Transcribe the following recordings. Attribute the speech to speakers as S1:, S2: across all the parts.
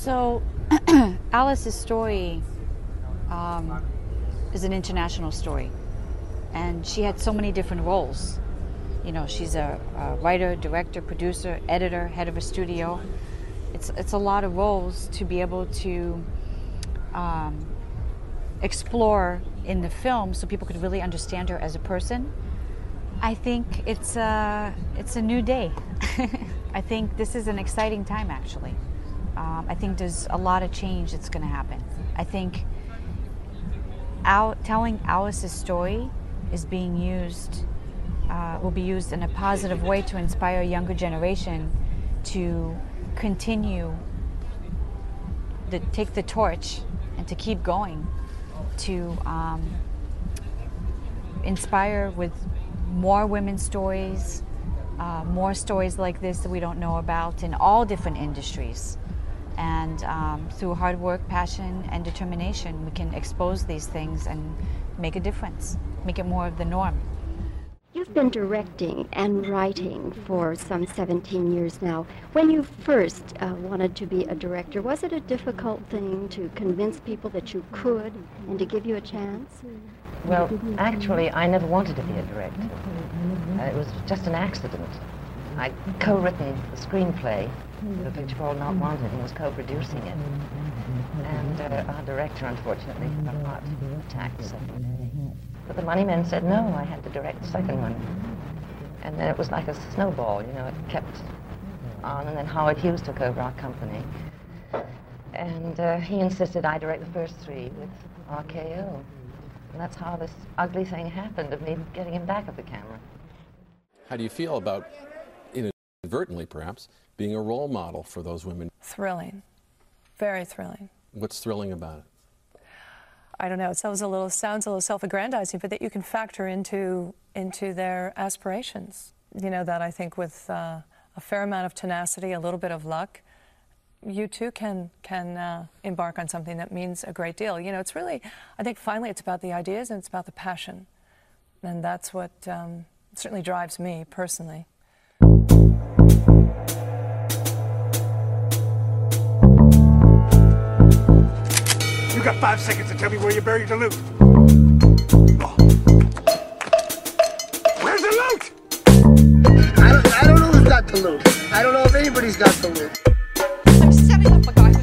S1: So, Alice's story um, is an international story, and she had so many different roles. You know, she's a, a writer, director, producer, editor, head of a studio. It's it's a lot of roles to be able to um, explore in the film, so people could really understand her as a person. I think it's a it's a new day. I think this is an exciting time, actually. Um, I think there's a lot of change that's going to happen. I think telling Alice's story is being used, uh, will be used in a positive way to inspire a younger generation to continue, to take the torch and to keep going, to um, inspire with more women's stories, uh, more stories like this that we don't know about in all different industries. And um, through hard work, passion, and determination, we can expose these things and make a difference, make it more of the norm.
S2: You've been directing and writing for some 17 years now. When you first uh, wanted to be a director, was it a difficult thing to convince people that you could and to give you a chance?
S3: Well, actually, I never wanted to be a director. Uh, it was just an accident. I'd co-written the screenplay a picture called Not Wanted and was co-producing it. And uh, our director, unfortunately, got a heart attack the. But the money men said no, I had to direct the second one. And then it was like a snowball, you know, it kept on. And then Howard Hughes took over our company. And uh, he insisted I direct the first three with RKO. And that's how this ugly thing happened of me getting him back at the camera.
S4: How do you feel about, inadvertently perhaps, being a role model for those women?
S5: Thrilling. Very thrilling.
S4: What's thrilling about it?
S5: I don't know. It sounds a little sounds a little self-aggrandizing, but that you can factor into into their aspirations. You know that I think with uh, a fair amount of tenacity, a little bit of luck, you too can can uh, embark on something that means a great deal. You know, it's really I think finally it's about the ideas and it's about the passion, and that's what um, certainly drives me personally.
S6: You got five seconds to tell me where you buried the loot. Oh. Where's the loot?
S7: I don't, I don't know who's got the loot. I don't know if anybody's got the loot.
S8: I'm setting up a guy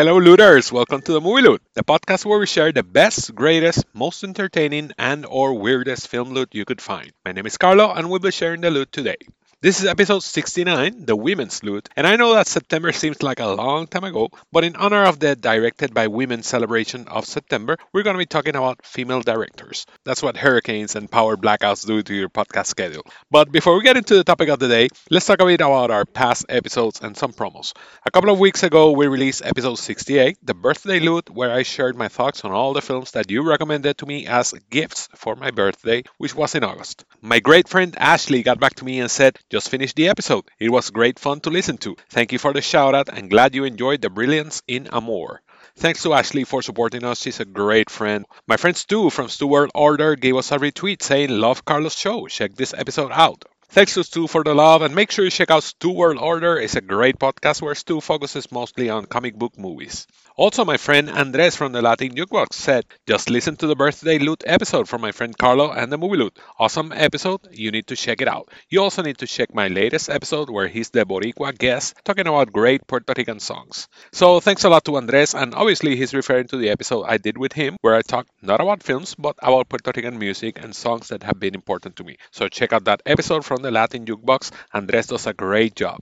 S9: Hello, looters! Welcome to the Movie Loot, the podcast where we share the best, greatest, most entertaining, and/or weirdest film loot you could find. My name is Carlo, and we'll be sharing the loot today. This is episode 69, the women's loot, and I know that September seems like a long time ago, but in honor of the Directed by Women celebration of September, we're going to be talking about female directors. That's what hurricanes and power blackouts do to your podcast schedule. But before we get into the topic of the day, let's talk a bit about our past episodes and some promos. A couple of weeks ago, we released episode 68, the birthday loot, where I shared my thoughts on all the films that you recommended to me as gifts for my birthday, which was in August. My great friend Ashley got back to me and said, just finished the episode. It was great fun to listen to. Thank you for the shout out and glad you enjoyed the brilliance in Amor. Thanks to Ashley for supporting us. She's a great friend. My friend Stu from Stu World Order gave us a retweet saying, Love Carlos' show. Check this episode out. Thanks to Stu for the love, and make sure you check out Stu World Order. It's a great podcast where Stu focuses mostly on comic book movies. Also, my friend Andres from the Latin Jukebox said, just listen to the birthday loot episode from my friend Carlo and the movie loot. Awesome episode, you need to check it out. You also need to check my latest episode where he's the Boricua guest talking about great Puerto Rican songs. So thanks a lot to Andres, and obviously he's referring to the episode I did with him where I talked not about films but about Puerto Rican music and songs that have been important to me. So check out that episode from the Latin Jukebox. Andres does a great job.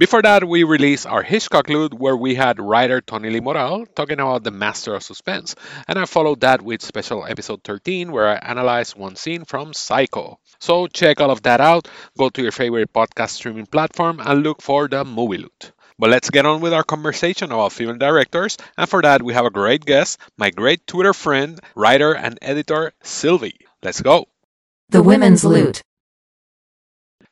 S9: Before that, we released our Hitchcock loot where we had writer Tony Lee Moral talking about the master of suspense. And I followed that with special episode 13 where I analyzed one scene from Psycho. So check all of that out. Go to your favorite podcast streaming platform and look for the movie loot. But let's get on with our conversation about female directors. And for that, we have a great guest, my great Twitter friend, writer, and editor, Sylvie. Let's go.
S10: The Women's Loot.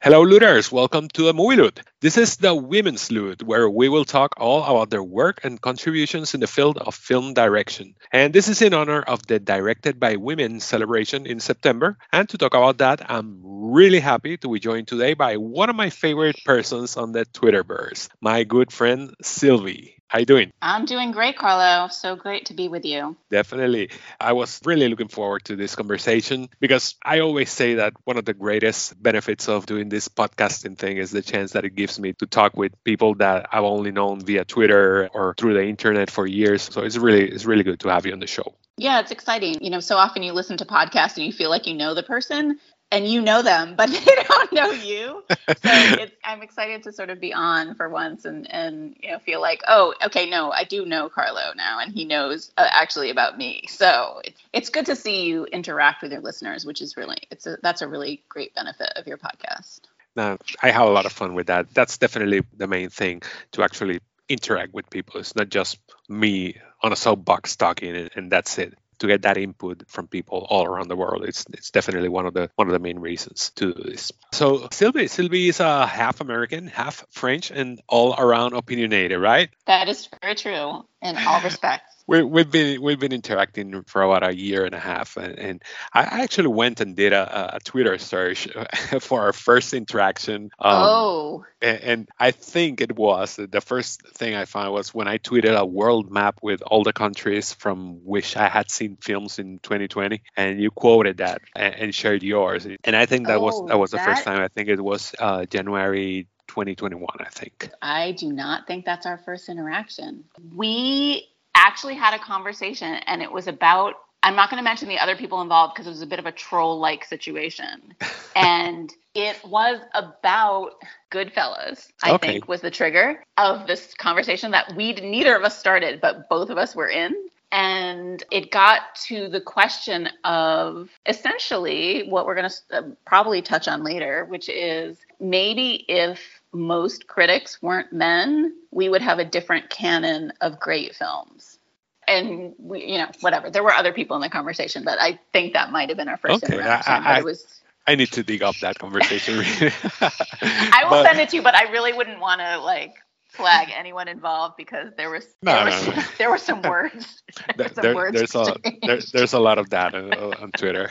S9: Hello, looters. Welcome to a Movie Loot. This is the Women's Loot, where we will talk all about their work and contributions in the field of film direction. And this is in honor of the Directed by Women celebration in September. And to talk about that, I'm really happy to be joined today by one of my favorite persons on the Twitterverse, my good friend Sylvie. How you doing?
S10: I'm doing great, Carlo. So great to be with you.
S9: Definitely. I was really looking forward to this conversation because I always say that one of the greatest benefits of doing this podcasting thing is the chance that it gives me to talk with people that I've only known via Twitter or through the internet for years. So it's really it's really good to have you on the show.
S10: Yeah, it's exciting. You know, so often you listen to podcasts and you feel like you know the person, and you know them, but they don't know you. So it's, I'm excited to sort of be on for once and and you know feel like oh okay no I do know Carlo now and he knows uh, actually about me. So it's it's good to see you interact with your listeners, which is really it's a, that's a really great benefit of your podcast.
S9: I have a lot of fun with that. That's definitely the main thing to actually interact with people. It's not just me on a soapbox talking and, and that's it to get that input from people all around the world. It's it's definitely one of the one of the main reasons to do this. So Sylvie, Sylvie is a half American, half French, and all around opinionated, right?
S10: That is very true in all respects
S9: we, we've been we've been interacting for about a year and a half, and, and I actually went and did a, a Twitter search for our first interaction.
S10: Um, oh.
S9: And, and, I think it was the first thing I found was when I tweeted a world map with all the countries from which I had seen films in 2020, and you quoted that and, and shared yours. And I think that oh, was that was the that... first time. I think it was uh, January 2021, I think.
S10: I do not think that's our first interaction. We actually had a conversation and it was about I'm not going to mention the other people involved because it was a bit of a troll like situation. and it was about Goodfellas, I okay. think, was the trigger of this conversation that we neither of us started, but both of us were in. And it got to the question of essentially what we're going to uh, probably touch on later, which is maybe if most critics weren't men, we would have a different canon of great films. And we, you know, whatever. There were other people in the conversation, but I think that might have been our first okay, interaction. I, I, it was.
S9: I need to dig up that conversation.
S10: I will but, send it to you, but I really wouldn't want to like flag anyone involved because there was no, there, no, was, no. there were some words. There, some
S9: there,
S10: words
S9: there's a there, there's a lot of that on, on Twitter.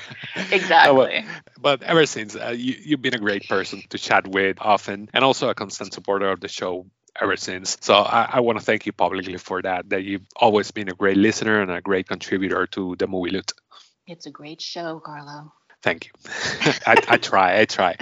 S10: Exactly.
S9: Uh, but, but, ever since uh, you, you've been a great person to chat with often, and also a constant supporter of the show ever since. So I, I want to thank you publicly for that. That you've always been a great listener and a great contributor to the movie loot.
S10: It's a great show, Carlo.
S9: Thank you. I, I try. I try.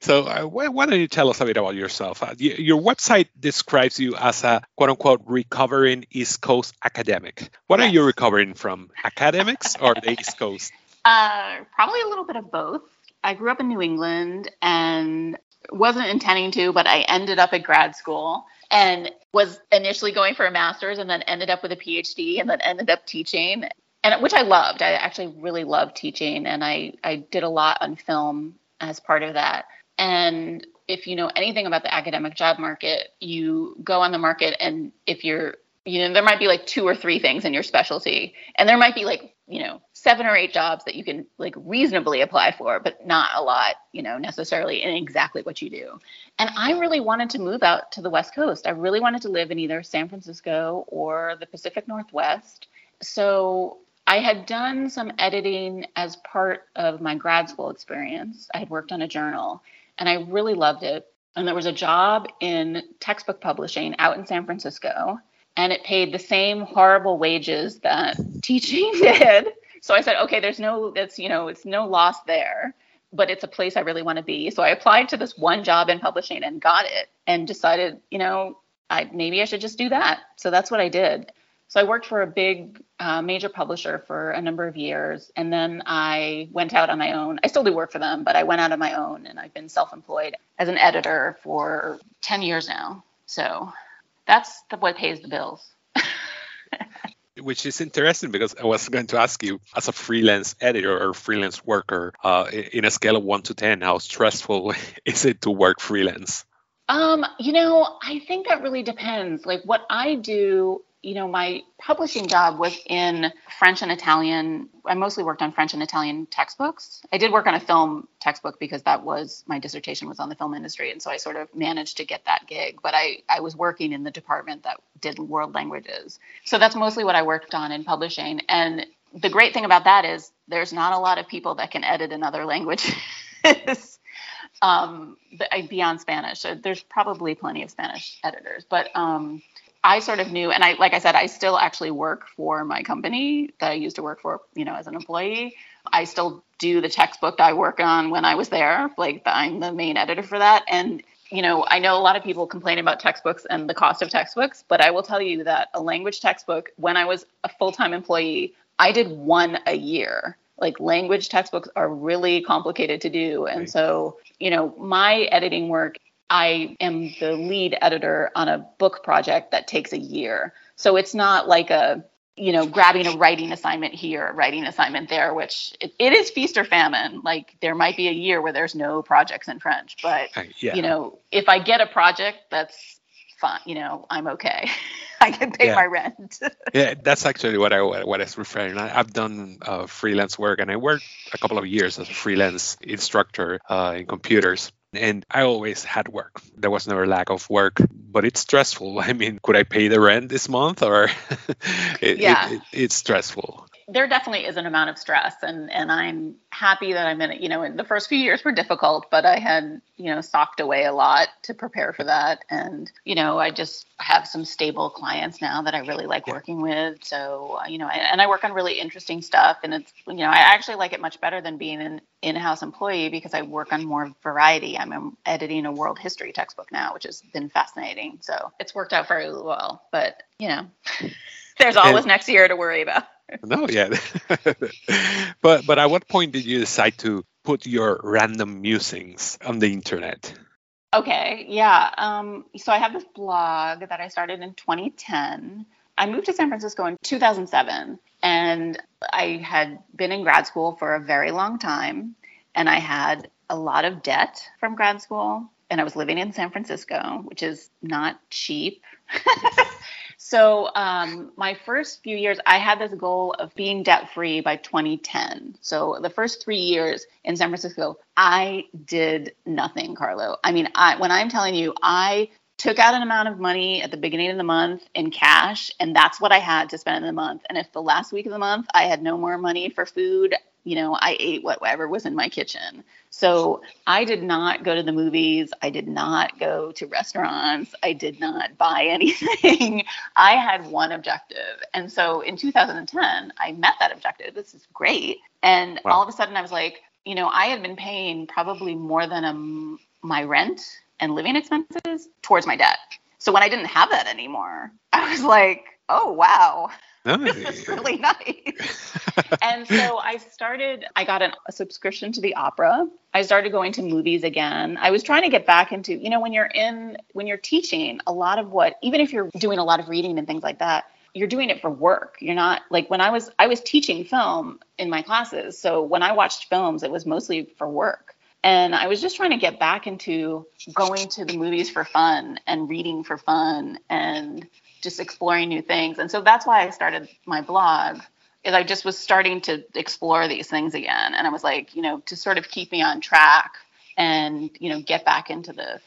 S9: So, uh, why, why, don't you tell us a bit about yourself? Uh, your website describes you as a quote unquote recovering East Coast academic. What yes. are you recovering from, academics or the East Coast?
S10: Uh, probably a little bit of both. I grew up in New England and wasn't intending to, but I ended up at grad school and was initially going for a master's and then ended up with a PhD and then ended up teaching and which I loved. I actually really loved teaching and I, I did a lot on film as part of that. And if you know anything about the academic job market, you go on the market and if you're you know there might be like two or three things in your specialty. And there might be like you know seven or eight jobs that you can like reasonably apply for but not a lot you know necessarily in exactly what you do. And i really wanted to move out to the west coast. I really wanted to live in either san francisco or the pacific northwest. So I had done some editing as part of my grad school experience. I had worked on a journal and I really loved it. And there was a job in textbook publishing out in San Francisco, and it paid the same horrible wages that teaching did. So I said, okay, there's no, it's, you know, it's no loss there, but it's a place I really want to be. So I applied to this one job in publishing and got it and decided, you know, I maybe I should just do that. So that's what I did. So I worked for a big uh, major publisher for a number of years, and then I went out on my own. I still do work for them, but I went out on my own, and I've been self-employed as an editor for 10 years now. So that's the, what pays the bills.
S9: which is interesting because I was going to ask you, as a freelance editor or freelance worker, uh, in a scale of one to ten, how stressful is it to work freelance?
S10: Um, you know, I think that really depends. Like what I do you know, my publishing job was in French and Italian. I mostly worked on French and Italian textbooks. I did work on a film textbook because that was my dissertation was on the film industry, and so I sort of managed to get that gig. But I I was working in the department that did world languages, so that's mostly what I worked on in publishing. And the great thing about that is there's not a lot of people that can edit in other languages. um, beyond Spanish. So there's probably plenty of Spanish editors, but um, I sort of knew, and I, like I said, I still actually work for my company that I used to work for, you know, as an employee. I still do the textbook I work on when I was there. Like I'm the main editor for that. And, you know, I know a lot of people complain about textbooks and the cost of textbooks, but I will tell you that a language textbook, when I was a full time employee, I did one a year. Like language textbooks are really complicated to do. And so, you know, my editing work I am the lead editor on a book project that takes a year. So it's not like a, you know, grabbing a writing assignment here, a writing assignment there, which it, it is feast or famine. Like there might be a year where there's no projects in French, but uh, yeah. you know, if I get a project that's fine, you know, I'm okay. I can pay yeah. my rent.
S9: yeah, that's actually what I what I was referring. I, have done uh, freelance work, and I worked a couple of years as a freelance instructor uh, in computers and I always had work. There was never lack of work, but it's stressful. I mean, could I pay the rent this month or it, yeah. It, it, it's stressful
S10: there definitely is an amount of stress and and I'm happy that I'm in it. You know, the first few years were difficult, but I had, you know, socked away a lot to prepare for that. And, you know, I just have some stable clients now that I really like yeah. working with. So, uh, you know, and I work on really interesting stuff and it's, you know, I actually like it much better than being an in-house employee because I work on more variety. I'm editing a world history textbook now, which has been fascinating. So, it's worked out very well, but, you know, there's always and, next year to worry about
S9: no, yeah. but but at what point did you decide to put your random musings on the internet?
S10: Okay, yeah. Um, so I have this blog that I started in 2010. I moved to San Francisco in 2007, and I had been in grad school for a very long time, and I had a lot of debt from grad school, and I was living in San Francisco, which is not cheap. So um, my first few years, I had this goal of being debt free by 2010. So the first three years in San Francisco, I did nothing, Carlo. I mean, I, when I'm telling you, I took out an amount of money at the beginning of the month in cash, and that's what I had to spend in the month. And if the last week of the month I had no more money for food, you know, I ate whatever was in my kitchen. So I did not go to the movies. I did not go to restaurants. I did not buy anything. I had one objective. And so in 2010, I met that objective. This is great. And wow. all of a sudden, I was like, you know, I had been paying probably more than a, my rent and living expenses towards my debt. So when I didn't have that anymore, I was like, oh, wow Nice. this is really nice. and so I started, I got an, a subscription to the opera. I started going to movies again. I was trying to get back into, you know, when you're in, when you're teaching, a lot of what, even if you're doing a lot of reading and things like that, you're doing it for work. You're not like when I was, I was teaching film in my classes. So when I watched films, it was mostly for work. And I was just trying to get back into going to the movies for fun and reading for fun and just exploring new things. And so that's why I started my blog. Is I just was starting to explore these things again, and I was like, you know, to sort of keep me on track and you know get back into the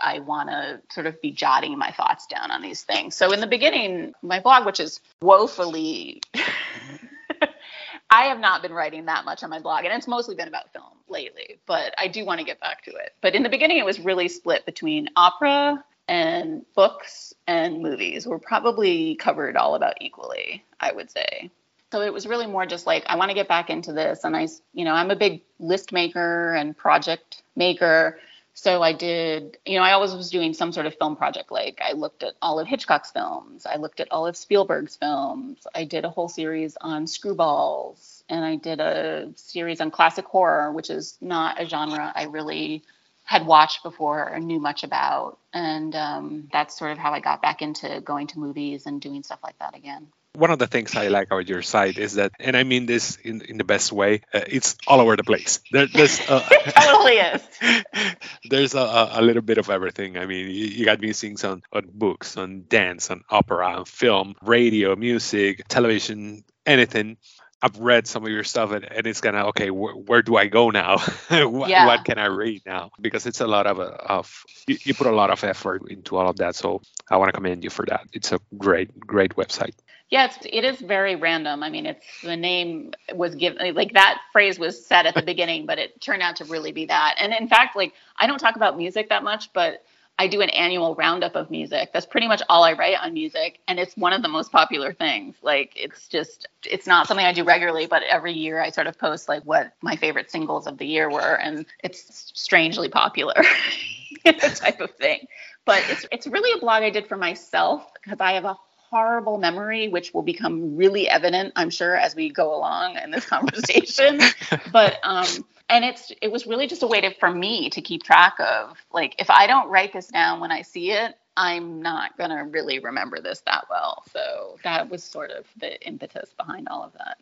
S10: I want to sort of be jotting my thoughts down on these things. So in the beginning, my blog, which is woefully, I have not been writing that much on my blog, and it's mostly been about film lately. But I do want to get back to it. But in the beginning, it was really split between opera and books and movies were probably covered all about equally, I would say. So it was really more just like I want to get back into this and I you know, I'm a big list maker and project maker. So I did, you know, I always was doing some sort of film project. Like I looked at all of Hitchcock's films, I looked at all of Spielberg's films. I did a whole series on screwballs, and I did a series on classic horror, which is not a genre I really had watched before or knew much about. And um, that's sort of how I got back into going to movies and doing stuff like that again.
S9: one of the things I like about your site is that, and I mean this in, in the best way, uh, it's all over the place. There, there's uh,
S10: it totally is.
S9: there's a, a, little bit of everything. I mean, you, you got me seeing on, on books, on dance, on opera, on film, radio, music, television, anything. I've read some of your stuff and, and it's gonna okay wh- where do I go now what,
S10: Yeah.
S9: what can I read now because it's a lot of uh, of you, you put a lot of effort into all of that so I want to commend you for that it's a great great website
S10: Yeah, it is very random. I mean, it's the name was given like that phrase was said at the beginning, but it turned out to really be that. And in fact, like I don't talk about music that much, but I do an annual roundup of music. That's pretty much all I write on music, and it's one of the most popular things. Like it's just it's not something I do regularly, but every year I sort of post like what my favorite singles of the year were, and it's strangely popular type of thing. But it's it's really a blog I did for myself because I have a horrible memory, which will become really evident, I'm sure, as we go along in this conversation. but um, and it's it was really just a way to for me to keep track of like if I don't write this down when I see it, I'm not gonna really remember this that well. So that was sort of the impetus behind all of that.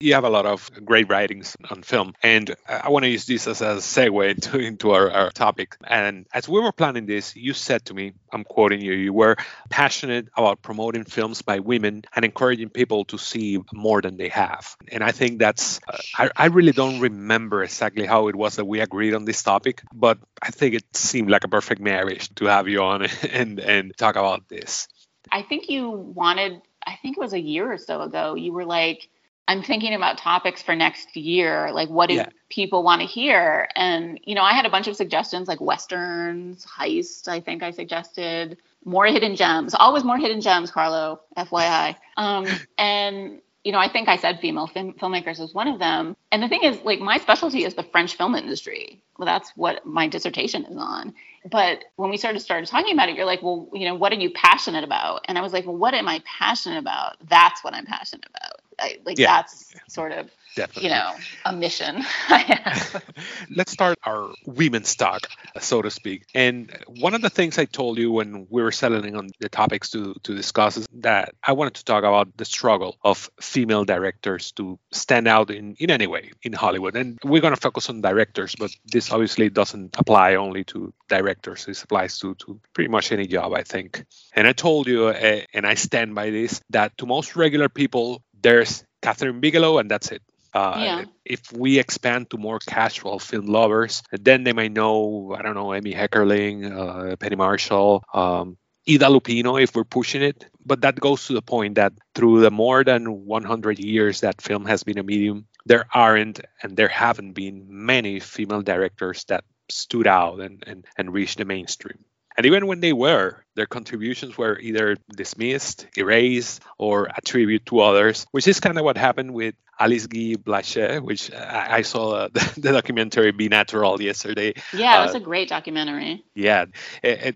S9: You have a lot of great writings on film and i want to use this as a segue into, into our, our topic. And as we were planning this you said to me i'm quoting you you were passionate about promoting films by women and encouraging people to see more than they have. And i think that's uh, I, I really don't remember exactly how it was that we agreed on this topic but i think it seemed like a perfect marriage to have you on and and talk about this.
S10: I think you wanted, I think it was a year or so ago, you were like, I'm thinking about topics for next year. Like, what do
S9: Yeah.
S10: people want to hear? And, you know, I had a bunch of suggestions like Westerns, Heist, I think I suggested, more hidden gems, always more hidden gems, Carlo, FYI. Um, and, you know, I think I said female film- filmmakers was one of them. And the thing is, like, my specialty is the French film industry. Well, that's what my dissertation is on. But when we started started talking about it, you're like, well, you know, what are you passionate about? And I was like, well, what am I passionate about? That's what I'm passionate about. I, like
S9: Yeah.
S10: that's sort of,
S9: Definitely.
S10: you know, a mission
S9: let's start our women's talk, so to speak. And one of the things I told you when we were settling on the topics to, to discuss is that I wanted to talk about the struggle of female directors to stand out in, in any way in Hollywood. And we're going to focus on directors, but this obviously doesn't apply only to directors. This applies to, to pretty much any job, I think. And I told you, uh, and I stand by this, that to most regular people, there's Kathryn Bigelow, and that's it. Uh,
S10: Yeah.
S9: If we expand to more casual film lovers, then they might know, I don't know, Amy Heckerling, uh, Penny Marshall, um, Ida Lupino, if we're pushing it. But that goes to the point that through the more than 100 years that film has been a medium, there aren't and there haven't been many female directors that stood out and, and, and reached the mainstream. And even when they were, their contributions were either dismissed, erased, or attributed to others, which is kind of what happened with Alice Guy Blaché, which I, I saw uh, the, the documentary Be Natural yesterday.
S10: Yeah,
S9: Uh,
S10: that's a great documentary.
S9: yeah,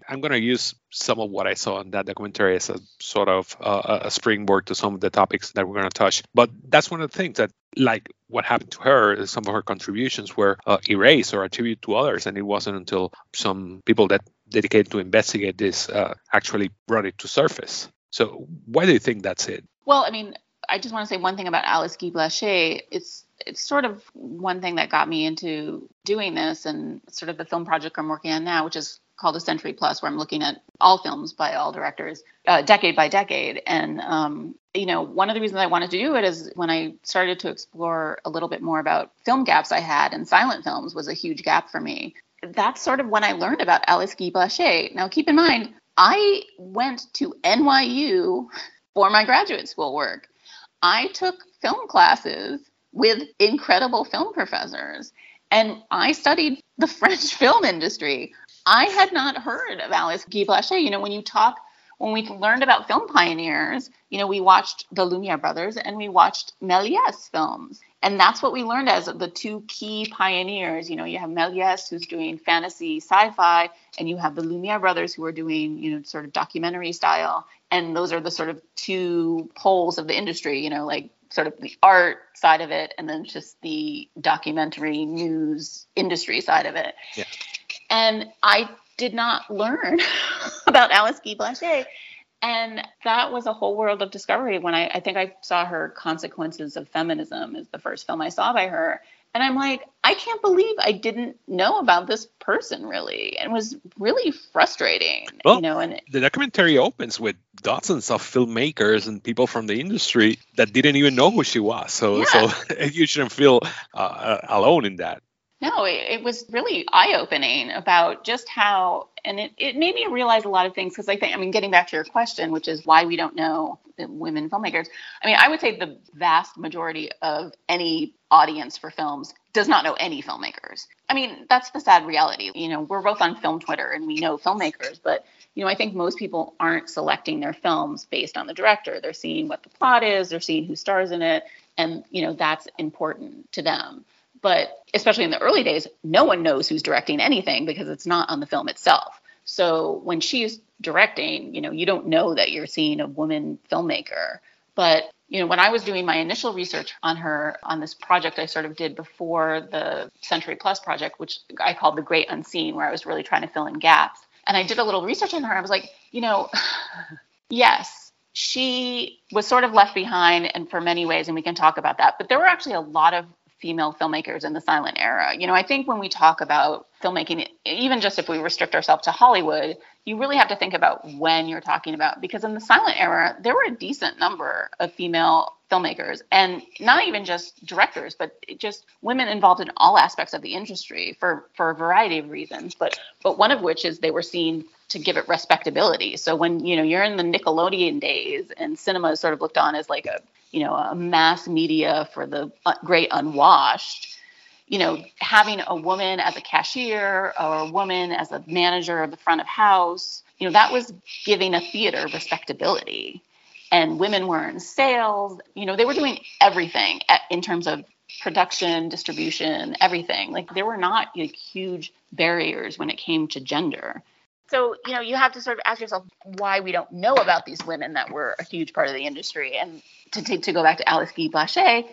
S9: I'm going to use some of what I saw in that documentary as a sort of uh, a springboard to some of the topics that we're going to touch. But that's one of the things that, like what happened to her, some of her contributions were uh, erased or attributed to others, and it wasn't until some people that dedicated to investigate this uh, actually brought it to surface. So why do you think that's it?
S10: Well, I mean, I just want to say one thing about Alice Guy Blaché. It's it's sort of one thing that got me into doing this, and sort of the film project I'm working on now, which is called A Century Plus, where I'm looking at all films by all directors, uh, decade by decade. And um, you know, one of the reasons I wanted to do it is when I started to explore a little bit more about film gaps I had, and silent films was a huge gap for me. That's sort of when I learned about Alice Guy Blaché. Now, keep in mind, I went to NYU for my graduate school work. I took film classes with incredible film professors and I studied the French film industry. I had not heard of Alice Guy Blaché. You know, when you talk, when we learned about film pioneers, you know, we watched the Lumiere brothers and we watched Méliès films. And that's what we learned as the two key pioneers. You know, you have Méliès, who's doing fantasy sci fi, and you have the Lumiere brothers, who are doing, you know, sort of documentary style. And those are the sort of two poles of the industry, you know, like sort of the art side of it and then just the documentary news industry side of it.
S9: Yeah.
S10: And I did not learn about Alice Guy Blaché And that was a whole world of discovery when I, I think I saw her Consequences of Feminism is the first film I saw by her. And I'm like, I can't believe I didn't know about this person really. And it was really frustrating.
S9: Well,
S10: you know, and
S9: the documentary opens with dozens of filmmakers and people from the industry that didn't even know who she was. So,
S10: Yeah.
S9: so you shouldn't feel uh, alone in that.
S10: No, it, it was really eye opening about just how, and it, it made me realize a lot of things because I think, I mean, getting back to your question, which is why we don't know women filmmakers. I mean, I would say the vast majority of any audience for films does not know any filmmakers. I mean, that's the sad reality. You know, we're both on film Twitter and we know filmmakers, but, you know, I think most people aren't selecting their films based on the director. They're seeing what the plot is, they're seeing who stars in it, and, you know, that's important to them but especially in the early days, no one knows who's directing anything because it's not on the film itself. So when she's directing, you know, you don't know that you're seeing a woman filmmaker. But you know, when I was doing my initial research on her on this project I sort of did before the Century Plus project, which I called the Great Unseen, where I was really trying to fill in gaps. And I did a little research on her. I was like, you know, yes, she was sort of left behind and for many ways, and we can talk about that. But there were actually a lot of female filmmakers in the silent era. You know, I think when we talk about filmmaking, even just if we restrict ourselves to Hollywood, you really have to think about when you're talking about because in the silent era, there were a decent number of female filmmakers and not even just directors, but just women involved in all aspects of the industry for for a variety of reasons. But but one of which is they were seen to give it respectability. So when you know you're in the Nickelodeon days and cinema is sort of looked on as like a you know a mass media for the uh, great unwashed, you know having a woman as a cashier or a woman as a manager of the front of house, you know that was giving a theater respectability. And women were in sales. You know they were doing everything in terms of production, distribution, everything. Like there were not like huge barriers when it came to gender so you know you have to sort of ask yourself why we don't know about these women that were a huge part of the industry and to, to, to go back to alice guy blaché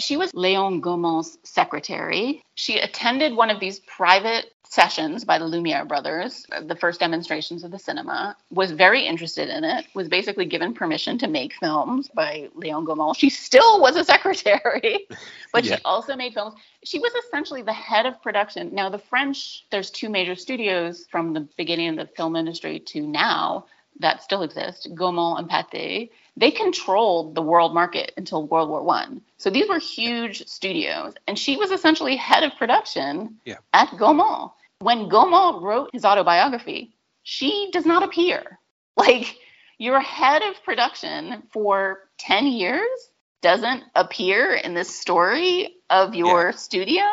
S10: she was leon gaumont's secretary she attended one of these private sessions by the lumiere brothers the first demonstrations of the cinema was very interested in it was basically given permission to make films by leon gaumont she still was a secretary but
S9: Yeah.
S10: she also made films she was essentially the head of production. Now, the French, there's two major studios from the beginning of the film industry to now that still exist, Gaumont and Pathé. They controlled the world market until World War One. So these were huge studios, and she was essentially head of production
S9: Yeah.
S10: at Gaumont. When Gaumont wrote his autobiography, she does not appear. Like you're head of production for 10 years doesn't appear in this story of your studio.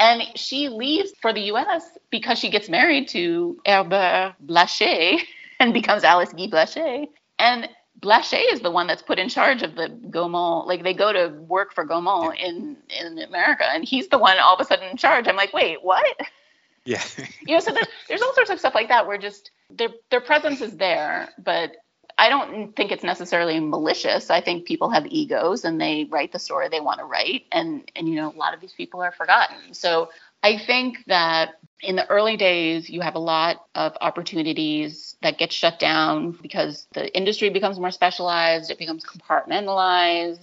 S10: And she leaves for the US because she gets married to Herbert Blaché and becomes Alice Guy Blaché. And Blaché is the one that's put in charge of the Gaumont. Like they go to work for Gaumont in, in America, and he's the one all of a sudden in charge. I'm like, wait, what?
S9: Yeah.
S10: you know, so there's, there's all sorts of stuff like that where just their their presence is there, but I don't think it's necessarily malicious. I think people have egos and they write the story they want to write, and and you know a lot of these people are forgotten. So I think that in the early days you have a lot of opportunities that get shut down because the industry becomes more specialized, it becomes compartmentalized.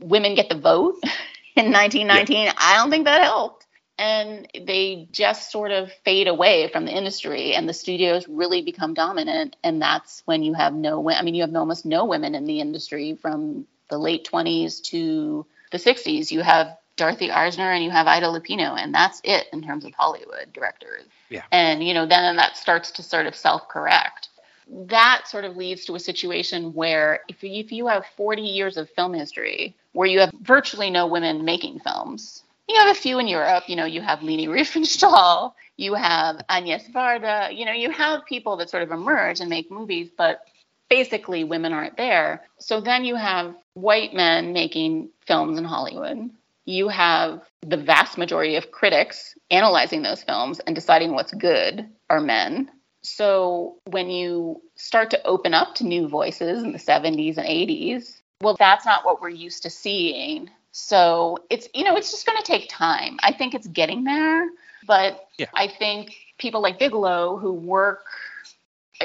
S10: Women get the vote in 1919. I don't think that helped and they just sort of fade away from the industry and the studios really become dominant and that's when you have no i mean you have almost no women in the industry from the late 20s to the 60s you have dorothy arzner and you have ida lupino and that's it in terms of hollywood directors
S9: Yeah.
S10: and you know then that starts to sort of self-correct that sort of leads to a situation where if you, if you have 40 years of film history where you have virtually no women making films you have a few in Europe. You know, you have Leni Riefenstahl, you have Agnes Varda. You know, you have people that sort of emerge and make movies, but basically women aren't there. So then you have white men making films in Hollywood. You have the vast majority of critics analyzing those films and deciding what's good are men. So when you start to open up to new voices in the 70s and 80s, well, that's not what we're used to seeing. So it's, you know, it's just going to take time. I think it's getting there, but
S9: Yeah.
S10: I think people like Bigelow who work,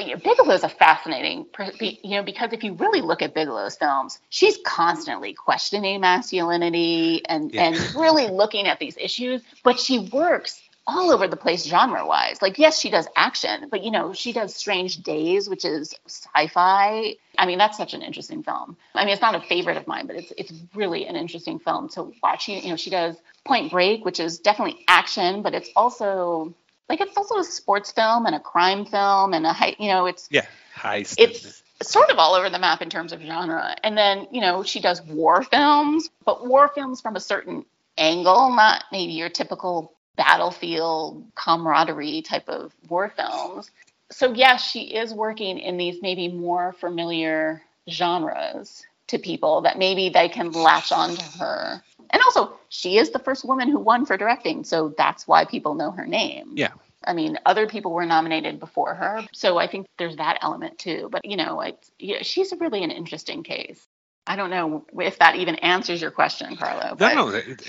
S10: Uh, Bigelow's a fascinating, you know, because if you really look at Bigelow's films, she's constantly questioning masculinity and
S9: Yeah.
S10: and really looking at these issues, but she works all over the place genre wise. Like, yes, she does action, but you know, she does Strange Days, which is sci-fi. I mean, that's such an interesting film. I mean, it's not a favorite of mine, but it's it's really an interesting film to watch. You know, she does Point Break, which is definitely action, but it's also like it's also a sports film and a crime film and a high, you know, it's
S9: Yeah, heist.
S10: it's sort of all over the map in terms of genre. And then, you know, she does war films, but war films from a certain angle, not maybe your typical battlefield camaraderie type of war films. So, yes, she is working in these maybe more familiar genres to people that maybe they can latch onto her. And also, she is the first woman who won for directing, so that's why people know her name.
S9: Yeah.
S10: I mean, other people were nominated before her, so I think there's that element too. But you know, it's, yeah, she's really an interesting case. I don't know if that even answers your question, Carlo.
S9: No,
S10: But
S9: no, it,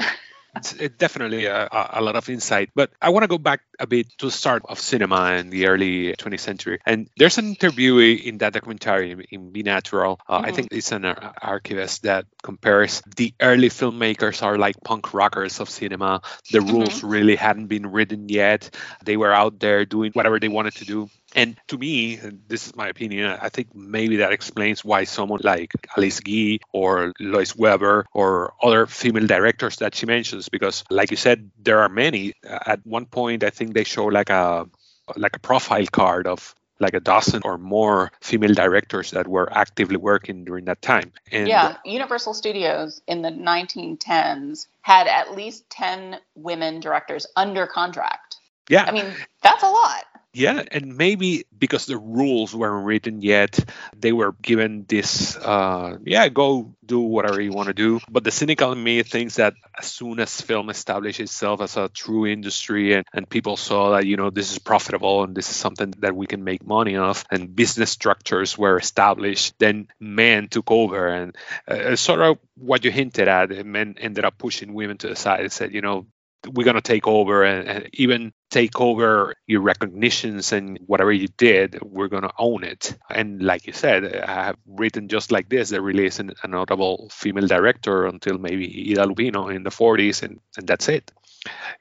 S9: it's it definitely a, a a lot of insight. But I want to go back a bit to the start of cinema in the early 20th century. And there's an interviewee in that documentary in, Be Natural. Uh, I
S10: Mhm.
S9: think it's an archivist that compares the early filmmakers are like punk rockers of cinema. The rules really hadn't been written yet. They were out there doing whatever they wanted to do. And to me, this is my opinion, I think maybe that explains why someone like Alice Guy or Lois Weber or other female directors that she mentions, because like you said, there are many. At one point, I think they show like a like a profile card of like a dozen or more female directors that were actively working during that time. And
S10: yeah, Universal Studios in the 1910s had at least 10 women directors under contract.
S9: yeah,
S10: I mean, that's a lot.
S9: Yeah, and maybe because the rules weren't written yet, they were given this, uh, yeah, go do whatever you want to do. But the cynical in me thinks that as soon as film established itself as a true industry and, and people saw that, you know, this is profitable and this is something that we can make money off and business structures were established, then men took over. And uh, sort of what you hinted at, men ended up pushing women to the side and said, you know, we're going to take over and, and even take over your recognitions and whatever you did we're going to own it and like you said i have written just like this there really isn't a notable female director until maybe ida lupino in the 40s and, and that's it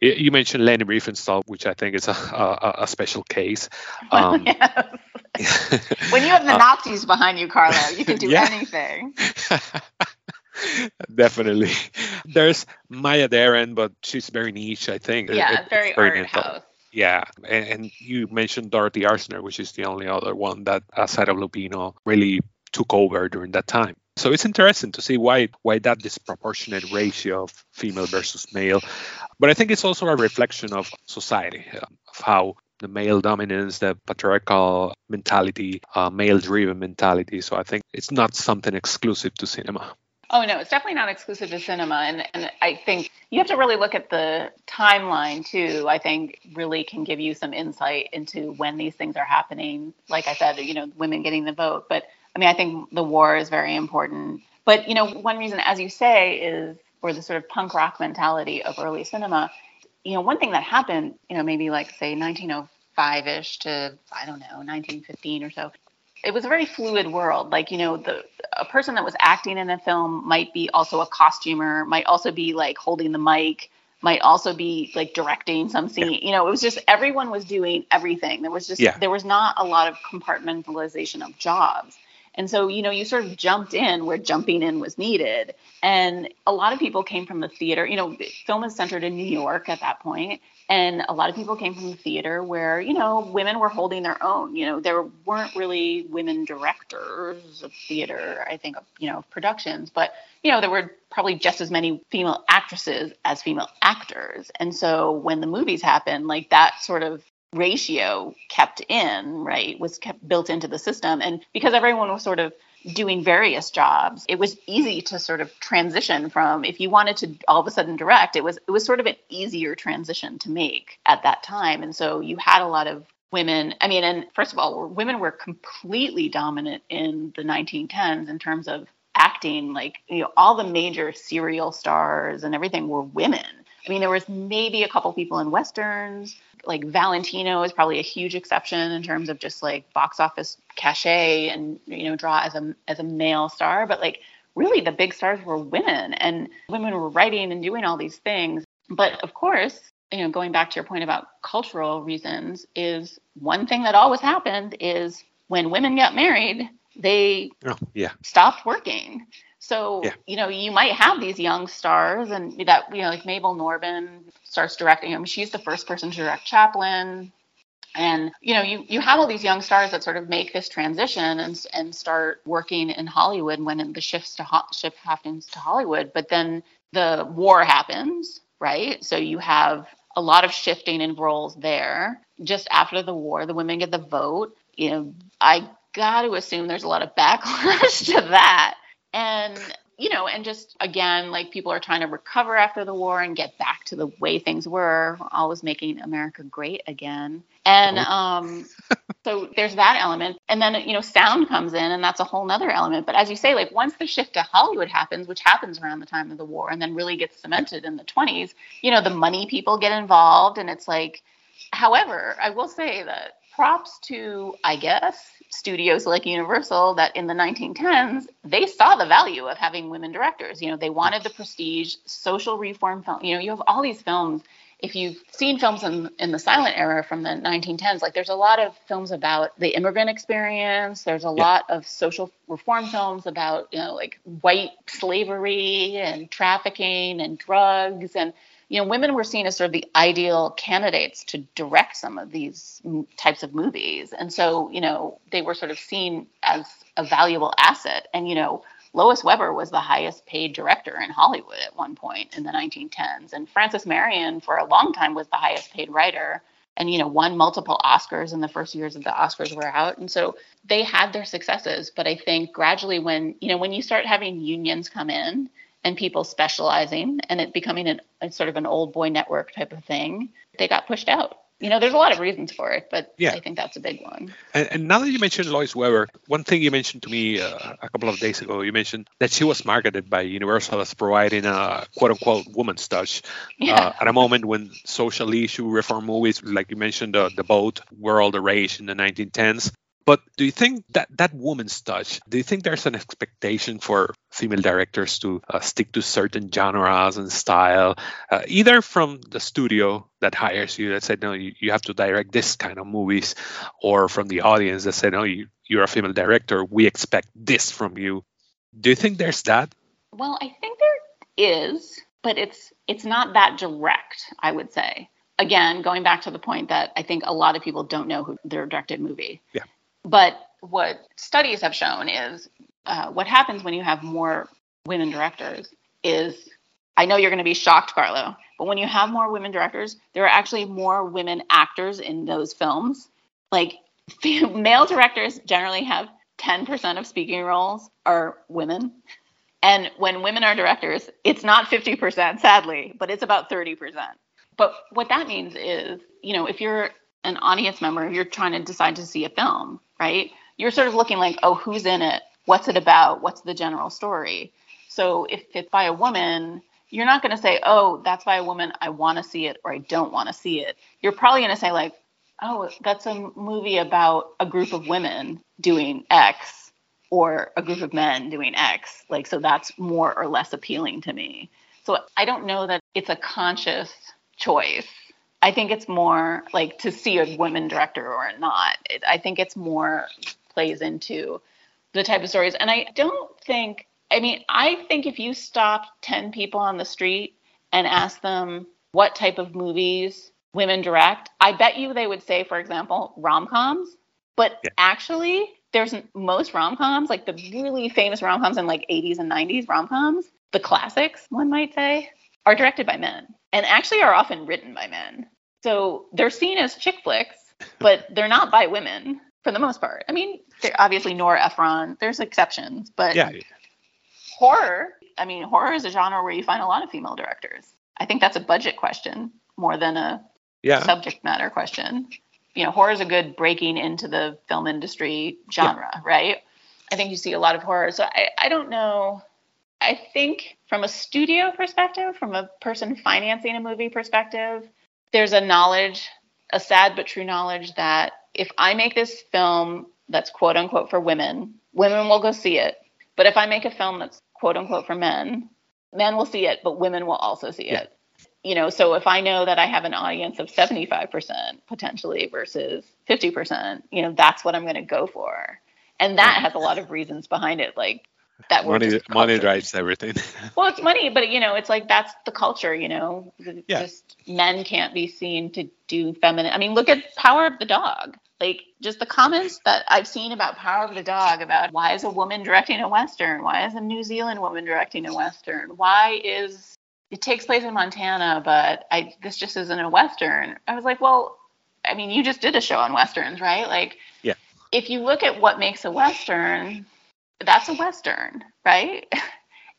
S9: you mentioned Leni Riefenstahl, which I think is a, a, a special case. Um,
S10: When you have the Nazis behind you, Carlo, you can do
S9: Yeah.
S10: anything.
S9: Definitely. There's Maya Deren, but she's very niche, I think.
S10: Yeah,
S9: It-
S10: very
S9: very
S10: art house.
S9: Yeah, and, and you mentioned Dorothy Arzner, which is the only other one that, aside of Lupino, really took over during that time. So it's interesting to see why why that disproportionate ratio of female versus male. But I think it's also a reflection of society, uh, of how the male dominance, the patriarchal mentality, uh, male-driven mentality. So I think it's not something exclusive to cinema.
S10: Oh no, it's definitely not exclusive to cinema, and and I think you have to really look at the timeline too. I think really can give you some insight into when these things are happening. Like I said, you know, women getting the vote, but I mean, I think the war is very important. But you know, one reason, as you say, is or the sort of punk rock mentality of early cinema. You know, one thing that happened, you know, maybe like say 1905ish to I don't know 1915 or so it was a very fluid world. Like, you know, the a person that was acting in a film might be also a costumer, might also be like holding the mic, might also be like directing some scene. You know, it was just everyone was doing everything. There was just
S9: Yeah.
S10: there was not a lot of compartmentalization of jobs. And so, you know, you sort of jumped in where jumping in was needed. And a lot of people came from the theater. You know, film is centered in New York at that point, And a lot of people came from the theater where, you know, women were holding their own. You know, there weren't really women directors of theater, I think, of, you know, productions, but, you know, there were probably just as many female actresses as female actors. And so when the movies happened, like that sort of ratio kept in, right, was kept built into the system. And because everyone was sort of doing various jobs, it was easy to sort of transition from if you wanted to all of a sudden direct, it was it was sort of an easier transition to make at that time. And so you had a lot of women, I mean, and first of all, women were completely dominant in the 1910s in terms of acting, like, you know, all the major serial stars and everything were women. I mean, there was maybe a couple people in westerns, like Valentino is probably a huge exception in terms of just like box office cachet and you know draw as a as a male star, but like really the big stars were women and women were writing and doing all these things. But of course, you know, going back to your point about cultural reasons, is one thing that always happened is when women got married, they
S9: Oh, yeah.
S10: stopped working. So,
S9: Yeah.
S10: you know, you might have these young stars and that, you know, like Mabel Normand starts directing. I mean, she's the first person to direct Chaplin. And, you know, you, you have all these young stars that sort of make this transition and, and start working in Hollywood when the shifts to ho- shift happens to Hollywood. But then the war happens, right? So you have a lot of shifting in roles there. Just after the war, the women get the vote. You know, I got to assume there's a lot of backlash to that. And, you know, and just again, like people are trying to recover after the war and get back to the way things were, always making America great again. And um, so there's that element. And then, you know, sound comes in and that's a whole nother element. But as you say, like once the shift to Hollywood happens, which happens around the time of the war and then really gets cemented in the 20s, you know, the money people get involved. And it's like, however, I will say that props to, I guess, studios like Universal that in the 1910s, they saw the value of having women directors. You know, they wanted the prestige, social reform film. You know, you have all these films. If you've seen films in, in the silent era from the 1910s, like there's a lot of films about the immigrant experience. There's a lot of social reform films about, you know, like white slavery and trafficking and drugs. And, you know, women were seen as sort of the ideal candidates to direct some of these types of movies. And so, you know, they were sort of seen as a valuable asset. And, you know, Lois Weber was the highest paid director in Hollywood at one point in the 1910s. And Frances Marion, for a long time, was the highest paid writer and, you know, won multiple Oscars in the first years that the Oscars were out. And so they had their successes. But I think gradually, when, you know, when you start having unions come in, and people specializing and it becoming an, a sort of an old boy network type of thing, they got pushed out. You know, there's a lot of reasons for it, but
S9: Yeah.
S10: I think that's a big one.
S9: And, and now that you mentioned Lois Weber, one thing you mentioned to me uh, a couple of days ago, you mentioned that she was marketed by Universal as providing a quote unquote woman's touch
S10: Yeah.
S9: uh, at a moment when social issue reform movies, like you mentioned, uh, the boat were all the rage in the 1910s. But do you think that that woman's touch, do you think there's an expectation for female directors to uh, stick to certain genres and style, uh, either from the studio that hires you that said, no, you, you have to direct this kind of movies, or from the audience that said, no, you, you're a female director, we expect this from you. Do you think there's that?
S10: Well, I think there is, but it's it's not that direct, I would say. Again, going back to the point that I think a lot of people don't know who their directed movie.
S9: Yeah.
S10: But what studies have shown is uh, what happens when you have more women directors is I know you're going to be shocked, Carlo, but when you have more women directors, there are actually more women actors in those films. Like male directors generally have 10% of speaking roles are women. And when women are directors, it's not 50%, sadly, but it's about 30%. But what that means is, you know, if you're an audience member, you're trying to decide to see a film, right? You're sort of looking like, oh, who's in it? What's it about? What's the general story? So if it's by a woman, you're not going to say, oh, that's by a woman. I want to see it or I don't want to see it. You're probably going to say, like, oh, that's a movie about a group of women doing X or a group of men doing X. Like, so that's more or less appealing to me. So I don't know that it's a conscious choice. I think it's more like to see a women director or not. It, I think it's more plays into the type of stories. And I don't think, I mean, I think if you stopped 10 people on the street and asked them what type of movies women direct, I bet you they would say, for example, rom coms. But actually, there's most rom coms, like the really famous rom coms in like 80s and 90s rom coms, the classics, one might say, are directed by men and actually are often written by men. So they're seen as chick flicks, but they're not by women for the most part. I mean, they're obviously Nora Ephron, there's exceptions, but
S9: Yeah.
S10: horror, I mean, horror is a genre where you find a lot of female directors. I think that's a budget question more than a
S9: Yeah.
S10: subject matter question. You know, horror is a good breaking into the film industry genre, right? I think you see a lot of horror. So I, I don't know. I think from a studio perspective, from a person financing a movie perspective, there's a knowledge a sad but true knowledge that if I make this film that's quote unquote for women, women will go see it. But if I make a film that's quote unquote for men, men will see it, but women will also see
S9: Yeah.
S10: it. You know, so if I know that I have an audience of 75% potentially versus 50%, you know, that's what I'm going to go for. And that has a lot of reasons behind it, like that
S9: money money drives everything.
S10: well, it's money, but you know, it's like that's the culture. You know,
S9: Yeah.
S10: just men can't be seen to do feminine. I mean, look at Power of the Dog. Like just the comments that I've seen about Power of the Dog about why is a woman directing a western? Why is a New Zealand woman directing a western? Why is it takes place in Montana, but I this just isn't a western? I was like, well, I mean, you just did a show on westerns, right? Like,
S9: Yeah.
S10: if you look at what makes a western, that's a western, right?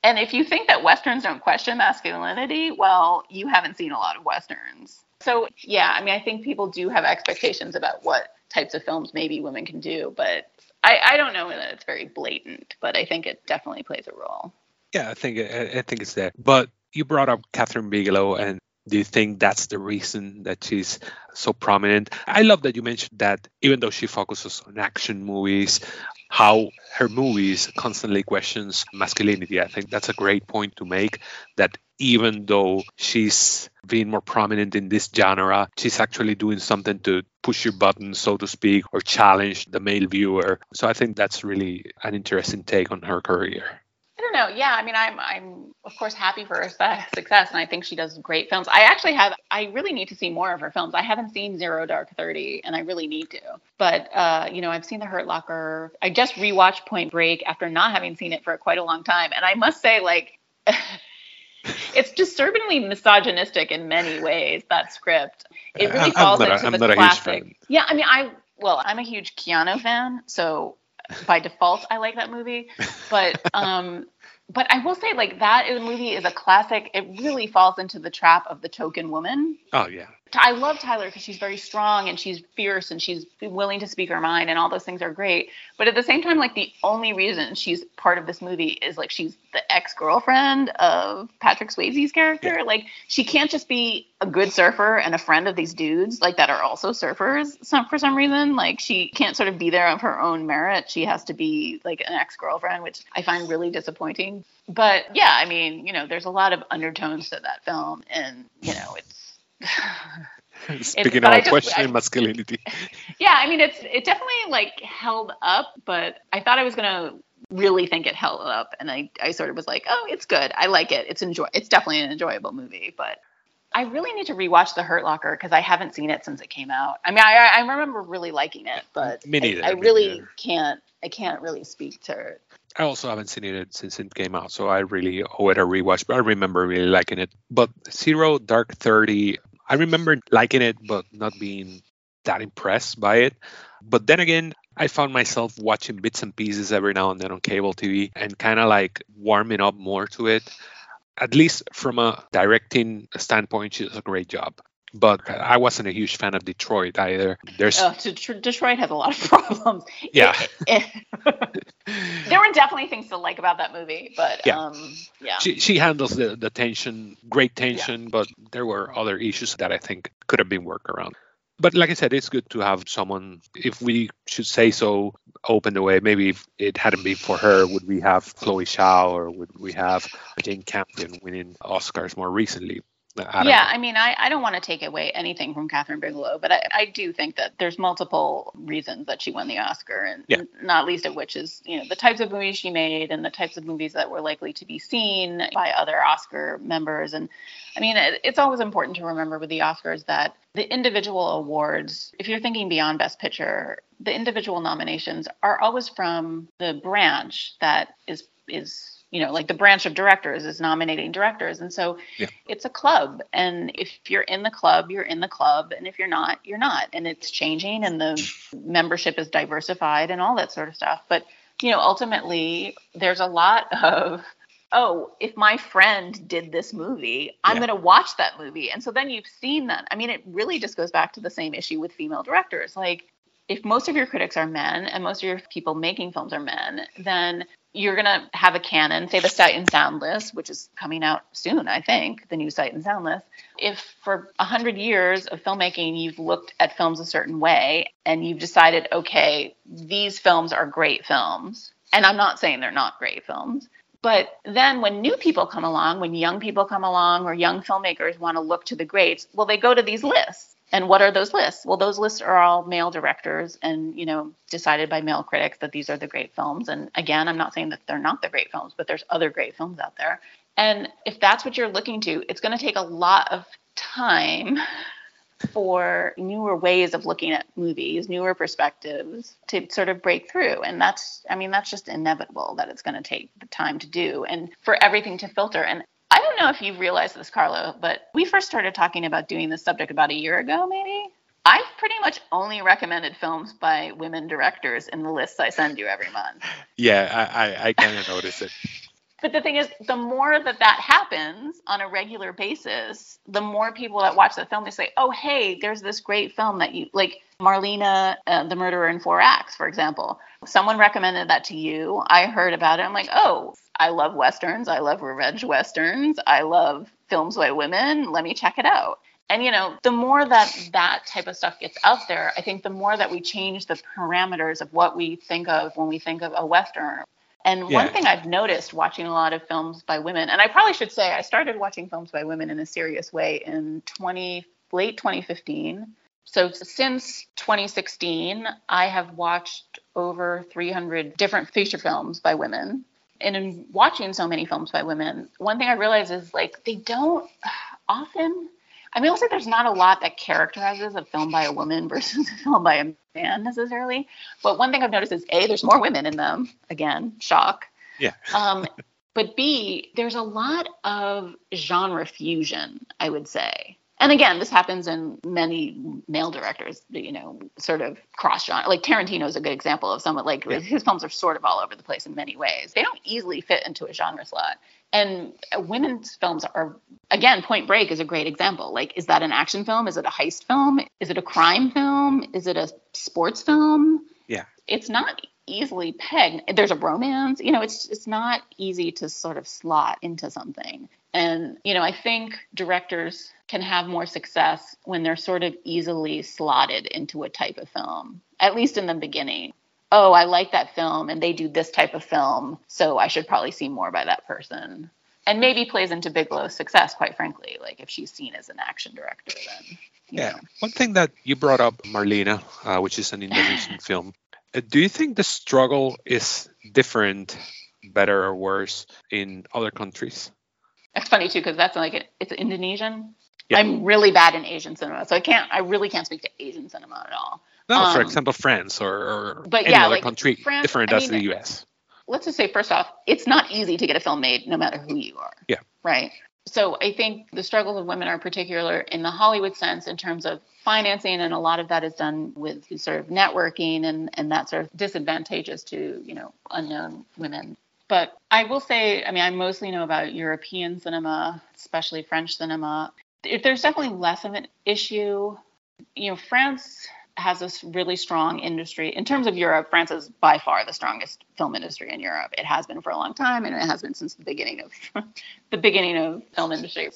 S10: And if you think that westerns don't question masculinity, well, you haven't seen a lot of westerns. So, yeah, I mean, I think people do have expectations about what types of films maybe women can do, but I, I don't know that it's very blatant, but I think it definitely plays a role.
S9: Yeah, I think I, I think it's there. But you brought up Kathryn Bigelow, and do you think that's the reason that she's so prominent? I love that you mentioned that even though she focuses on action movies, how her movies constantly questions masculinity. I think that's a great point to make. That even though she's being more prominent in this genre, she's actually doing something to push your buttons, so to speak, or challenge the male viewer. So I think that's really an interesting take on her career.
S10: I don't know. Yeah, I mean, I'm I'm of course happy for her success, and I think she does great films. I actually have. I really need to see more of her films. I haven't seen Zero Dark Thirty, and I really need to. But uh, you know, I've seen The Hurt Locker. I just rewatched Point Break after not having seen it for quite a long time, and I must say, like. it's disturbingly misogynistic in many ways. That script, it really
S9: I'm- I'm
S10: falls
S9: not
S10: into
S9: I'm
S10: the
S9: not a huge
S10: classic.
S9: fan.
S10: Yeah, I mean, I well, I'm a huge Keanu fan, so by default, I like that movie. But um, but I will say, like that movie is a classic. It really falls into the trap of the token woman.
S9: Oh yeah.
S10: I love Tyler because she's very strong and she's fierce and she's willing to speak her mind and all those things are great. But at the same time, like the only reason she's part of this movie is like she's the ex girlfriend of Patrick Swayze's character. Like she can't just be a good surfer and a friend of these dudes like that are also surfers. Some for some reason, like she can't sort of be there of her own merit. She has to be like an ex girlfriend, which I find really disappointing. But yeah, I mean, you know, there's a lot of undertones to that film, and you know, it's.
S9: Speaking of questioning
S10: I-
S9: masculinity.
S10: yeah, I mean it's it definitely like held up, but I thought I was gonna really think it held up, and I I sort of was like, oh, it's good, I like it, it's enjoy, it's definitely an enjoyable movie, but I really need to rewatch The Hurt Locker because I haven't seen it since it came out. I mean, I I remember really liking it, but
S9: Me neither,
S10: I, I
S9: me
S10: really
S9: neither.
S10: can't I can't really speak to it.
S9: I also haven't seen it since it came out, so I really owe it a rewatch. But I remember really liking it. But Zero Dark Thirty, I remember liking it, but not being that impressed by it. But then again, I found myself watching bits and pieces every now and then on cable TV and kind of like warming up more to it. At least from a directing standpoint, she does a great job. But I wasn't a huge fan of Detroit either. There's
S10: Oh, Detroit has a lot of problems.
S9: Yeah.
S10: It- it- there were definitely things to like about that movie, but
S9: Yeah.
S10: um, yeah.
S9: she she handles the, the tension, great tension, but there were other issues that I think could have been worked around. But like I said, it's good to have someone, if we should say so, open the way. Maybe if it hadn't been for her, would we have Chloe Zhao or would we have Jane Campion winning Oscars more recently? I
S10: yeah,
S9: know.
S10: I mean, I, I don't want to take away anything from Kathryn Bigelow, but I, I do think that there's multiple reasons that she won the Oscar, and
S9: Yeah.
S10: not least of which is you know the types of movies she made and the types of movies that were likely to be seen by other Oscar members. And I mean, it, it's always important to remember with the Oscars that the individual awards, if you're thinking beyond Best Picture, the individual nominations are always from the branch that is is you know like the branch of directors is nominating directors, and so it's a club. And if you're in the club you're in the club. And if you're not you're not. And it's changing and the membership is diversified and all that sort of stuff. But you know ultimately there's a lot of oh if my friend did this movie i'm
S9: Yeah.
S10: going to watch that movie. And so then you've seen that. I mean it really just goes back to the same issue with female directors. Like if most of your critics are men and most of your people making films are men, then you're going to have a canon, say the Sight and Sound list, which is coming out soon, I think, the new Sight and Sound list. If for 100 years of filmmaking you've looked at films a certain way and you've decided, okay, these films are great films, and I'm not saying they're not great films, but then when new people come along, when young people come along or young filmmakers want to look to the greats, well, they go to these lists. And what are those lists? Well, those lists are all male directors and, you know, decided by male critics that these are the great films. And again, I'm not saying that they're not the great films, but there's other great films out there. And if that's what you're looking to, it's going to take a lot of time for newer ways of looking at movies, newer perspectives to sort of break through. And that's, I mean, that's just inevitable that it's going to take the time to do and for everything to filter. And I don't know if you realize this, Carlo, but we first started talking about doing this subject about a year ago, maybe. I've pretty much only recommended films by women directors in the lists I send you every month.
S9: Yeah, I, I, I kind of noticed it.
S10: But the thing is, the more that that happens on a regular basis, the more people that watch the film they say, "Oh, hey, there's this great film that you like." Marlina, uh, the Murderer in Four Acts, for example. Someone recommended that to you. I heard about it. I'm like, "Oh, I love westerns. I love revenge westerns. I love films by women. Let me check it out." And you know, the more that that type of stuff gets out there, I think the more that we change the parameters of what we think of when we think of a western and yeah. one thing I've noticed watching a lot of films by women, and I probably should say I started watching films by women in a serious way in 20 late 2015. So since 2016, I have watched over 300 different feature films by women. And in watching so many films by women, one thing I realize is like they don't often I mean, also there's not a lot that characterizes a film by a woman versus a film by a man necessarily. But one thing I've noticed is a there's more women in them. Again, shock.
S9: Yeah.
S10: um, but b there's a lot of genre fusion. I would say. And again, this happens in many male directors, you know, sort of cross genre. Like Tarantino is a good example of someone like yeah. his films are sort of all over the place in many ways. They don't easily fit into a genre slot. And women's films are again point break is a great example. Like is that an action film? Is it a heist film? Is it a crime film? Is it a sports film?
S9: Yeah.
S10: It's not easily pegged there's a romance you know it's it's not easy to sort of slot into something and you know i think directors can have more success when they're sort of easily slotted into a type of film at least in the beginning oh, I like that film and they do this type of film, so I should probably see more by that person. And maybe plays into Bigelow's success, quite frankly. Like if she's seen as an action director, then.
S9: Yeah. Know. One thing that you brought up, Marlina, uh, which is an Indonesian film. Do you think the struggle is different, better or worse in other countries?
S10: That's funny too, because that's like it's Indonesian. Yeah. I'm really bad in Asian cinema, so I can't. I really can't speak to Asian cinema at all.
S9: No, um, for example, France or, or but any yeah, other like country France, different I as mean, the U.S.
S10: Let's just say first off, it's not easy to get a film made, no matter who you are.
S9: Yeah.
S10: Right. So I think the struggles of women are particular in the Hollywood sense in terms of financing, and a lot of that is done with sort of networking, and and that sort of disadvantageous to you know unknown women. But I will say, I mean, I mostly know about European cinema, especially French cinema. There's definitely less of an issue. You know, France has this really strong industry. In terms of Europe, France is by far the strongest film industry in Europe. It has been for a long time, and it has been since the beginning of the beginning of film industry.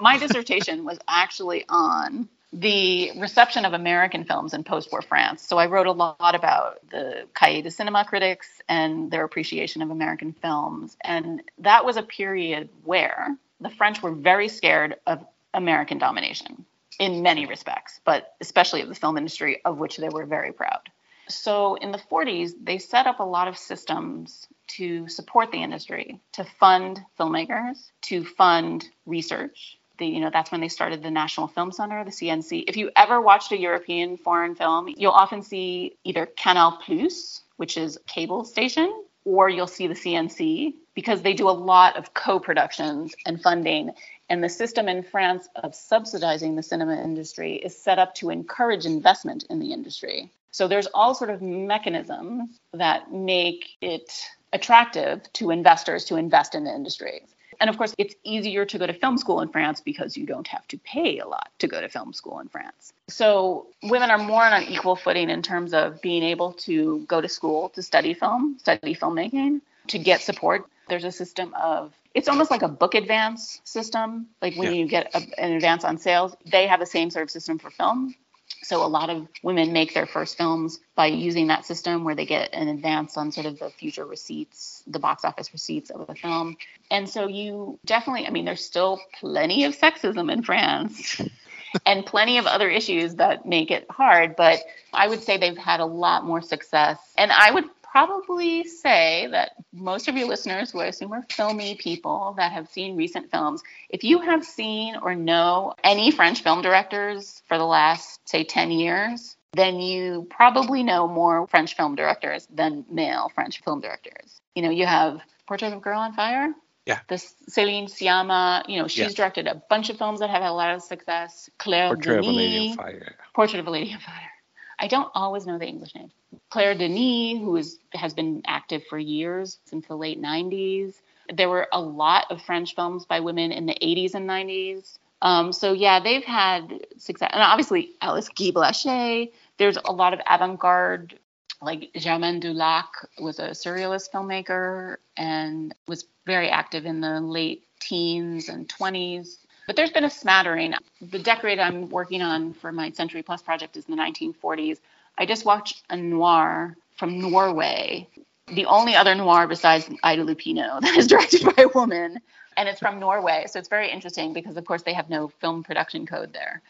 S10: My dissertation was actually on the reception of American films in post-war France. So I wrote a lot about the Cahiers du Cinéma critics and their appreciation of American films, and that was a period where the French were very scared of American domination in many respects, but especially of the film industry, of which they were very proud. So in the 40s, they set up a lot of systems to support the industry, to fund filmmakers, to fund research. The, you know, that's when they started the National Film Center, the CNC. If you ever watched a European foreign film, you'll often see either Canal Plus, which is cable station, or you'll see the CNC because they do a lot of co-productions and funding and the system in France of subsidizing the cinema industry is set up to encourage investment in the industry. So there's all sort of mechanisms that make it attractive to investors to invest in the industry. And of course, it's easier to go to film school in France because you don't have to pay a lot to go to film school in France. So women are more on an equal footing in terms of being able to go to school to study film, study filmmaking. to get support. There's a system of it's almost like a book advance system. Like when
S9: Yeah.
S10: you get a, an advance on sales, they have the same sort of system for film. So a lot of women make their first films by using that system where they get an advance on sort of the future receipts, the box office receipts of the film. And so you definitely, I mean, there's still plenty of sexism in France and plenty of other issues that make it hard, but I would say they've had a lot more success. And I would probably say that most of your listeners, who I assume are filmy people that have seen recent films, if you have seen or know any French film directors for the last, say, 10 years, then you probably know more French film directors than male French film directors. You know, you have Portrait of a Girl on Fire.
S9: Yeah.
S10: This Celine Sciamma, you know, she's
S9: Yeah.
S10: directed a bunch of films that have had a lot of success. Claire
S9: Portrait of a
S10: Denis,
S9: Lady on Fire.
S10: Portrait of a Lady on Fire. I don't always know the English name. Claire Denis, who is, has been active for years, since the late 90s. There were a lot of French films by women in the 80s and 90s. Um, so, yeah, they've had success. And obviously, Alice Guy Blaché. There's a lot of avant garde, like Germaine Dulac was a surrealist filmmaker and was very active in the late teens and 20s. But there's been a smattering. The decorate I'm working on for my Century Plus project is in the 1940s. I just watched a noir from Norway, the only other noir besides Ida Lupino that is directed by a woman, and it's from Norway. So it's very interesting because, of course, they have no film production code there.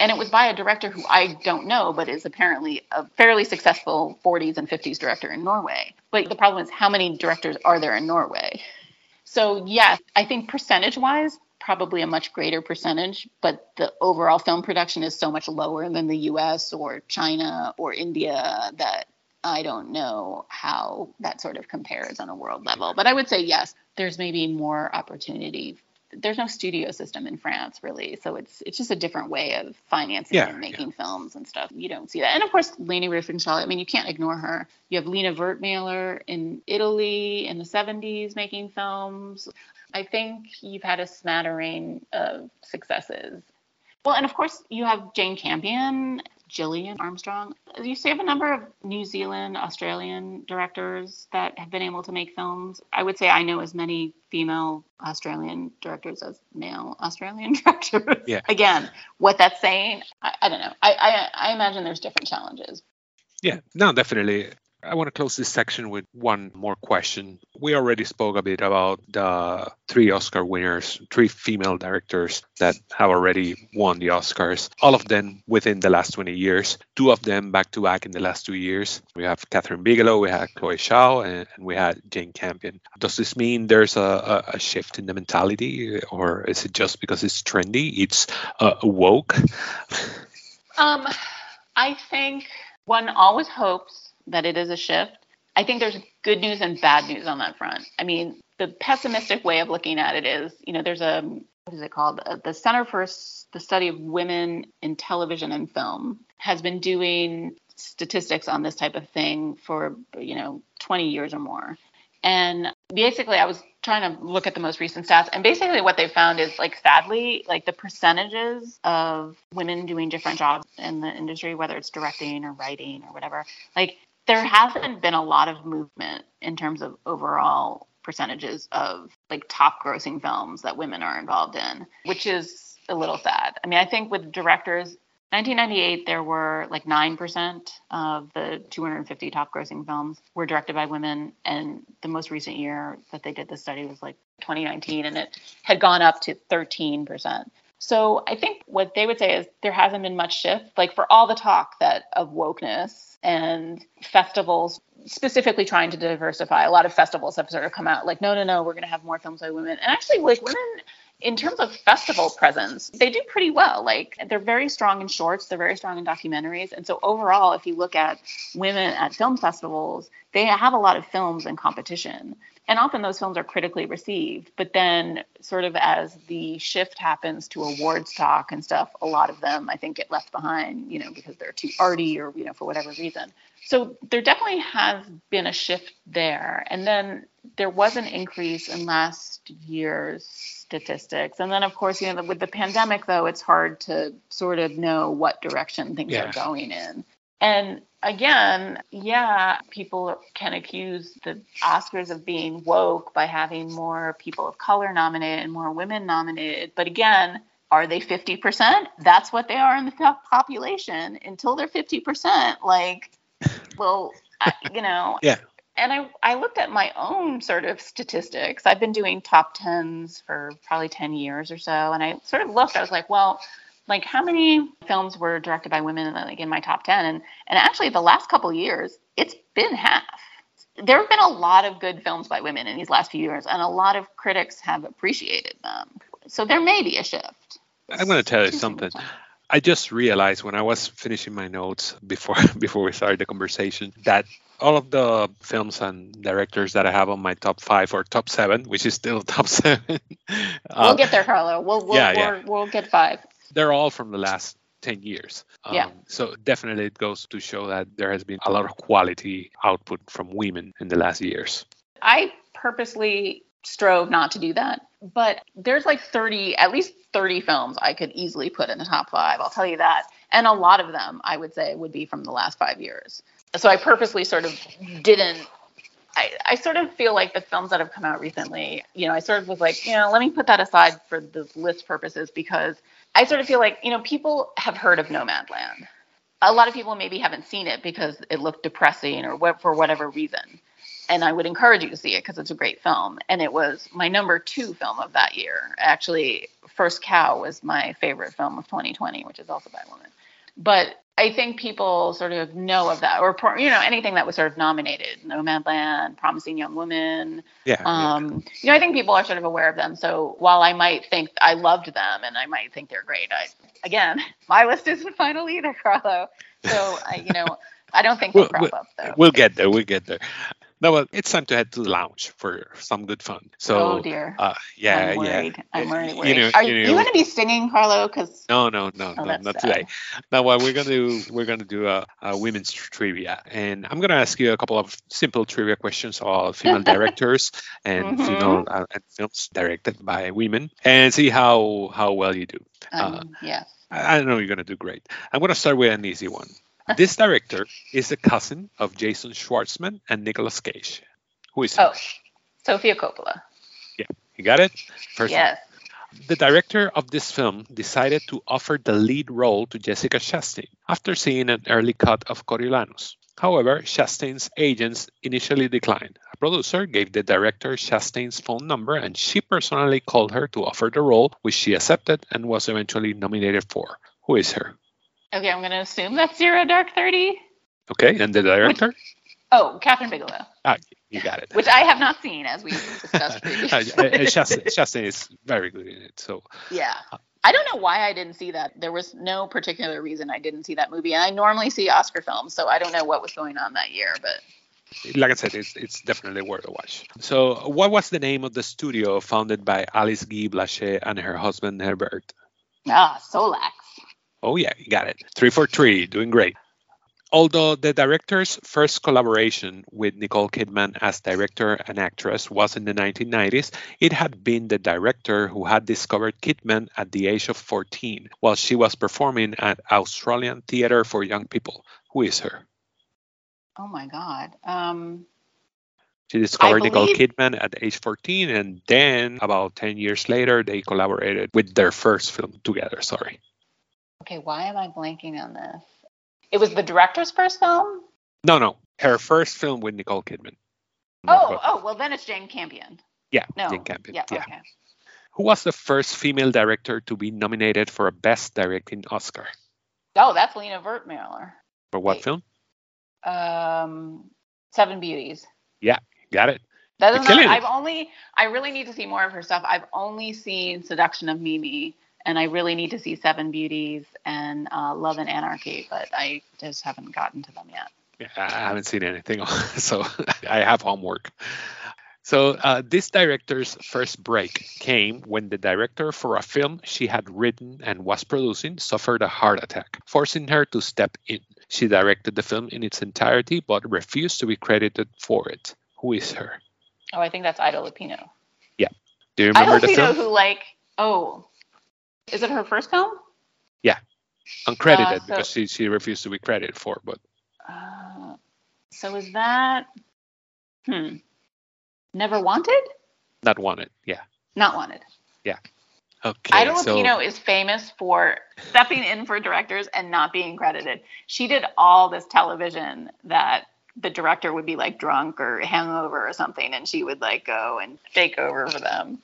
S10: And it was by a director who I don't know, but is apparently a fairly successful 40s and 50s director in Norway. But the problem is, how many directors are there in Norway? So, yes, I think percentage wise, probably a much greater percentage, but the overall film production is so much lower than the US or China or India that I don't know how that sort of compares on a world level. But I would say, yes, there's maybe more opportunity. There's no studio system in France really, so it's it's just a different way of financing
S9: Yeah,
S10: and making films and stuff. You don't see that, and of course, Leni Riefenstahl. I mean, you can't ignore her. You have Lina Wertmüller in Italy in the 70s making films. I think you've had a smattering of successes. Well, and of course, you have Jane Campion, Gillian Armstrong. You see, have a number of New Zealand, Australian directors that have been able to make films. I would say I know as many female Australian directors as male Australian directors.
S9: Yeah.
S10: Again, what that's saying, I, I don't know. I, I I imagine there's different challenges.
S9: Yeah, no, definitely. I want to close this section with one more question. We already spoke a bit about the three Oscar winners, three female directors that have already won the Oscars, all of them within the last 20 years, two of them back to back in the last two years. We have Kathryn Bigelow, we had Chloe Zhao, and, we had Jane Campion. Does this mean there's a, a shift in the mentality, or is it just because it's trendy, it's uh, woke?
S10: Um, I think one always hopes that it is a shift. I think there's good news and bad news on that front. I mean, the pessimistic way of looking at it is, you know, there's a what is it called? Uh, The Center for the Study of Women in Television and Film has been doing statistics on this type of thing for, you know, 20 years or more. And basically, I was trying to look at the most recent stats, and basically, what they found is like, sadly, like the percentages of women doing different jobs in the industry, whether it's directing or writing or whatever, like there hasn't been a lot of movement in terms of overall percentages of like top grossing films that women are involved in, which is a little sad. I mean, I think with directors, 1998 there were like 9% of the 250 top grossing films were directed by women and the most recent year that they did the study was like 2019 and it had gone up to 13%. So I think what they would say is there hasn't been much shift like for all the talk that of wokeness and festivals specifically trying to diversify. A lot of festivals have sort of come out like no no no, we're going to have more films by women. And actually like women in terms of festival presence, they do pretty well. Like they're very strong in shorts, they're very strong in documentaries. And so overall, if you look at women at film festivals, they have a lot of films in competition. And often those films are critically received. But then sort of as the shift happens to awards talk and stuff, a lot of them I think get left behind, you know, because they're too arty or, you know, for whatever reason. So there definitely has been a shift there. And then there was an increase in last year's statistics. And then, of course, you know, with the pandemic, though, it's hard to sort of know what direction things
S9: Yeah.
S10: are going in. And again, yeah, people can accuse the Oscars of being woke by having more people of color nominated and more women nominated. But again, are they 50%? That's what they are in the population. Until they're 50%, like, well, I, you know.
S9: Yeah.
S10: And I, I looked at my own sort of statistics. I've been doing top tens for probably 10 years or so. And I sort of looked, I was like, well, like how many films were directed by women like in my top 10 and and actually the last couple years it's been half there have been a lot of good films by women in these last few years and a lot of critics have appreciated them so there may be a shift
S9: I'm going to tell you something. I just realized when I was finishing my notes before before we started the conversation that all of the films and directors that I have on my top five or top seven, which is still top seven,
S10: we'll uh, get there, Carlo. We'll we'll,
S9: yeah,
S10: yeah. we'll, we'll get five.
S9: They're all from the last 10 years. Um,
S10: Yeah.
S9: So definitely it goes to show that there has been a lot of quality output from women in the last years.
S10: I purposely strove not to do that, but there's like 30, at least 30 films I could easily put in the top five. I'll tell you that. And a lot of them, I would say, would be from the last five years. So I purposely sort of didn't. I, I sort of feel like the films that have come out recently, you know, I sort of was like, you know, let me put that aside for the list purposes because I sort of feel like, you know, people have heard of Nomadland. A lot of people maybe haven't seen it because it looked depressing or what, for whatever reason and I would encourage you to see it because it's a great film. And it was my number two film of that year. Actually, First Cow was my favorite film of 2020, which is also by a woman. But I think people sort of know of that, or you know, anything that was sort of nominated, Nomadland, Promising Young Woman.
S9: Yeah.
S10: Um, you know, I think people are sort of aware of them. So while I might think I loved them and I might think they're great, I again, my list isn't final either, Carlo. So I, you know, I don't think they'll
S9: We'll,
S10: crop
S9: we'll,
S10: up though.
S9: we'll get there. We'll get there. No, well, it's time to head to the lounge for some good fun. So,
S10: oh dear.
S9: uh, yeah,
S10: I'm
S9: yeah.
S10: worried. I'm worried.
S9: You know,
S10: Are
S9: you
S10: you, going to be singing, Carlo? Because
S9: No, no, no,
S10: Oh,
S9: no, not
S10: sad.
S9: today. Now, what we're gonna do, we're gonna do a, a women's trivia, and I'm gonna ask you a couple of simple trivia questions about female directors and
S10: Mhm.
S9: female uh, and films directed by women, and see how how well you do.
S10: um,
S9: Uh,
S10: yeah.
S9: I, I know you're gonna do great. I'm gonna start with an easy one. This director is the cousin of Jason Schwartzman and Nicolas Cage. Who is he?
S10: Oh, Sofia Coppola.
S9: Yeah, you got it? First one. The director of this film decided to offer the lead role to Jessica Chastain after seeing an early cut of Coriolanus. However, Chastain's agents initially declined. A producer gave the director Chastain's phone number and she personally called her to offer the role, which she accepted and was eventually nominated for. Who is her?
S10: Okay, I'm going to assume that's Zero Dark Thirty.
S9: Okay, and the director?
S10: Oh, Kathryn Bigelow,
S9: Ah, you got it.
S10: which I have not seen, as we discussed
S9: Uh,
S10: previously.
S9: uh, Chastain, is very good in it. So
S10: yeah. I don't know why I didn't see that. There was no particular reason I didn't see that movie, and I normally see Oscar films, so I don't know what was going on that year. But
S9: like I said, it's, it's definitely worth a watch. So, what was the name of the studio founded by Alice Guy Blaché and her husband Herbert?
S10: ah, Solax.
S9: Oh, yeah, you got it. Three for three, doing great. Although the director's first collaboration with Nicole Kidman as director and actress was in the 1990s, it had been the director who had discovered Kidman at the age of 14 while she was performing at Australian Theatre for Young People. Who is her?
S10: Oh my God. Um,
S9: She discovered Nicole Kidman at age 14, and then about 10 years later, they collaborated with their first film together. Sorry.
S10: Okay, why am I blanking on this? It was the director's first film.
S9: No, no. Her first film with Nicole Kidman.
S10: Oh, oh, well then it's Jane Campion.
S9: Yeah,
S10: No.
S9: Jane Campion.
S10: Yeah.
S9: yeah.
S10: Okay.
S9: Who was the first female director to be nominated for a Best Directing Oscar?
S10: Oh, that's Lina Wertmüller.
S9: For what
S10: Wait.
S9: film?
S10: Um, Seven Beauties.
S9: Yeah, got it.
S10: That not,
S9: it.
S10: I've only, I really need to see more of her stuff. I've only seen Seduction of Mimi, and I really need to see Seven Beauties and uh, Love and Anarchy, but I just haven't gotten to them yet.
S9: Yeah, I haven't seen anything, so I have homework. So, uh, this director's first break came when the director for a film she had written and was producing suffered a heart attack, forcing her to step in. She directed the film in its entirety but refused to be credited for it. Who is her?
S10: Oh, I think that's Ida Lupino. Yeah.
S9: Do you remember
S10: Ida
S9: the
S10: Lupino,
S9: film?
S10: who like, oh, is it her first film?
S9: Yeah, uncredited
S10: uh, so-
S9: because she, she refused to be credited for, but
S10: Uh, so is that hmm? Never wanted?
S9: Not wanted. Yeah.
S10: Not wanted.
S9: Yeah. Okay.
S10: Ida
S9: so
S10: Lupino is famous for stepping in for directors and not being credited. She did all this television that the director would be like drunk or hangover or something, and she would like go and take over for them.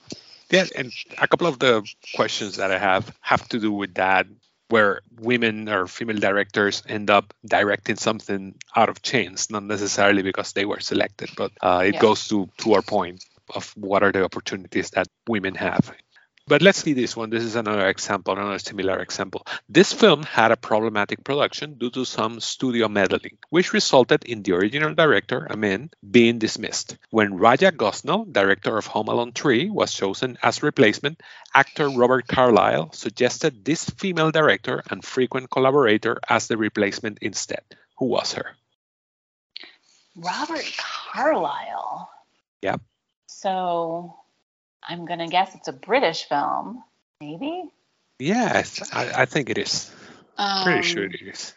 S9: Yeah, and a couple of the questions that I have have to do with that, where women or female directors end up directing something out of chance, not necessarily because they were selected, but uh, it
S10: Yeah.
S9: goes to to our point of what are the opportunities that women have. But let's see this one. This is another example, another similar example. This film had a problematic production due to some studio meddling, which resulted in the original director, Amin, being dismissed. When Raja Gosnell, director of Home Alone 3, was chosen as replacement, actor Robert Carlyle suggested this female director and frequent collaborator as the replacement instead. Who was her?
S10: Robert Carlyle.
S9: Yep.
S10: So I'm gonna guess it's a British film, maybe.
S9: Yes, I, I think it is. Pretty
S10: Um,
S9: sure it is.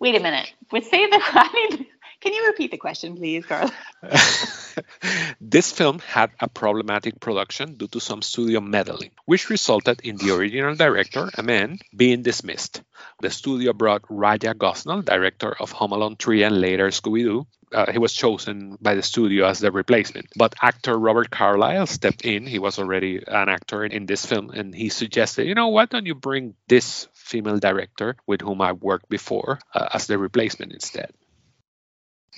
S10: Wait a minute. We say the I need. Can you repeat the question, please, Carla?
S9: this film had a problematic production due to some studio meddling, which resulted in the original director, a man, being dismissed. The studio brought Raja Gosnell, director of Home Alone 3 and later Scooby Doo. Uh, he was chosen by the studio as the replacement. But actor Robert Carlyle stepped in. He was already an actor in this film, and he suggested, you know, why don't you bring this female director with whom I worked before uh, as the replacement instead?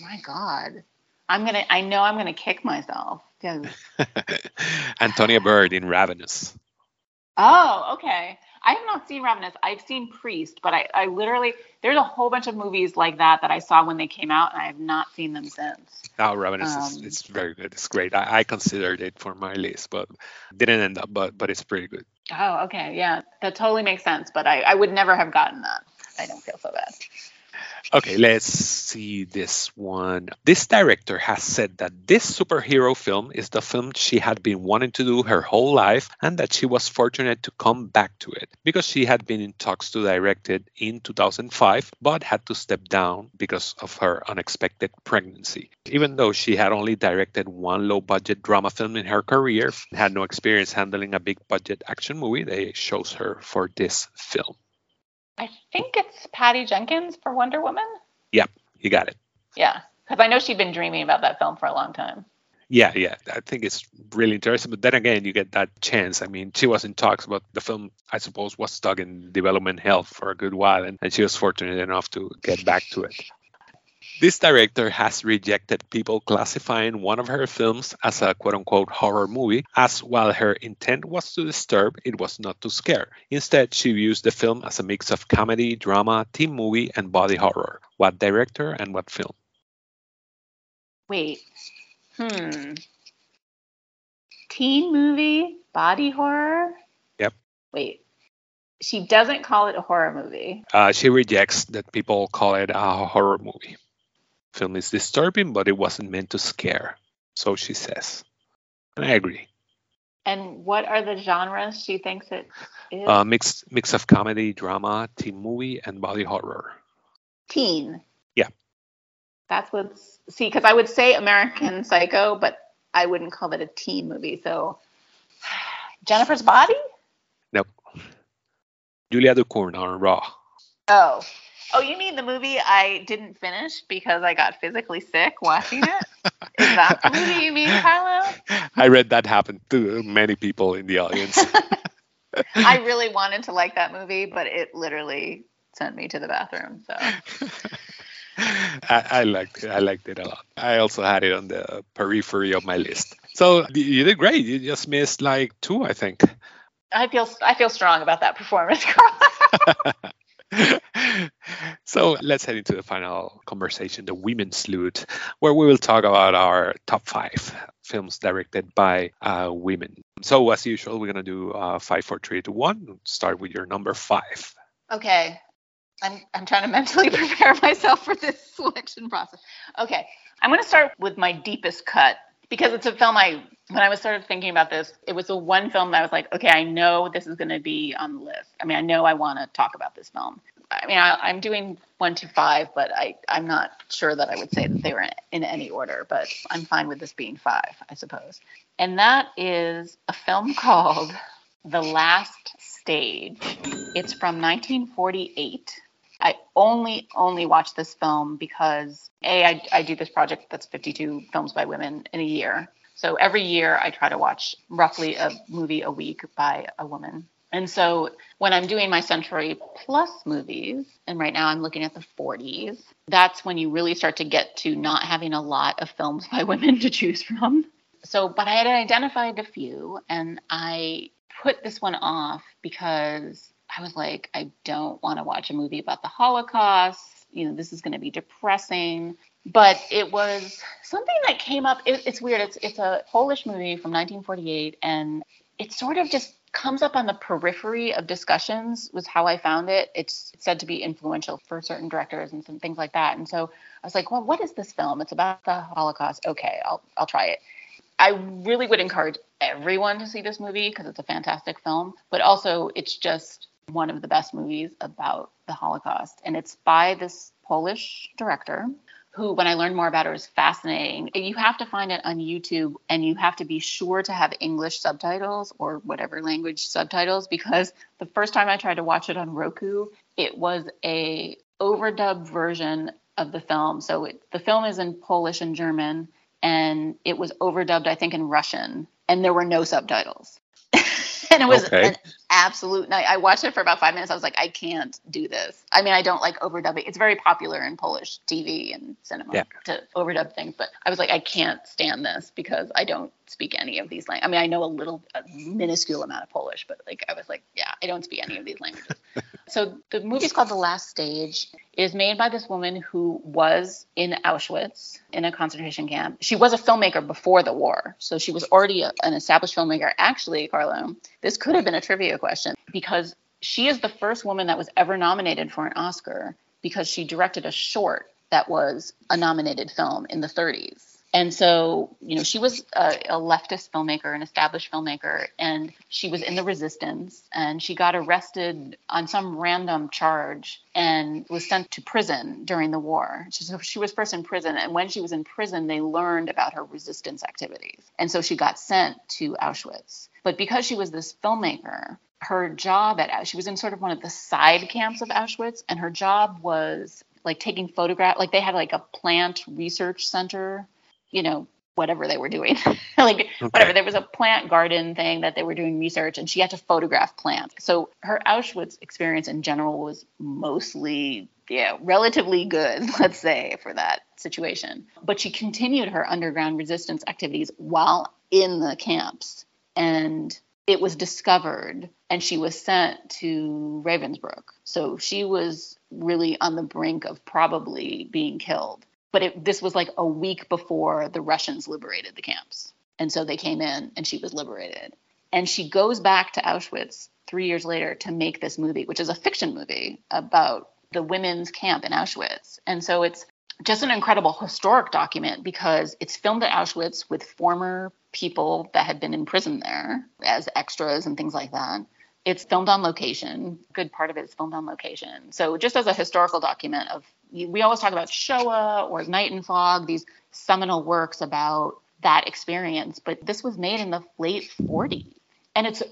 S10: My God. I'm gonna. I know I'm gonna kick myself.
S9: Antonia Bird in Ravenous.
S10: Oh, okay. I have not seen Ravenous. I've seen Priest, but I, I literally there's a whole bunch of movies like that that I saw when they came out, and I have not seen them since.
S9: Oh, Ravenous is
S10: Um,
S9: it's very good. It's great. I, I considered it for my list, but didn't end up. But but it's pretty good.
S10: Oh, okay, yeah, that totally makes sense. But I, I would never have gotten that. I don't feel so bad.
S9: Okay, let's see this one. This director has said that this superhero film is the film she had been wanting to do her whole life and that she was fortunate to come back to it because she had been in talks to direct it in 2005 but had to step down because of her unexpected pregnancy. Even though she had only directed one low budget drama film in her career, had no experience handling a big budget action movie, they chose her for this film.
S10: I think it's Patty Jenkins for Wonder Woman.
S9: Yep, you got it.
S10: Yeah, because I know she'd been dreaming about that film for a long time.
S9: Yeah, yeah, I think it's really interesting. But then again, you get that chance. I mean, she was in talks, but the film, I suppose, was stuck in development hell for a good while, and, and she was fortunate enough to get back to it. This director has rejected people classifying one of her films as a quote unquote horror movie, as while her intent was to disturb, it was not to scare. Instead, she views the film as a mix of comedy, drama, teen movie, and body horror. What director and what film?
S10: Wait, hmm, teen movie, body horror.
S9: Yep.
S10: Wait, she doesn't call it a horror movie.
S9: Uh, she rejects that people call it a horror movie. Film is disturbing, but it wasn't meant to scare. So she says. And I agree.
S10: And what are the genres she thinks it is?
S9: Uh, mix mix of comedy, drama, teen movie, and body horror.
S10: teen.
S9: Yeah.
S10: That's what's see because I would say American Psycho, but I wouldn't call it a teen movie. So Jennifer's Body.
S9: Nope. Julia Ducournau on Raw.
S10: Oh. Oh, you mean the movie I didn't finish because I got physically sick watching it? Is that the movie you mean, Carlo?
S9: I read that happened to many people in the audience.
S10: I really wanted to like that movie, but it literally sent me to the bathroom. So
S9: I, I liked it. I liked it a lot. I also had it on the periphery of my list. So you did great. You just missed like two, I think.
S10: I feel I feel strong about that performance, Carlo.
S9: So let's head into the final conversation, the women's loot, where we will talk about our top five films directed by uh, women. So as usual, we're gonna do uh, five, four, three, two, one. Start with your number five.
S10: Okay. I'm I'm trying to mentally prepare myself for this selection process. Okay. I'm going to start with my deepest cut because it's a film I when I was sort of thinking about this, it was the one film that I was like, okay, I know this is going to be on the list. I mean, I know I want to talk about this film. I mean, I, I'm doing one to five, but I, I'm not sure that I would say that they were in, in any order, but I'm fine with this being five, I suppose. And that is a film called The Last Stage. It's from 1948. I only only watch this film because a I, I do this project that's 52 films by women in a year. So every year I try to watch roughly a movie a week by a woman. And so when I'm doing my Century Plus movies, and right now I'm looking at the 40s, that's when you really start to get to not having a lot of films by women to choose from. So, but I had identified a few, and I put this one off because I was like, I don't want to watch a movie about the Holocaust. You know, this is going to be depressing. But it was something that came up. It, it's weird. It's it's a Polish movie from 1948, and it sort of just comes up on the periphery of discussions was how I found it. It's said to be influential for certain directors and some things like that. And so I was like, well, what is this film? It's about the Holocaust. Okay, I'll I'll try it. I really would encourage everyone to see this movie because it's a fantastic film, but also it's just one of the best movies about the Holocaust. And it's by this Polish director who, when I learned more about her, was fascinating. You have to find it on YouTube and you have to be sure to have English subtitles or whatever language subtitles because the first time I tried to watch it on Roku, it was a overdubbed version of the film. So it, the film is in Polish and German and it was overdubbed, I think, in Russian, and there were no subtitles. and it was
S9: Okay.
S10: an absolute night. I watched it for about five minutes. I was like, I can't do this. I mean, I don't like overdubbing. It's very popular in Polish TV and cinema
S9: Yeah.
S10: to overdub things, but I was like, I can't stand this because I don't speak any of these languages. I mean, I know a little, a minuscule amount of Polish, but like, I was like, yeah, I don't speak any of these languages. so the movie is called The Last Stage. It is made by this woman who was in Auschwitz in a concentration camp. She was a filmmaker before the war, so she was already a, an established filmmaker. Actually, Carlo, this could have been a trivia question because she is the first woman that was ever nominated for an Oscar because she directed a short that was a nominated film in the 30s. And so, you know, she was a, a leftist filmmaker, an established filmmaker, and she was in the resistance and she got arrested on some random charge and was sent to prison during the war. So she was first in prison. And when she was in prison, they learned about her resistance activities. And so she got sent to Auschwitz. But because she was this filmmaker, her job at she was in sort of one of the side camps of Auschwitz, and her job was like taking photograph. Like they had like a plant research center, you know, whatever they were doing, like whatever. There was a plant garden thing that they were doing research, and she had to photograph plants. So her Auschwitz experience in general was mostly yeah, relatively good, let's say, for that situation. But she continued her underground resistance activities while in the camps. And it was discovered and she was sent to Ravensbrück. So she was really on the brink of probably being killed. But it, this was like a week before the Russians liberated the camps. And so they came in and she was liberated. And she goes back to Auschwitz three years later to make this movie, which is a fiction movie about the women's camp in Auschwitz. And so it's just an incredible historic document because it's filmed at Auschwitz with former people that had been imprisoned there as extras and things like that. It's filmed on location. Good part of it is filmed on location. So just as a historical document of we always talk about Shoah or Night and Fog, these seminal works about that experience, but this was made in the late 40s. And it's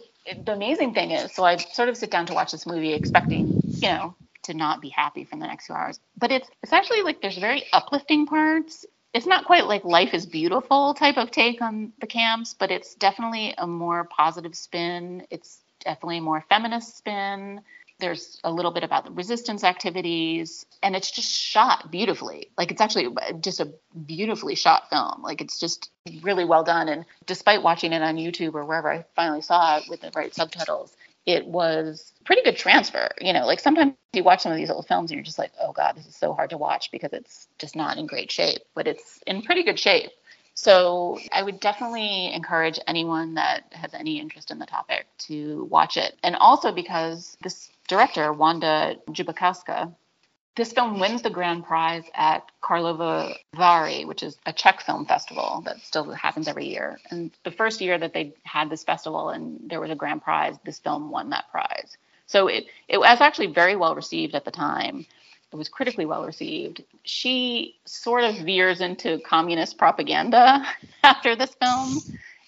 S10: the amazing thing is, so I sort of sit down to watch this movie expecting, you know, to not be happy for the next few hours. But it's it's actually like there's very uplifting parts. It's not quite like life is beautiful type of take on the camps, but it's definitely a more positive spin. It's definitely more feminist spin. There's a little bit about the resistance activities, and it's just shot beautifully. Like it's actually just a beautifully shot film. Like it's just really well done. And despite watching it on YouTube or wherever I finally saw it with the right subtitles, it was pretty good transfer. You know, like sometimes you watch some of these old films and you're just like, oh God, this is so hard to watch because it's just not in great shape, but it's in pretty good shape. So I would definitely encourage anyone that has any interest in the topic to watch it. And also because this director, Wanda Jakubowska, this film wins the grand prize at Karlovy Vary, which is a Czech film festival that still happens every year. And the first year that they had this festival and there was a grand prize, this film won that prize. So it, it was actually very well received at the time. It was critically well received. She sort of veers into communist propaganda after this film.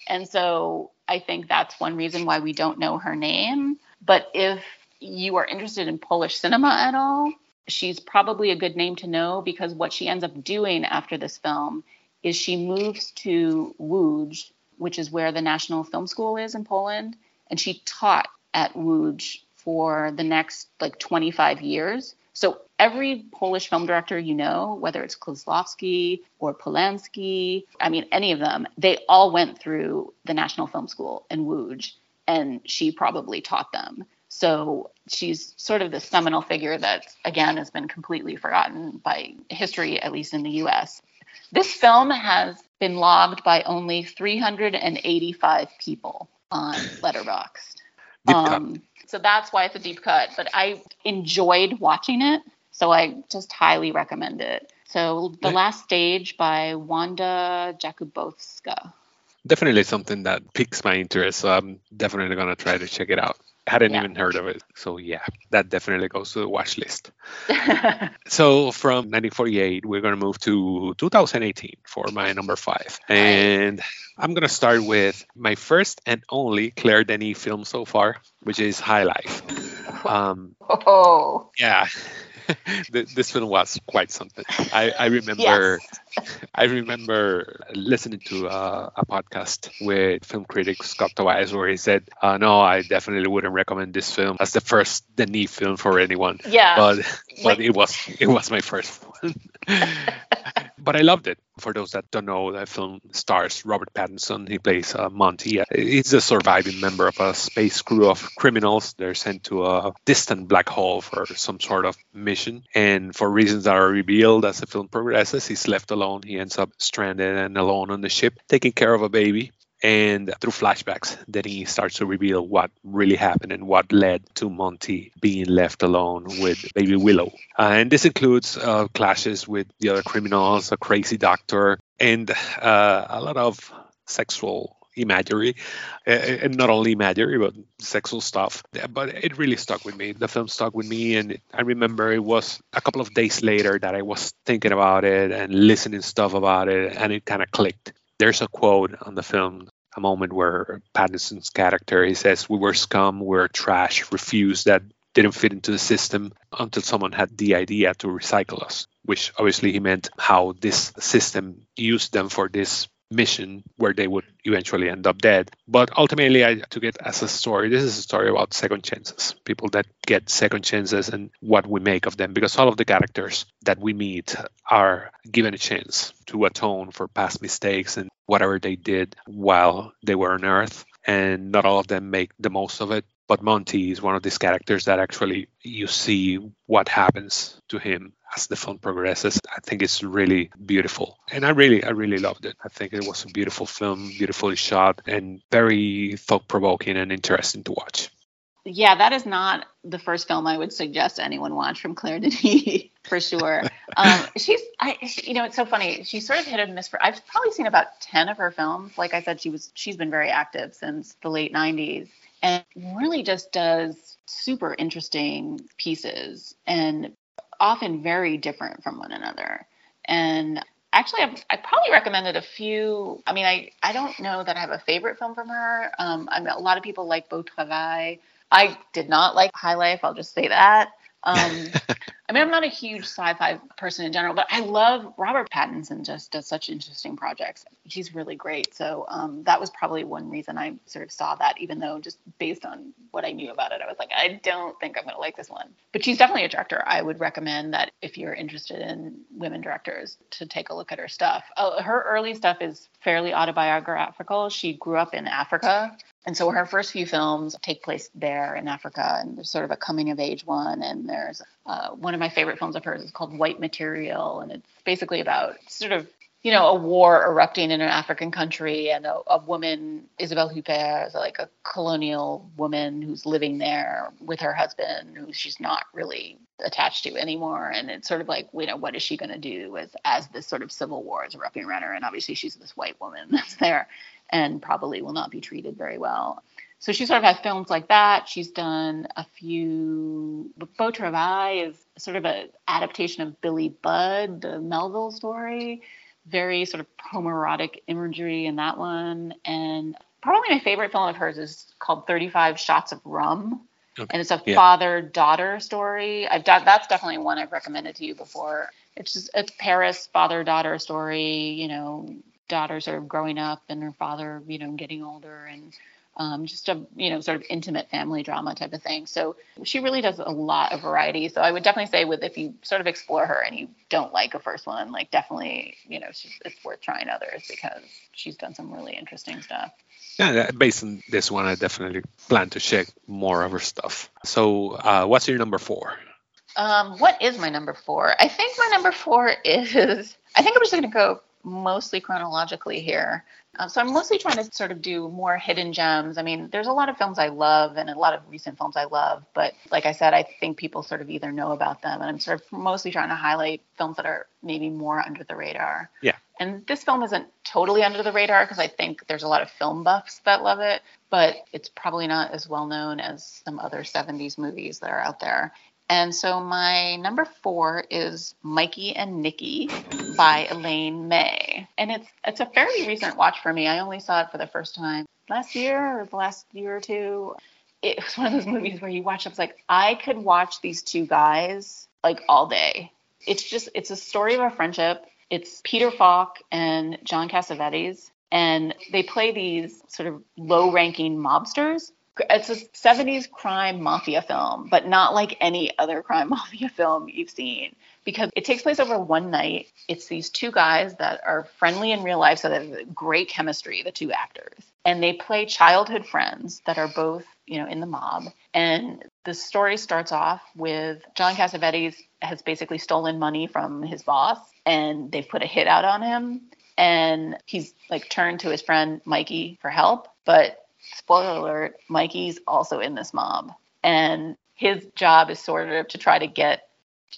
S10: And so I think that's one reason why we don't know her name. But if you are interested in Polish cinema at all, she's probably a good name to know because what she ends up doing after this film is she moves to Łódź, which is where the National Film School is in Poland, and she taught at Łódź for the next like 25 years. So every Polish film director you know, whether it's Kieślowski or Polanski, I mean any of them, they all went through the National Film School in Łódź, and she probably taught them. So she's sort of the seminal figure that, again, has been completely forgotten by history, at least in the US. This film has been logged by only 385 people on Letterboxd. Um, so that's why it's a deep cut. But I enjoyed watching it, so I just highly recommend it. So The Last Stage by Wanda Jakubowska.
S9: Definitely something that piques my interest. So I'm definitely gonna try to check it out. Hadn't
S10: Yeah.
S9: even heard of it. So yeah, that definitely goes to the watch list. So from 1948, we're going to move to 2018 for my number five. And I'm going to start with my first and only Claire Denis film so far, which is High Life. Um,
S10: Oh,
S9: yeah. Th- this film was quite something. I, I remember I remember listening to uh, a podcast with film critic Scott Tobias where he said, uh, "No, I definitely wouldn't recommend this film as the first Denis film for anyone."
S10: Yeah.
S9: but but
S10: Like-
S9: it was it was my first one. but I loved it. For those that don't know, that film stars Robert Pattinson. He plays uh, Monty. He's a surviving member of a space crew of criminals. They're sent to a distant black hole for some sort of mission. And for reasons that are revealed as the film progresses, he's left alone. He ends up stranded and alone on the ship, taking care of a baby. And through flashbacks, then he starts to reveal what really happened and what led to Monty being left alone with baby Willow. Uh, and this includes uh, clashes with the other criminals, a crazy doctor, and uh, a lot of sexual imagery. And not only imagery but sexual stuff. But it really stuck with me. The film stuck with me and i remember it was a couple of days later that i was thinking about it and listening stuff about it and it kind of clicked. There's a quote on the film a moment where pattinson's character he says we were scum we were trash refuse that didn't fit into the system until someone had the idea to recycle us which obviously he meant how this system used them for this mission where they would eventually end up dead. But ultimately, I took it as a story. This is a story about second chances, people that get second chances and what we make of them. Because all of the characters that we meet are given a chance to atone for past mistakes and whatever they did while they were on Earth. And not all of them make the most of it. But Monty is one of these characters that actually you see what happens to him as the film progresses. I think it's really beautiful. And I really, I really loved it. I think it was a beautiful film, beautifully shot, and very thought provoking and interesting to watch.
S10: yeah, that is not the first film I would suggest anyone watch from Claire Denis for sure. um, she's, I, you know, it's so funny. She's sort of hit and miss for. I've probably seen about ten of her films. Like I said, she was, she's been very active since the late '90s, and really just does super interesting pieces and often very different from one another. And actually, I've, I probably recommended a few. I mean, I, I don't know that I have a favorite film from her. Um, I mean, a lot of people like Beau Travail. I did not like High Life. I'll just say that. Um, I mean, I'm not a huge sci-fi person in general, but I love Robert Pattinson. Just does such interesting projects. He's really great. So um, that was probably one reason I sort of saw that, even though just based on what I knew about it, I was like, I don't think I'm going to like this one. But she's definitely a director. I would recommend that if you're interested in women directors to take a look at her stuff. Uh, her early stuff is fairly autobiographical. She grew up in Africa. And so her first few films take place there in Africa, and there's sort of a coming of age one. And there's uh, one of my favorite films of hers is called White Material, and it's basically about sort of you know a war erupting in an African country, and a, a woman, Isabelle Huppert, is like a colonial woman who's living there with her husband, who she's not really attached to anymore. And it's sort of like you know what is she going to do as as this sort of civil war is erupting around her, and obviously she's this white woman that's there and probably will not be treated very well. So she sort of has films like that. She's done a few. Beau Travail is sort of an adaptation of Billy Budd, the Melville story. Very sort of homoerotic imagery in that one. And probably my favorite film of hers is called 35 Shots of Rum.
S9: Okay.
S10: And it's a
S9: Yeah.
S10: father-daughter story. I've done that's definitely one I've recommended to you before. It's just a Paris father-daughter story. You know, daughter sort of growing up and her father, you know, getting older, and um, just a you know sort of intimate family drama type of thing. So she really does a lot of variety. So I would definitely say with if you sort of explore her and you don't like a first one, like definitely you know she's, it's worth trying others because she's done some really interesting stuff.
S9: Yeah, based on this one, I definitely plan to check more of her stuff. So, uh, what's your number four?
S10: Um, what is my number four? I think my number four is. I think I'm just going to go mostly chronologically here. Um, so I'm mostly trying to sort of do more hidden gems. I mean, there's a lot of films I love and a lot of recent films I love, but like I said, I think people sort of either know about them, and I'm sort of mostly trying to highlight films that are maybe more under the radar.
S9: Yeah.
S10: And this film isn't totally under the radar because I think there's a lot of film buffs that love it, but it's probably not as well known as some other 70s movies that are out there. And so my number four is Mikey and Nicky by Elaine May. And it's it's a fairly recent watch for me. I only saw it for the first time last year or the last year or two. It was one of those movies where you watch it, it's like, I could watch these two guys like all day. It's just it's a story of a friendship. It's Peter Falk and John Cassavetes. And they play these sort of low ranking mobsters it's a 70s crime mafia film, but not like any other crime mafia film you've seen because it takes place over one night. It's these two guys that are friendly in real life, so they have great chemistry, the two actors. And they play childhood friends that are both, you know, in the mob. And the story starts off with John Cassavetes has basically stolen money from his boss and they've put a hit out on him. And he's like turned to his friend Mikey for help. But spoiler alert, Mikey's also in this mob. And his job is sort of to try to get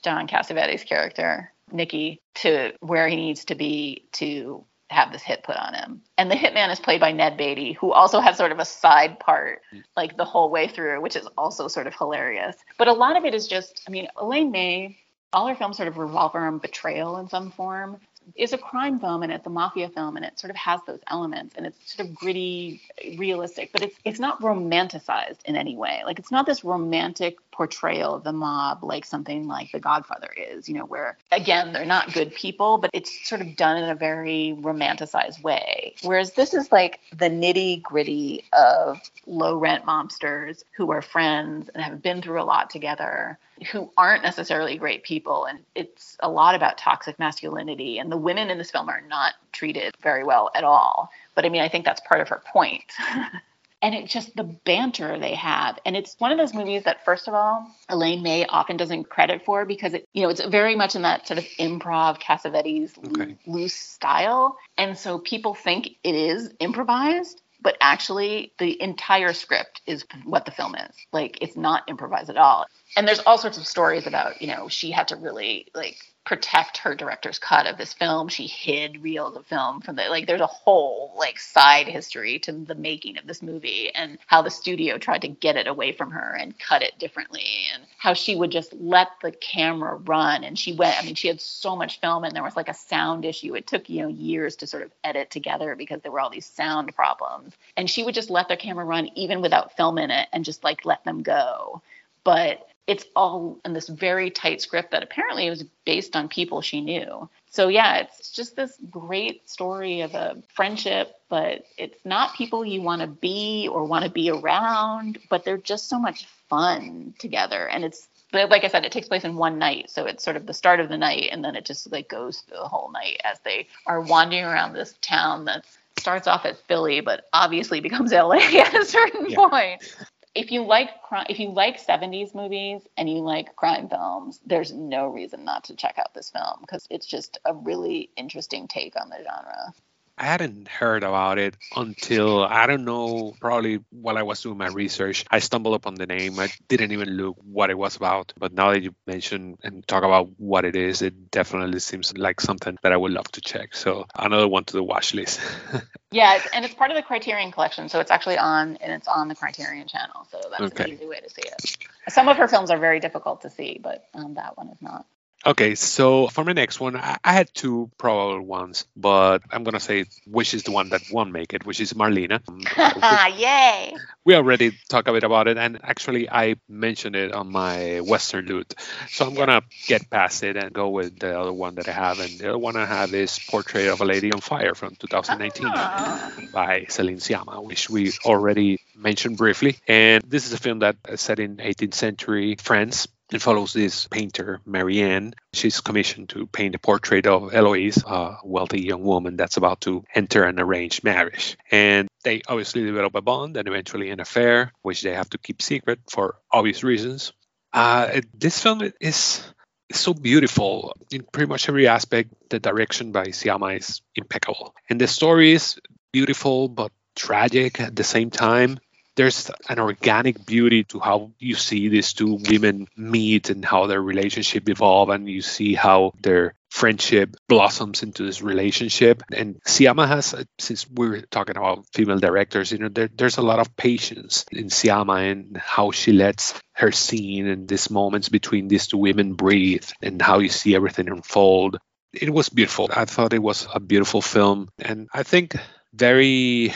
S10: John Cassavetes' character, Nicky, to where he needs to be to have this hit put on him. And the hitman is played by Ned Beatty, who also has sort of a side part like the whole way through, which is also sort of hilarious. But a lot of it is just, I mean, Elaine May, all her films sort of revolve around betrayal in some form. It's a crime film and it's a mafia film and it sort of has those elements and it's sort of gritty, realistic, but it's it's not romanticized in any way. Like it's not this romantic portrayal of the mob like something like The Godfather is, you know, where again they're not good people, but it's sort of done in a very romanticized way. Whereas this is like the nitty gritty of low rent mobsters who are friends and have been through a lot together who aren't necessarily great people. And it's a lot about toxic masculinity. And the women in this film are not treated very well at all. But i mean i think that's part of her point and it just the banter they have. And it's one of those movies that first of all elaine may often doesn't credit for because it you know it's very much in that sort of improv cassavetes
S9: Okay.
S10: loose style. And so people think it is improvised but actually the entire script is what the film is. Like it's not improvised at all. And there's all sorts of stories about you know she had to really like protect her director's cut of this film. She hid reels of film from the like there's a whole like side history to the making of this movie and how the studio tried to get it away from her and cut it differently and how she would just let the camera run. And she went i mean she had so much film and there was like a sound issue. It took you know years to sort of edit together because there were all these sound problems. And she would just let the camera run even without film in it and just like let them go. But it's all in this very tight script that apparently was based on people she knew. So yeah, it's just this great story of a friendship, but it's not people you want to be or want to be around, but they're just so much fun together and it's like I said, it takes place in one night. So it's sort of the start of the night and then it just like goes through the whole night as they are wandering around this town that starts off as Philly, but obviously becomes LA at a certain
S9: Yeah.
S10: point if you like crime, if you like 70s movies and you like crime films, there's no reason not to check out this film because it's just a really interesting take on the genre.
S9: I hadn't heard about it until I don't know, probably while I was doing my research. I stumbled upon the name. I didn't even look what it was about. But now that you mention and talk about what it is, it definitely seems like something that I would love to check. So another one to the watch list.
S10: yeah, and it's part of the Criterion collection, so it's actually on and it's on the Criterion channel. So that's okay. an easy way to see it. Some of her films are very difficult to see, but um, that one is not.
S9: Okay, so for my next one, I, had two probable ones, but I'm gonna say which is the one that won't make it, which is Marlina.
S10: Um, Yay!
S9: We already talked a bit about it, and actually I mentioned it on my Western loot. So I'm gonna get past it and go with the other one that I have, and the other one I have is Portrait of a Lady on Fire from 2019 ah. by Celine Sciamma, which we already mentioned briefly. And this is a film that is set in 18th century France it follows this painter, Marianne. She's commissioned to paint a portrait of Eloise, a wealthy young woman that's about to enter an arranged marriage. And they obviously develop a bond and eventually an affair, which they have to keep secret for obvious reasons. Uh, this film is so beautiful in pretty much every aspect. The direction by Sciamma is impeccable. And the story is beautiful but tragic at the same time there's an organic beauty to how you see these two women meet and how their relationship evolve and you see how their friendship blossoms into this relationship. And Sciamma has uh, since we are talking about female directors you know there, there's a lot of patience in Sciamma and how she lets her scene and these moments between these two women breathe and how you see everything unfold. It was beautiful. I thought it was a beautiful film. And i think very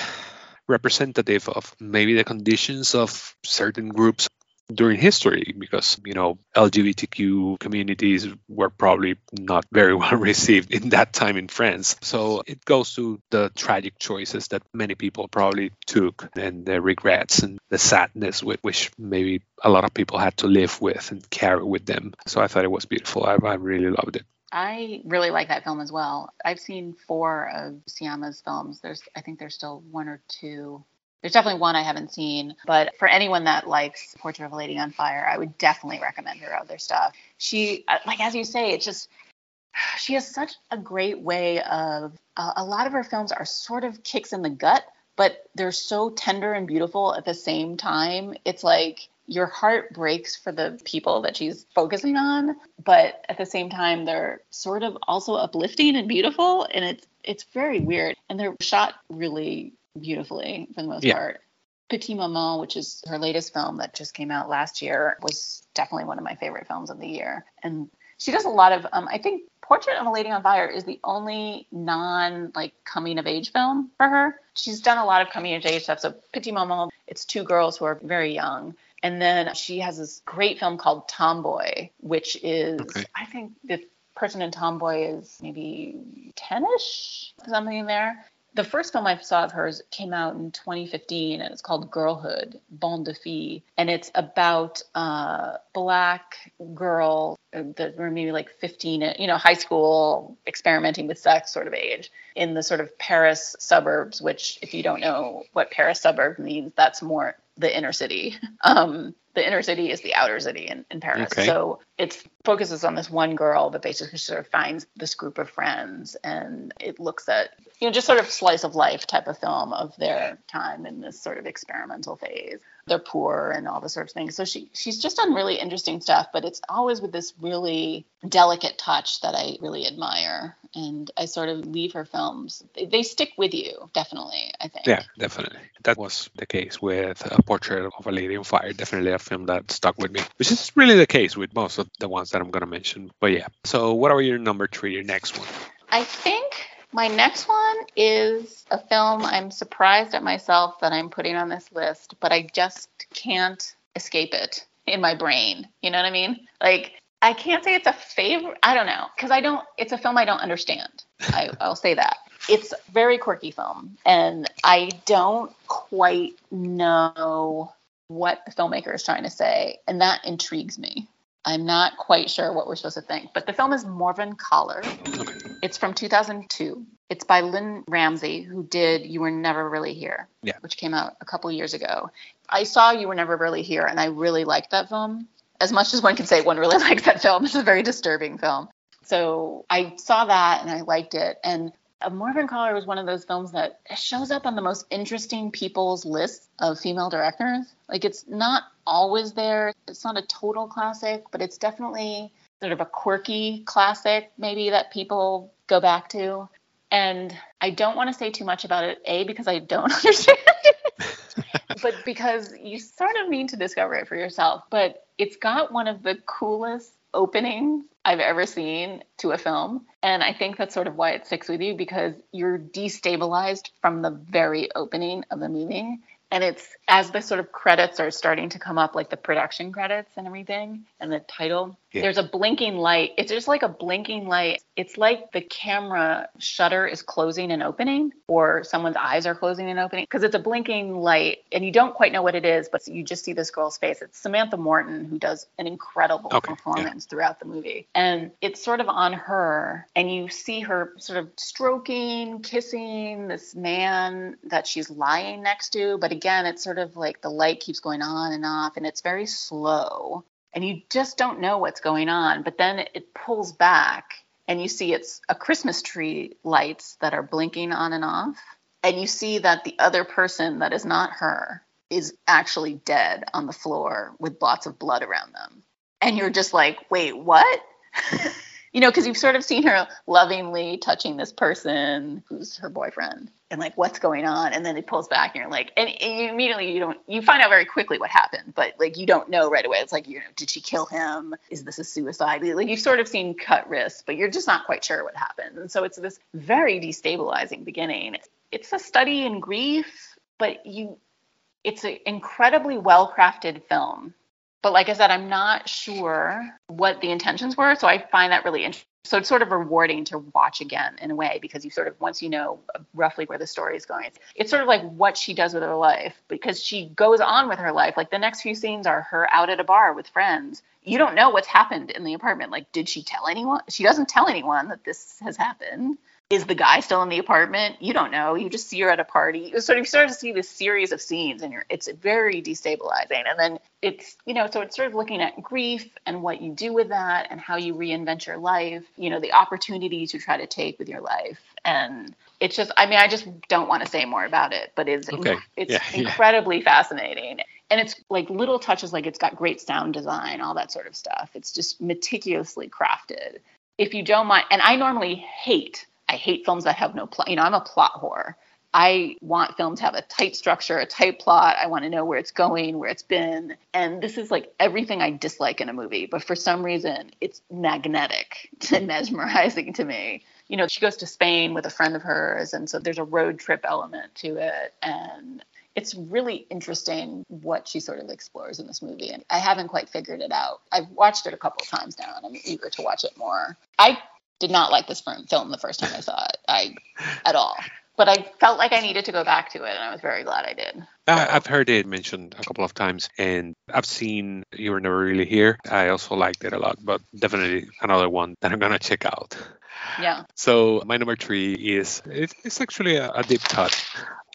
S9: representative of maybe the conditions of certain groups during history because you know lgbtq communities were probably not very well received in that time in france. So it goes to the tragic choices that many people probably took and the regrets and the sadness with which maybe a lot of people had to live with and carry with them. So i thought it was beautiful. I, I really loved it
S10: I really like that film as well. I've seen four of Sciamma's films. There's, I think there's still one or two. There's definitely one I haven't seen, but for anyone that likes Portrait of a Lady on Fire, I would definitely recommend her other stuff. She, uh, like as you say, it's just she has such a great way of. Uh, a lot of her films are sort of kicks in the gut, but they're so tender and beautiful at the same time. It's like your heart breaks for the people that she's focusing on, but at the same time they're sort of also uplifting and beautiful and it's it's very weird and they're shot really beautifully for the most yeah. part. Petite Maman, which is her latest film that just came out last year, was definitely one of my favorite films of the year. And she does a lot of um, I think Portrait of a Lady on Fire is the only non like coming of age film for her. She's done a lot of coming of age stuff. So Petite Maman, it's two girls who are very young and then she has this great film called Tomboy, which is, okay. I think the person in Tomboy is maybe 10 ish, something in there. The first film I saw of hers came out in 2015 and it's called Girlhood, Bande de Filles. And it's about a black girl that were maybe like 15, you know, high school, experimenting with sex sort of age in the sort of Paris suburbs, which, if you don't know what Paris suburb means, that's more the inner city. Um, the inner city is the outer city in, in Paris. Okay. So it focuses on this one girl that basically sort of finds this group of friends and it looks at, you know, just sort of slice of life type of film of their time in this sort of experimental phase they're poor and all the sorts of things. So she she's just done really interesting stuff, but it's always with this really delicate touch that I really admire. And I sort of leave her films. They, they stick with you, definitely, I think.
S9: Yeah, definitely. That was the case with A Portrait of a Lady on Fire. Definitely a film that stuck with me, which is really the case with most of the ones that I'm going to mention. But yeah. So, what are your number three, your next one?
S10: I think my next one is a film I'm surprised at myself that I'm putting on this list, but I just can't escape it in my brain. You know what I mean? Like, I can't say it's a favorite. I don't know. Because I don't, it's a film I don't understand. I, I'll say that. It's a very quirky film, and I don't quite know what the filmmaker is trying to say, and that intrigues me. I'm not quite sure what we're supposed to think, but the film is Morvern Callar. Okay. It's from 2002. It's by Lynne Ramsay, who did You Were Never Really Here,
S9: yeah.
S10: which came out a couple years ago. I saw You Were Never Really Here, and I really liked that film. As much as one can say one really likes that film, it's a very disturbing film. So I saw that and I liked it. And A Morvern Callar was one of those films that shows up on the most interesting people's list of female directors. Like it's not always there. It's not a total classic, but it's definitely sort of a quirky classic maybe that people go back to. And I don't want to say too much about it, A, because I don't understand but because you sort of need to discover it for yourself. But it's got one of the coolest openings I've ever seen to a film. And I think that's sort of why it sticks with you because you're destabilized from the very opening of the movie. And it's as the sort of credits are starting to come up, like the production credits and everything, and the title, yeah. there's a blinking light. It's just like a blinking light. It's like the camera shutter is closing and opening, or someone's eyes are closing and opening, because it's a blinking light, and you don't quite know what it is, but you just see this girl's face. It's Samantha Morton who does an incredible okay. performance yeah. throughout the movie, and it's sort of on her, and you see her sort of stroking, kissing this man that she's lying next to, but again, it's sort of like the light keeps going on and off, and it's very slow and you just don't know what's going on. But then it pulls back and you see it's a Christmas tree lights that are blinking on and off. And you see that the other person that is not her is actually dead on the floor with lots of blood around them. And you're just like, wait, what? you know, because you've sort of seen her lovingly touching this person who's her boyfriend and like what's going on and then it pulls back and you're like and, and you immediately you don't you find out very quickly what happened but like you don't know right away. It's like you know did she kill him? Is this a suicide? Like you've sort of seen cut wrists but you're just not quite sure what happened. And so it's this very destabilizing beginning. It's a study in grief but you it's an incredibly well crafted film but like I said, I'm not sure what the intentions were. So I find that really interesting. So it's sort of rewarding to watch again in a way because you sort of, once you know roughly where the story is going, it's sort of like what she does with her life because she goes on with her life. Like the next few scenes are her out at a bar with friends. You don't know what's happened in the apartment. Like, did she tell anyone? She doesn't tell anyone that this has happened is the guy still in the apartment? You don't know. You just see her at a party. You sort of start to see this series of scenes, and you're it's very destabilizing. And then it's you know, so it's sort of looking at grief and what you do with that, and how you reinvent your life. You know, the opportunities you try to take with your life, and it's just I mean, I just don't want to say more about it, but it's okay. it's yeah, incredibly yeah. fascinating. And it's like little touches, like it's got great sound design, all that sort of stuff. It's just meticulously crafted. If you don't mind, and I normally hate I hate films that have no plot. You know, I'm a plot whore. I want film to have a tight structure, a tight plot. I want to know where it's going, where it's been. And this is like everything I dislike in a movie, but for some reason it's magnetic and mesmerizing to me. You know, she goes to Spain with a friend of hers, and so there's a road trip element to it. And it's really interesting what she sort of explores in this movie. And I haven't quite figured it out. I've watched it a couple times now, and I'm eager to watch it more. I did not like this film the first time I saw it. I at all. But I felt like I needed to go back to it, and I was very glad I did.
S9: I've heard it mentioned a couple of times, and I've seen You Were Never Really Here. I also liked it a lot, but definitely another one that I'm gonna check out.
S10: Yeah.
S9: So my number three is it's actually a, a deep cut.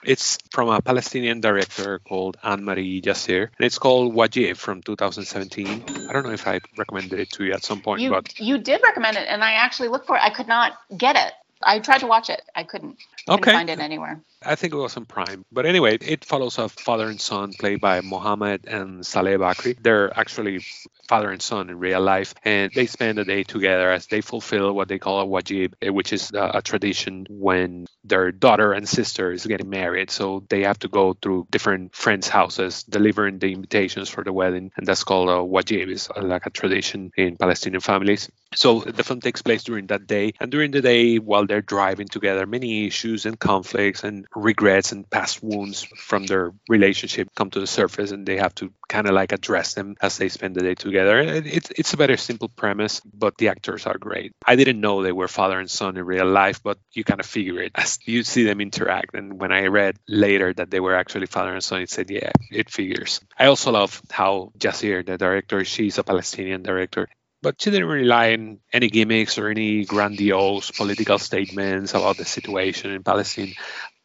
S9: It's from a Palestinian director called Annemarie Jacir, and it's called Wajib from 2017. I don't know if I recommended it to you at some point,
S10: you,
S9: but
S10: you did recommend it, and I actually looked for it. I could not get it. I tried to watch it. I couldn't. I okay. find it anywhere.
S9: I think it was on Prime. But anyway, it follows a father and son played by Mohammed and Saleh Bakri. They're actually father and son in real life, and they spend a day together as they fulfill what they call a wajib, eh, which is a, a tradition when their daughter and sister is getting married. So they have to go through different friends' houses delivering the invitations for the wedding, and that's called a wajib. It's like a tradition in Palestinian families. So the film takes place during that day, and during the day, while they're driving together, many issues and conflicts and regrets and past wounds from their relationship come to the surface and they have to kind of like address them as they spend the day together. It's it's a very simple premise, but the actors are great. I didn't know they were father and son in real life, but you kind of figure it as you see them interact. And when I read later that they were actually father and son, it said, yeah, it figures. I also love how Jacir, the director, she's a Palestinian director, but she didn't rely on any gimmicks or any grandiose political statements about the situation in Palestine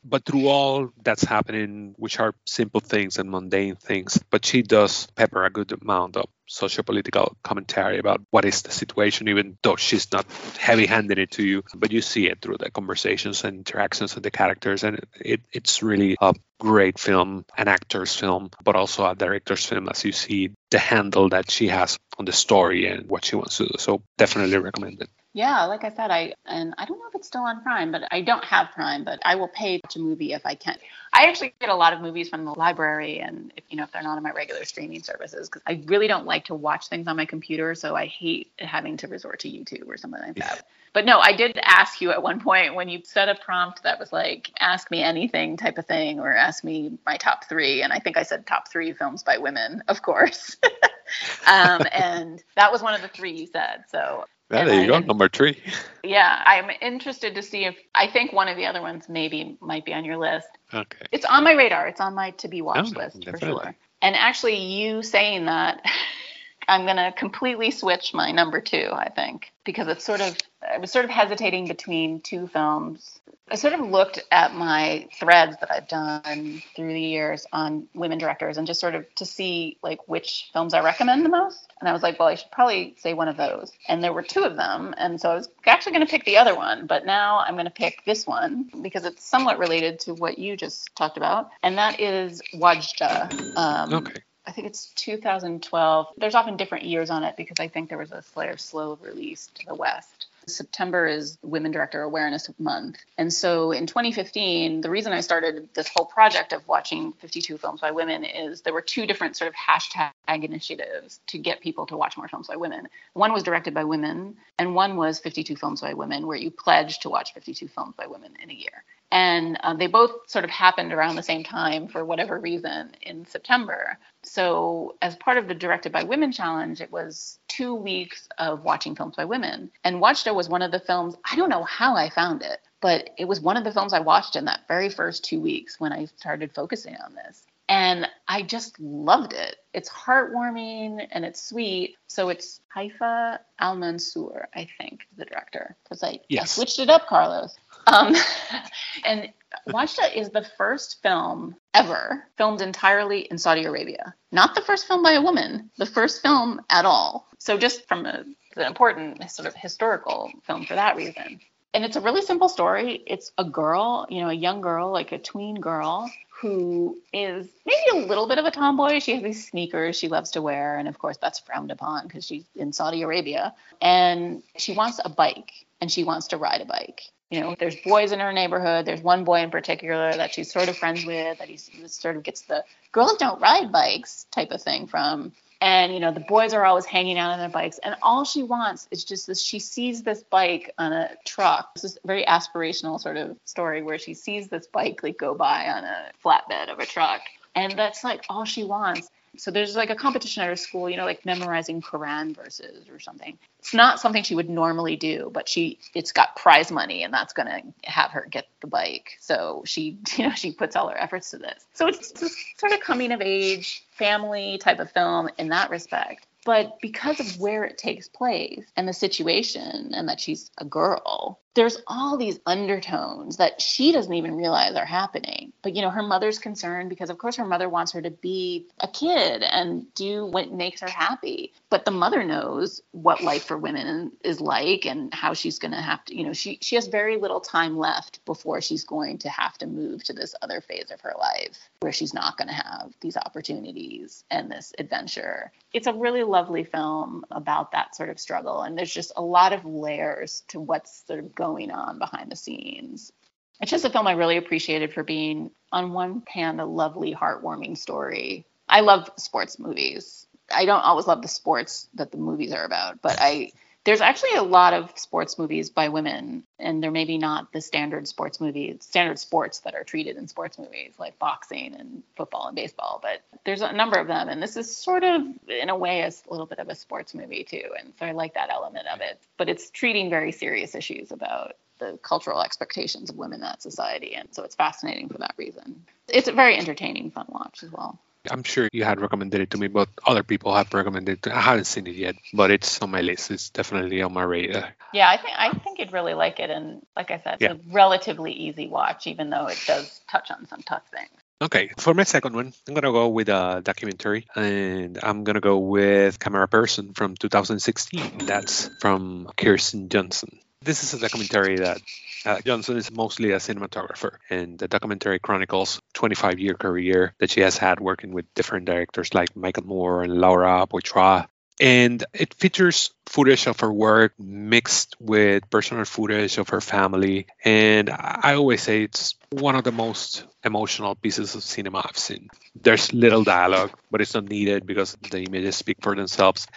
S9: but through all that's happening, which are simple things and mundane things, but she does pepper a good amount of socio-political commentary about what is the situation, even though she's not heavy-handed it to you, but you see it through the conversations and interactions of the characters, and it, it's really a great film, an actor's film, but also a director's film, as you see the handle that she has on the story and what she wants to do. So definitely recommend it.
S10: Yeah, like I said, I and I don't know if it's still on Prime, but I don't have Prime, but I will pay to movie if I can. I actually get a lot of movies from the library, and if you know if they're not on my regular streaming services, because I really don't like to watch things on my computer, so I hate having to resort to YouTube or something like that. But no, I did ask you at one point when you set a prompt that was like "ask me anything" type of thing, or ask me my top three, and I think I said top three films by women, of course. um, and that was one of the three you said. So
S9: yeah, there you go, number three.
S10: Yeah, I'm interested to see if I think one of the other ones maybe might be on your list.
S9: Okay.
S10: It's on my radar. It's on my to be watched list for sure. And actually, you saying that, I'm gonna completely switch my number two. I think because it's sort of I was sort of hesitating between two films. I sort of looked at my threads that I've done through the years on women directors and just sort of to see like which films I recommend the most. And I was like, well, I should probably say one of those. And there were two of them. And so I was actually going to pick the other one, but now I'm going to pick this one because it's somewhat related to what you just talked about. And that is Wadjda. Um,
S9: Okay.
S10: I think it's 2012. There's often different years on it because I think there was a slight slow release to the West. September is Women Director Awareness Month. And so in 2015, the reason I started this whole project of watching 52 films by women is there were two different sort of hashtag initiatives to get people to watch more films by women. One was directed by women, and one was 52 films by women, where you pledged to watch 52 films by women in a year. And uh, they both sort of happened around the same time for whatever reason in September. So, as part of the Directed by Women challenge, it was two weeks of watching films by women. And Wadjda was one of the films, I don't know how I found it, but it was one of the films I watched in that very first two weeks when I started focusing on this. And I just loved it. It's heartwarming and it's sweet. So it's Haifa Al Mansour, I think, the director. Because I, I switched it up, Carlos. Um, and Wadjda is the first film ever filmed entirely in Saudi Arabia. Not the first film by a woman, the first film at all. So just from a, an important sort of historical film for that reason. And it's a really simple story. It's a girl, you know, a young girl, like a tween girl, who is maybe a little bit of a tomboy. She has these sneakers she loves to wear, and of course that's frowned upon because she's in Saudi Arabia. And she wants a bike, and she wants to ride a bike. You know, there's boys in her neighborhood. There's one boy in particular that she's sort of friends with, that he sort of gets the girls don't ride bikes type of thing from. And you know, the boys are always hanging out on their bikes, and all she wants is just this. She sees this bike on a truck. This is a very aspirational sort of story where she sees this bike like go by on a flatbed of a truck, and that's like all she wants. So there's like a competition at her school, you know, like memorizing Quran verses or something. It's not something she would normally do, but she it's got prize money and that's gonna have her get the bike. So she you know, she puts all her efforts to this. So it's this sort of coming of age, family type of film in that respect. But because of where it takes place and the situation and that she's a girl, there's all these undertones that she doesn't even realize are happening. But you know, her mother's concerned because of course her mother wants her to be a kid and do what makes her happy. But the mother knows what life for women is like and how she's going to have to, you know, she she has very little time left before she's going to have to move to this other phase of her life where she's not going to have these opportunities and this adventure. It's a really lovely film about that sort of struggle and there's just a lot of layers to what's sort of going on behind the scenes. It's just a film I really appreciated for being, on one hand, a lovely, heartwarming story. I love sports movies. I don't always love the sports that the movies are about, but I there's actually a lot of sports movies by women, and they're maybe not the standard sports movies, standard sports that are treated in sports movies like boxing and football and baseball. But there's a number of them, and this is sort of, in a way, a little bit of a sports movie too, and so I like that element of it. But it's treating very serious issues about the cultural expectations of women in that society, and so it's fascinating for that reason. It's a very entertaining, fun watch as well.
S9: I'm sure you had recommended it to me, but other people have recommended it. I haven't seen it yet, but it's on my list. It's definitely on my radar.
S10: Yeah, I think I think you'd really like it, and like I said, it's
S9: Yeah.
S10: a relatively easy watch, even though it does touch on some tough things.
S9: Okay, for my second one, I'm gonna go with a documentary, and I'm gonna go with Camera Person from 2016. That's from Kirsten Johnson. This is a documentary that uh, Johnson is mostly a cinematographer, and the documentary chronicles 25 year career that she has had working with different directors like Michael Moore and Laura Poitras. And it features footage of her work mixed with personal footage of her family. And I always say it's one of the most emotional pieces of cinema I've seen. There's little dialogue, but it's not needed because the images speak for themselves.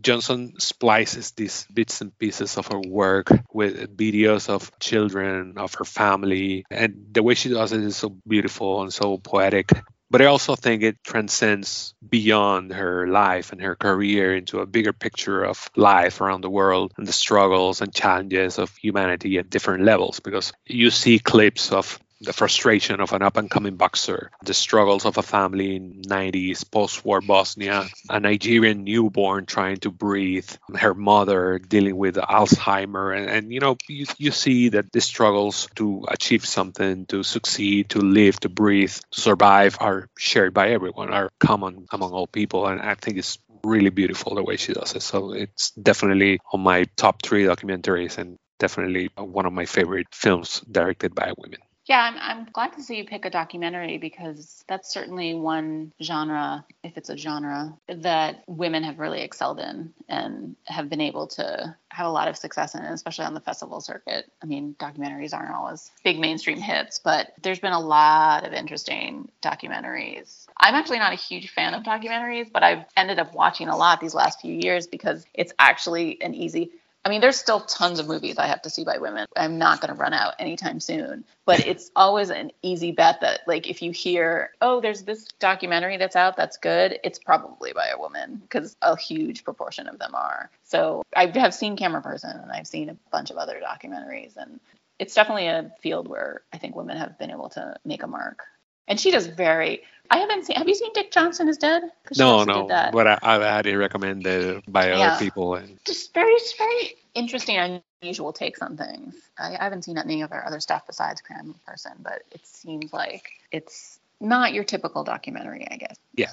S9: Johnson splices these bits and pieces of her work with videos of children, of her family, and the way she does it is so beautiful and so poetic. But I also think it transcends beyond her life and her career into a bigger picture of life around the world and the struggles and challenges of humanity at different levels because you see clips of the frustration of an up and coming boxer, the struggles of a family in 90s post war Bosnia, a Nigerian newborn trying to breathe, her mother dealing with Alzheimer. And, and you know, you, you see that the struggles to achieve something, to succeed, to live, to breathe, to survive are shared by everyone, are common among all people. And I think it's really beautiful the way she does it. So it's definitely on my top three documentaries and definitely one of my favorite films directed by women.
S10: Yeah, I'm, I'm glad to see you pick a documentary because that's certainly one genre, if it's a genre, that women have really excelled in and have been able to have a lot of success in, especially on the festival circuit. I mean, documentaries aren't always big mainstream hits, but there's been a lot of interesting documentaries. I'm actually not a huge fan of documentaries, but I've ended up watching a lot these last few years because it's actually an easy I mean, there's still tons of movies I have to see by women. I'm not going to run out anytime soon. But it's always an easy bet that, like, if you hear, oh, there's this documentary that's out that's good, it's probably by a woman because a huge proportion of them are. So I have seen Cameraperson and I've seen a bunch of other documentaries. And it's definitely a field where I think women have been able to make a mark. And she does very. I haven't seen. Have you seen Dick Johnson is Dead?
S9: No, no, but I, I've had it recommended by
S10: Yeah.
S9: other people. And
S10: just very, very interesting, unusual takes on things. I, I haven't seen any of her other stuff besides Crime Person, but it seems like it's not your typical documentary, I guess.
S9: yeah.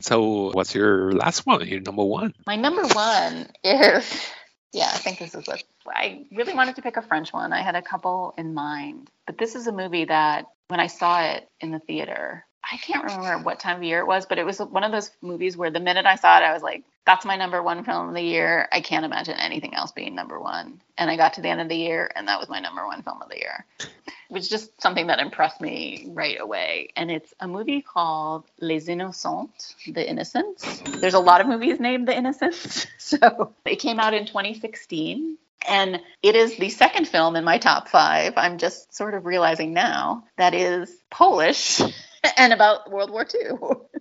S9: So what's your last one? Your number one?
S10: My number one is, yeah, I think this is what I really wanted to pick a French one. I had a couple in mind, but this is a movie that when I saw it in the theater, I can't remember what time of year it was, but it was one of those movies where the minute I saw it, I was like, that's my number one film of the year. I can't imagine anything else being number one. And I got to the end of the year, and that was my number one film of the year. It was just something that impressed me right away. And it's a movie called Les Innocents, The Innocents. There's a lot of movies named The Innocents. So it came out in 2016. And it is the second film in my top five. I'm just sort of realizing now that is Polish and about World War II.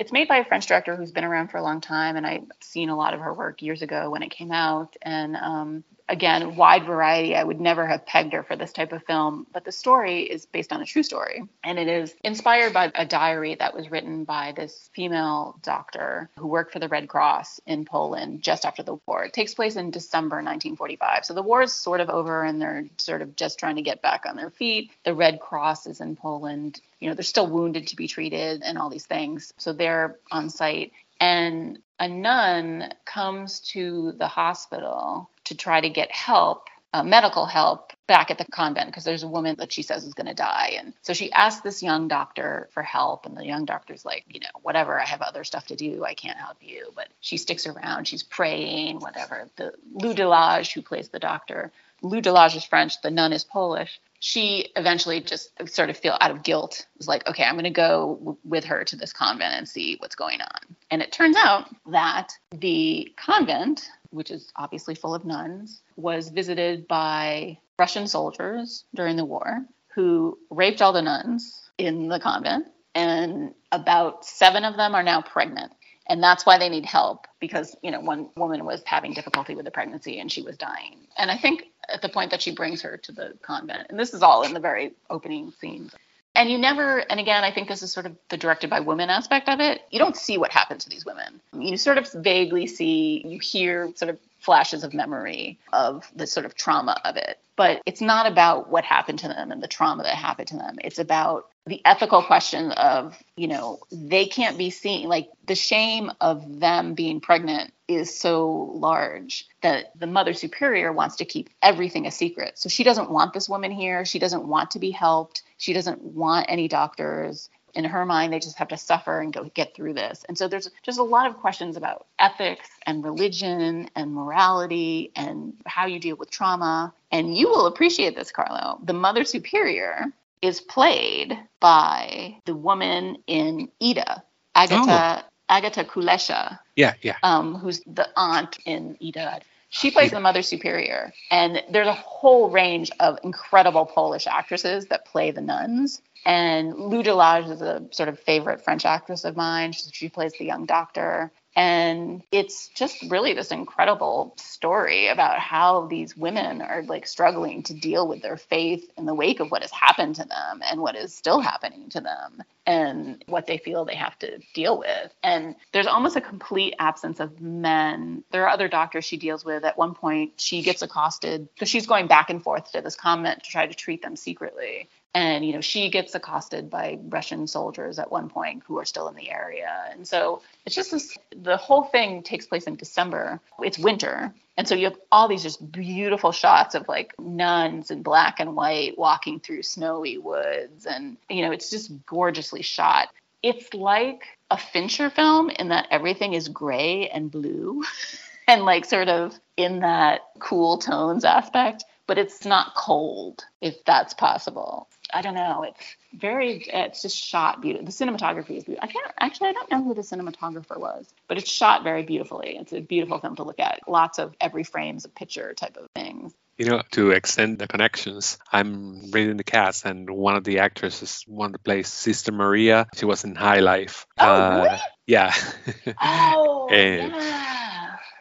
S10: It's made by a French director who's been around for a long time, and I've seen a lot of her work years ago when it came out. And um, again, wide variety. I would never have pegged her for this type of film, but the story is based on a true story, and it is inspired by a diary that was written by this female doctor who worked for the Red Cross in Poland just after the war. It takes place in December 1945, so the war is sort of over, and they're sort of just trying to get back on their feet. The Red Cross is in Poland. You know, they're still wounded to be treated and all these things, so they're on site and a nun comes to the hospital to try to get help, uh, medical help, back at the convent because there's a woman that she says is going to die. And so she asks this young doctor for help, and the young doctor's like, you know, whatever, I have other stuff to do, I can't help you. But she sticks around, she's praying, whatever. The Lou de Laâge, who plays the doctor, Lou de Laâge is French, the nun is Polish. She eventually just sort of feel out of guilt, was like, okay, I'm going to go w- with her to this convent and see what's going on. And it turns out that the convent, which is obviously full of nuns, was visited by Russian soldiers during the war who raped all the nuns in the convent. And about seven of them are now pregnant and that's why they need help because you know one woman was having difficulty with the pregnancy and she was dying and i think at the point that she brings her to the convent. And this is all in the very opening scenes. And you never and again i think this is sort of the directed by women aspect of it. You don't see what happened to these women. You sort of vaguely see you hear sort of flashes of memory of the sort of trauma of it. But it's not about what happened to them and the trauma that happened to them. It's about the ethical question of you know they can't be seen like the shame of them being pregnant is so large that the mother superior wants to keep everything a secret. So she doesn't want this woman here. She doesn't want to be helped. She doesn't want any doctors in her mind they just have to suffer and go get through this and so there's just a lot of questions about ethics and religion and morality and how you deal with trauma and you will appreciate this carlo the mother superior is played by the woman in Ida, Agata oh. Agata Kulesza.
S9: Yeah, yeah.
S10: Um, who's the aunt in Ida. She plays the mother superior, and there's a whole range of incredible Polish actresses that play the nuns. And Lou de Laâge is a sort of favorite French actress of mine. She, plays the young doctor. And it's just really this incredible story about how these women are like struggling to deal with their faith in the wake of what has happened to them and what is still happening to them and what they feel they have to deal with. And there's almost a complete absence of men. There are other doctors she deals with. At one point, she gets accosted because she's going back and forth to this convent to try to treat them secretly and you know she gets accosted by russian soldiers at one point who are still in the area. And so it's just this the whole thing takes place in december. It's winter. And so you have all these just beautiful shots of like nuns in black and white walking through snowy woods. And you know it's just gorgeously shot. It's like a fincher film in that everything is gray and blue and like sort of in that cool tones aspect but it's not cold if that's possible I don't know. It's very. It's just shot beautiful. The cinematography is beautiful. I can't actually. I don't know who the cinematographer was, but it's shot very beautifully. It's a beautiful film to look at. Lots of every frame is a picture type of things.
S9: You know, to extend the connections, I'm reading the cast, and one of the actresses, one that plays Sister Maria, she was in High Life.
S10: Oh, uh, really?
S9: Yeah.
S10: oh, yeah.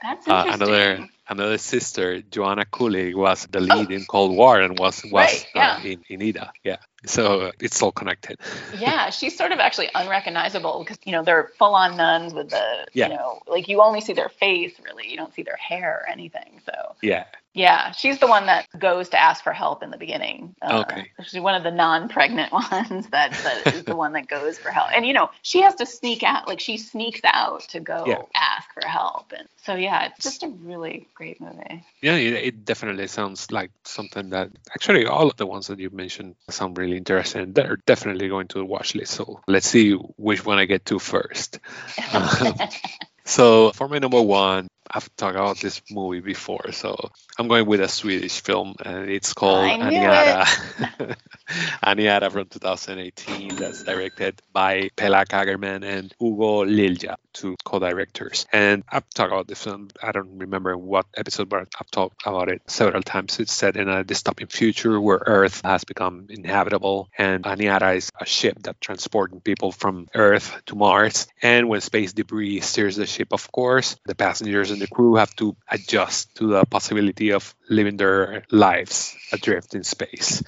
S10: That's interesting. Uh,
S9: another another sister, Joanna Kulig, was the lead oh. in Cold War and was was
S10: right, yeah.
S9: uh, in, in Ida. Yeah. So uh, it's all connected.
S10: yeah, she's sort of actually unrecognizable because you know they're full on nuns with the yeah. you know like you only see their face really, you don't see their hair or anything. So
S9: yeah,
S10: yeah, she's the one that goes to ask for help in the beginning.
S9: Uh, okay.
S10: She's one of the non-pregnant ones that, that is the one that goes for help. And you know, she has to sneak out, like she sneaks out to go yeah. ask for help. And so yeah, it's just a really great movie.
S9: Yeah, it, it definitely sounds like something that actually all of the ones that you mentioned sound really interesting. They're definitely going to the watch list. So let's see which one I get to first. so for my number one, I've talked about this movie before, so I'm going with a Swedish film, and it's called Aniara. Aniara from 2018. That's directed by Pella Kågerman and Hugo Lilja, two co-directors. And I've talked about this film. I don't remember what episode, but I've talked about it several times. It's set in a dystopian future where Earth has become inhabitable, and Aniara is a ship that transporting people from Earth to Mars. And when space debris steers the ship, of course, the passengers and the crew have to adjust to the possibility of living their lives adrift in space.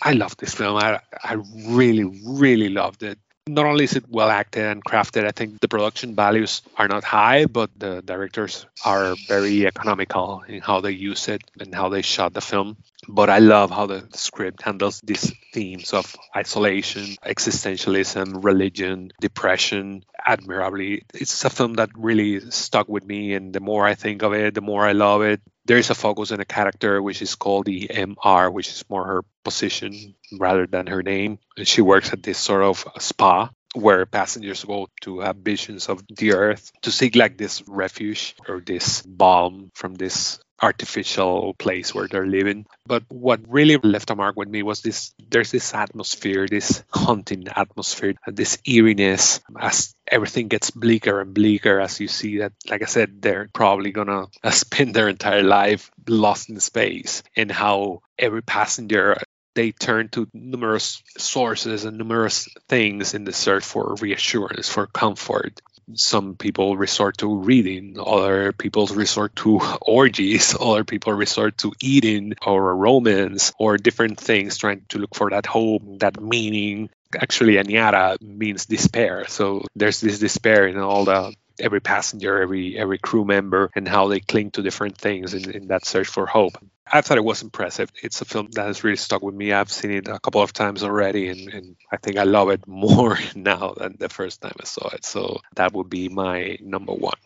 S9: I love this film. I, I really, really loved it. Not only is it well acted and crafted, I think the production values are not high, but the directors are very economical in how they use it and how they shot the film. But I love how the script handles these themes of isolation, existentialism, religion, depression admirably. It's a film that really stuck with me, and the more I think of it, the more I love it. There is a focus on a character which is called the MR, which is more her position rather than her name. And she works at this sort of spa where passengers go to have visions of the earth to seek like this refuge or this balm from this artificial place where they're living. But what really left a mark with me was this there's this atmosphere, this haunting atmosphere, this eeriness as everything gets bleaker and bleaker as you see that, like I said, they're probably gonna spend their entire life lost in space and how every passenger they turn to numerous sources and numerous things in the search for reassurance, for comfort some people resort to reading, other people resort to orgies, other people resort to eating or romance or different things, trying to look for that hope, that meaning. Actually, Aniara means despair. So there's this despair in all the every passenger, every every crew member, and how they cling to different things in, in that search for hope. I thought it was impressive. It's a film that has really stuck with me. I've seen it a couple of times already, and, and I think I love it more now than the first time I saw it. So that would be my number one.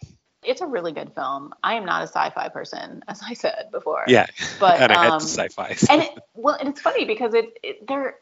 S10: It's a really good film. I am not a sci-fi person, as I said before.
S9: Yeah,
S10: but
S9: and I
S10: um,
S9: had sci-fi. so-
S10: and it, well, and it's funny because it, it they're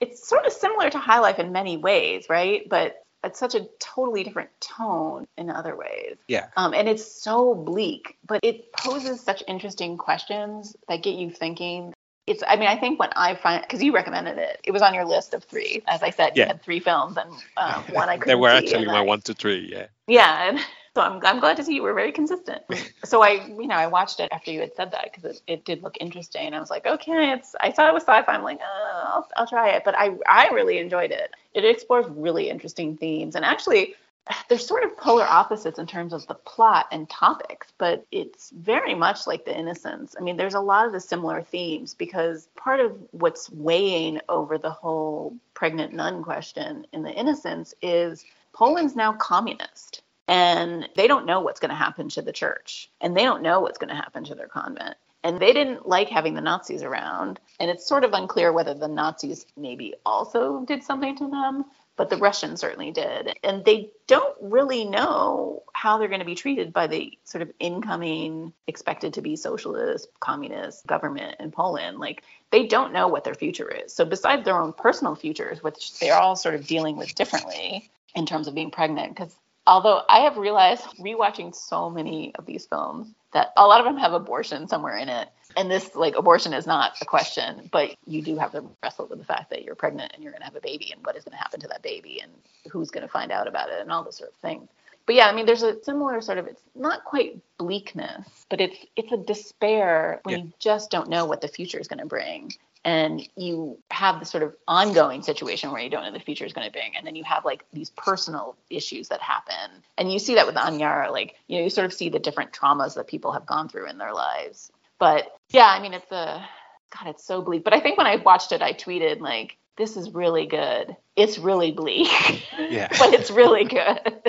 S10: it's sort of similar to High Life in many ways, right? But it's such a totally different tone in other ways.
S9: yeah,
S10: Um, and it's so bleak, but it poses such interesting questions that get you thinking. It's, I mean, I think when I find, because you recommended it, it was on your list of three. As I said, you
S9: Yeah.
S10: had three films, and um, one I couldn't
S9: they were actually my one to three. Yeah,
S10: yeah, and so I'm, I'm glad to see you were very consistent. so I, you know, I watched it after you had said that because it, it did look interesting. I was like, okay, it's. I thought it was sci-fi. I'm like, oh, I'll, I'll try it. But I, I really enjoyed it. It explores really interesting themes, and actually, they're sort of polar opposites in terms of the plot and topics, but it's very much like The Innocents. I mean, there's a lot of the similar themes because part of what's weighing over the whole pregnant nun question in The Innocents is Poland's now communist and they don't know what's going to happen to the church and they don't know what's going to happen to their convent. And they didn't like having the nazis around and it's sort of unclear whether the nazis maybe also did something to them but the russians certainly did. And they don't really know how they're going to be treated by the sort of incoming expected to be socialist communist government in poland. Like they don't know what their future is. So besides their own personal futures which they're all sort of dealing with differently in terms of being pregnant because although I have realized rewatching so many of these films that a lot of them have abortion somewhere in it. And this like abortion is not a question, but you do have to wrestle with the fact that you're pregnant and you're gonna have a baby and what is gonna happen to that baby and who's gonna find out about it and all those sort of things. But yeah, I mean there's a similar sort of it's not quite bleakness, but it's it's a despair when
S9: Yeah.
S10: you just don't know what the future is gonna bring and you have this sort of ongoing situation where you don't know the future is going to bring and then you have like these personal issues that happen. And you see that with Aniara like you know you sort of see the different traumas that people have gone through in their lives. But yeah i mean it's a god it's so bleak. But i think when i watched it i tweeted like this is really good it's really bleak
S9: Yeah.
S10: but it's really good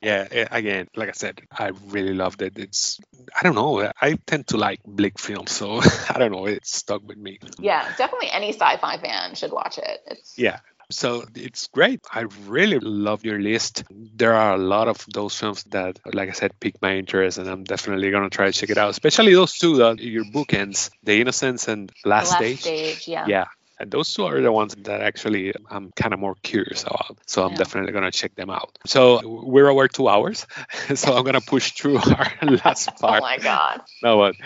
S9: yeah. Again, like I said, I really loved it. It's I don't know. I tend to like bleak films, so I don't know. It stuck with me.
S10: yeah definitely any sci-fi fan should watch it it's
S9: Yeah. So it's great. I really love your list. There are a lot of those films that, like I said, piqued my interest, and I'm definitely gonna try to check it out. Especially those two that your bookends, The Innocents and Last,
S10: last
S9: Stage.
S10: stage yeah
S9: Yeah. And those two are the ones that actually I'm kind of more curious about. So I'm
S10: Yeah.
S9: definitely going to check them out. So we're over two hours. so I'm going to push through our last
S10: oh
S9: part.
S10: oh my god
S9: No, but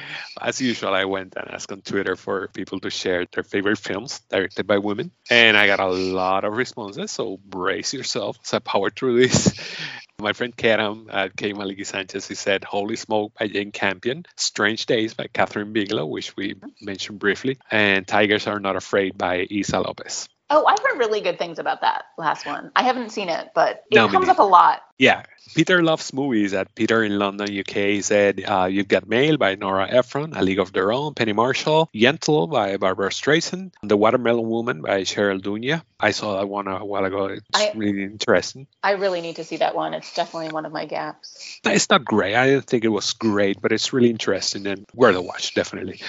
S9: as usual, I went and asked on Twitter for people to share their favorite films directed by women. And I got a lot of responses. So brace yourself as I power through this. My friend Karam at K. Maliki Sanchez, he said Holy Smoke by Jane Campion, Strange Days by Kathryn Bigelow, which we mentioned briefly, and Tigers Are Not Afraid by Issa López.
S10: Oh, I've heard really good things about that last one. I haven't seen it, but it
S9: No,
S10: comes up a lot.
S9: Yeah. Peter loves movies. At Peter in London, UK, said uh, You've Got Mail by Nora Ephron, A League of Their Own, Penny Marshall, Yentl by Barbra Streisand, The Watermelon Woman by Cheryl Dunye. I saw that one a while ago. It's
S10: I-
S9: really interesting.
S10: I really need to see that one. It's definitely one of my gaps.
S9: It's not great. I didn't think it was great, but it's really interesting and worth a watch, definitely.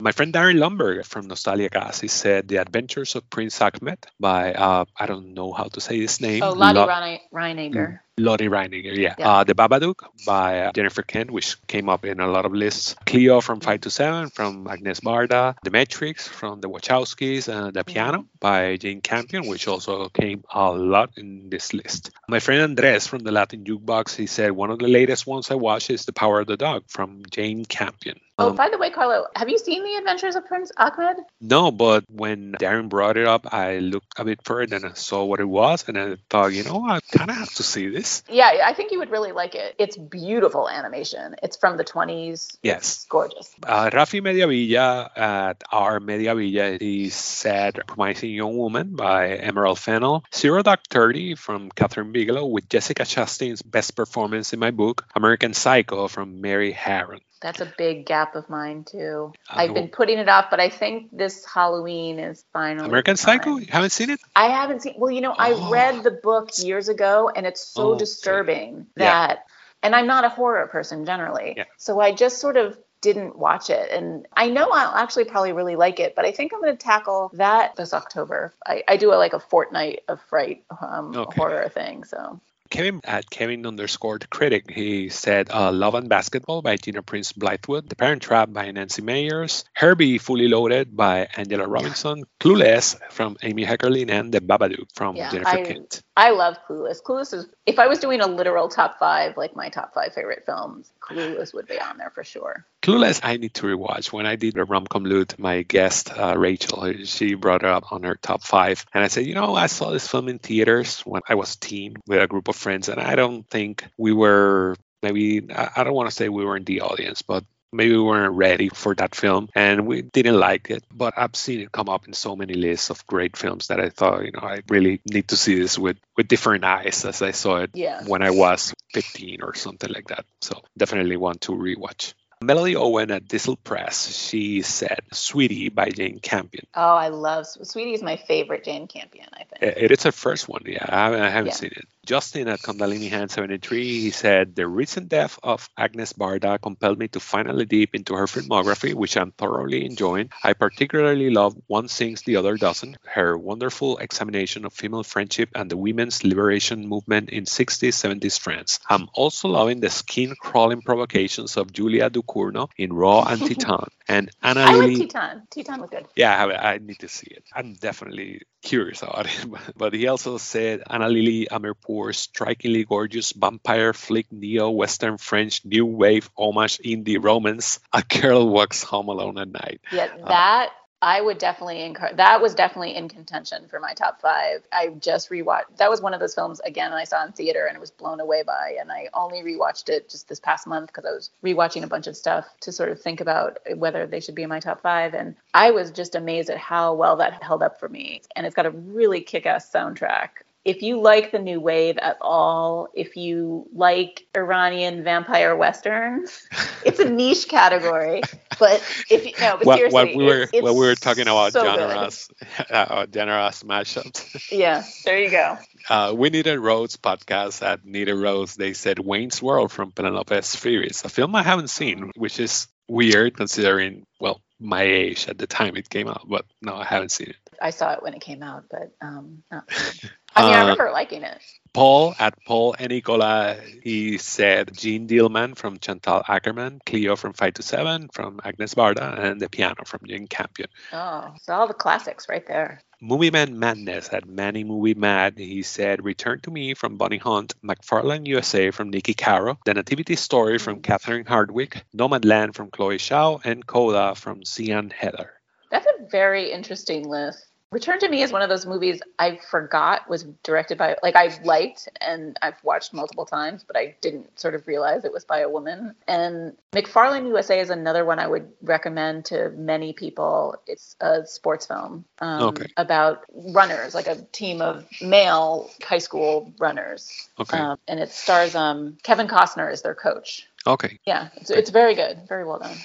S9: My friend Darren Lumberg from Nostalgia Gas, he said The Adventures of Prince Ahmed by, uh, I don't know how to say his name.
S10: Oh, Lottie
S9: Lo-
S10: Rein- Reiniger.
S9: Lottie Reiniger, yeah.
S10: Yeah.
S9: Uh, the Babadook by uh, Jennifer Kent, which came up in a lot of lists. Cleo from 5 to 7 from Agnes Varda. The Matrix from the Wachowskis. And The Piano by Jane Campion, which also came a lot in this list. My friend Andres from the Latin Jukebox, he said one of the latest ones I watched is The Power of the Dog from Jane Campion.
S10: Oh,
S9: Um,
S10: by the way, Carlo, have you seen The Adventures of Prince Ahmed?
S9: no, but when Darren brought it up, I looked a bit further and I saw what it was, and I thought, you know, I kind of have to see this.
S10: Yeah, I think you would really like it. It's beautiful animation. It's from the 20s.
S9: Yes.
S10: It's gorgeous.
S9: Uh, Rafi Mediavilla at our Mediavilla he said Promising Young Woman by Emerald Fennell, Zero Dark Thirty from Kathryn Bigelow with Jessica Chastain's best performance in my book, American Psycho from Mary Harron.
S10: That's a big gap of mine too.
S9: Uh,
S10: I've been putting it off, but I think this Halloween is finally.
S9: American Psycho? You haven't seen it?
S10: I haven't seen. Well, you know, I
S9: Oh.
S10: read the book years ago, and it's so
S9: Okay.
S10: disturbing
S9: Yeah.
S10: that. And I'm not a horror person generally,
S9: Yeah.
S10: so I just sort of didn't watch it. And I know I'll actually probably really like it, but I think I'm going to tackle that this October. I, I do a, like a fortnight of fright um,
S9: Okay.
S10: horror thing. So
S9: Kevin at Kevin underscore the critic, he said uh, Love and Basketball by Gina Prince Bythewood, The Parent Trap by Nancy Meyers, Herbie Fully Loaded by Angela Robinson, Clueless from Amy Heckerling, and The Babadook from
S10: Yeah,
S9: Jennifer
S10: I-
S9: Kent.
S10: I love Clueless. Clueless is if I was doing a literal top five, like my top five favorite films, Clueless would be on there for sure.
S9: Clueless, I need to rewatch. When I did the rom-com loot, my guest uh, Rachel, she brought it up on her top five, and I said, you know, I saw this film in theaters when I was teen with a group of friends, and I don't think we were maybe I don't want to say we were in the audience, but maybe we weren't ready for that film, and we didn't like it. But I've seen it come up in so many lists of great films that I thought, you know, I really need to see this with with different eyes as I saw it
S10: Yeah.
S9: when I was 15 or something like that. So definitely want to rewatch. Melody Owen at Diesel Press, she said "Sweetie" by Jane Campion.
S10: Oh, I love Sweetie is my favorite Jane Campion. I think.
S9: It is her first one. Yeah, I haven't, I haven't
S10: Yeah.
S9: seen it. Justin at Kundalini Hand 73, he said, The recent death of Agnes Varda compelled me to finally deep into her filmography, which I'm thoroughly enjoying. I particularly love One Sings, the Other Doesn't, her wonderful examination of female friendship and the women's liberation movement in 60s, 70s France. I'm also loving the skin crawling provocations of Julia Ducournau in Raw and Titane. And Anna
S10: I like
S9: Lily.
S10: Teton. Teton was good.
S9: Yeah, I, I need to see it. I'm definitely curious about it. But he also said Ana Lily Amirpour's strikingly gorgeous vampire flick neo Western French new wave homage indie romance. A girl walks home alone at night.
S10: Yeah, uh, that I would definitely encourage. That was definitely in contention for my top five. I just rewatched. That was one of those films again I saw in theater and it was blown away by. And I only rewatched it just this past month because I was rewatching a bunch of stuff to sort of think about whether they should be in my top five. And I was just amazed at how well that held up for me. And it's got a really kick-ass soundtrack. If you like the new wave at all, if you like Iranian vampire westerns, it's a niche category. But if you no, but
S9: What,
S10: seriously,
S9: what we were
S10: it's, it's
S9: what we were talking about
S10: so
S9: genres, uh, genres mashups.
S10: Yeah, there you go.
S9: Uh, we Need a Rose podcast at Need a Rose. They said Wayne's World from Penelope Spheeris, a film I haven't seen, which is weird considering, well, my age at the time it came out, but no, I haven't seen it.
S10: I saw it when it came out, but um, no. I mean, I
S9: Uh,
S10: remember liking it.
S9: Paul at Paul and Nicola, he said Jeanne Dielman from Chantal Akerman, Cleo from 5 to 7 from Agnes Varda, and The Piano from Jane Campion.
S10: Oh, so all the classics right there.
S9: Movie Man Madness at Manny Movie Mad, he said Return to Me from Bonnie Hunt, McFarland USA from Niki Caro, The Nativity Story from Catherine Hardwicke, Nomadland from Chloe Zhao, and Coda from Sian Heder.
S10: That's a very interesting list. Return to Me is one of those movies I forgot was directed by, like, I liked and I've watched multiple times, but I didn't sort of realize it was by a woman. And McFarland USA is another one I would recommend to many people. It's a sports film um,
S9: Okay.
S10: about runners, like a team of male high school runners.
S9: Okay.
S10: Um, and it stars um, Kevin Costner as their coach.
S9: Okay.
S10: Yeah, it's, it's very good, very well done.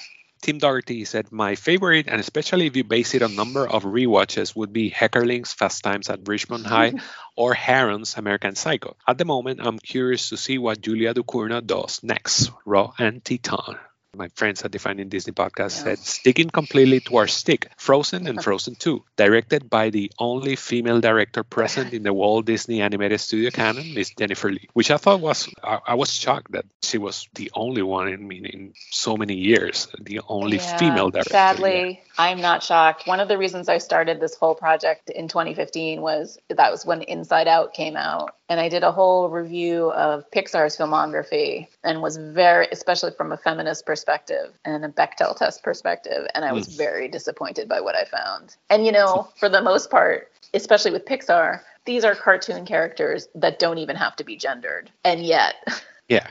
S9: Tim Doherty said, My favorite, and especially if you base it on number of rewatches, would be Heckerling's Fast Times at Ridgemont High or Harron's American Psycho. At the moment, I'm curious to see what Julia Ducournau does next, Raw and Titane. My friends at Defining Disney podcast said, sticking completely to our stick, Frozen and Frozen 2, directed by the only female director present in the Walt Disney Animated Studio canon, Miss Jennifer Lee, which I thought was, I, I was shocked that she was the only one in, in, in so many years, the only
S10: Yeah,
S9: female director.
S10: Sadly, I'm not shocked. One of the reasons I started this whole project in 2015 was that was when Inside Out came out. And I did a whole review of Pixar's filmography and was very, especially from a feminist perspective and a Bechdel test perspective. And I was very disappointed by what I found. And, you know, for the most part, especially with Pixar, these are cartoon characters that don't even have to be gendered. And yet,
S9: Yeah.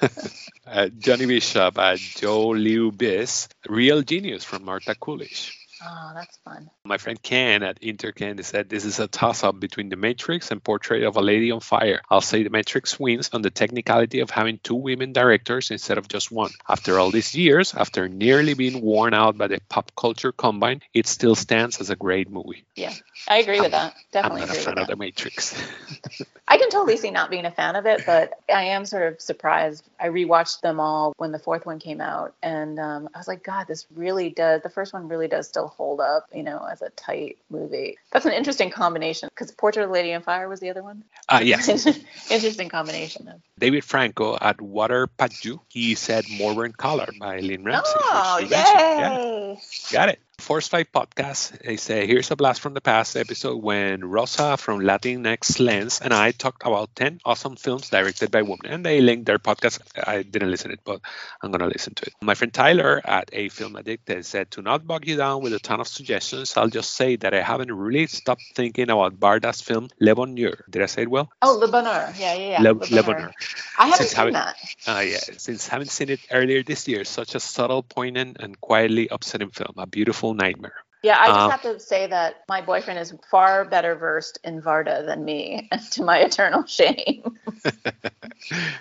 S9: uh, Johnny Bishop, uh, Joe Liu Biss, Real Genius from Martha Coolidge.
S10: Oh, that's fun.
S9: My friend Ken at Interken said this is a toss up between The Matrix and Portrait of a Lady on Fire. I'll say The Matrix wins on the technicality of having two women directors instead of just one. After all these years, after nearly being worn out by the pop culture combine, it still stands as a great movie.
S10: Yeah, I agree with that. Definitely
S9: I'm not
S10: agree
S9: a fan of. The Matrix.
S10: I can totally see not being a fan of it, but I am sort of surprised. I rewatched them all when the fourth one came out, and um, I was like, God, this really does. The first one really does still hold up, you know, as a tight movie. That's an interesting combination because Portrait of a Lady on Fire was the other one.
S9: Ah, yes.
S10: interesting combination. Of,
S9: David Franco at Water Paju, he said Morvern Callar by Lynne Ramsay.
S10: oh,
S9: mentioned. Yeah.
S10: yay!
S9: Got it. Force Five Podcast. They say, here's a blast from the past episode when Rosa from Latinx Lens and I talked about 10 awesome films directed by women. And they linked their podcast. I didn't listen to it, but I'm going to listen to it. My friend Tyler at A Film Addicted said, to not bog you down with a ton of suggestions, I'll just say that I haven't really stopped thinking about Varda's film Le Bonheur. Did I say it well?
S10: Oh, Le Bonheur. Yeah, yeah, yeah.
S9: Le,
S10: Le
S9: Le
S10: Bonheur.
S9: Bonheur.
S10: I haven't
S9: Since
S10: seen
S9: having-
S10: that.
S9: Uh, yeah, since having seen it earlier this year, such a subtle, poignant, and quietly upsetting film, a beautiful nightmare.
S10: Yeah, I just
S9: Um,
S10: have to say that my boyfriend is far better versed in Varda than me, to my eternal shame.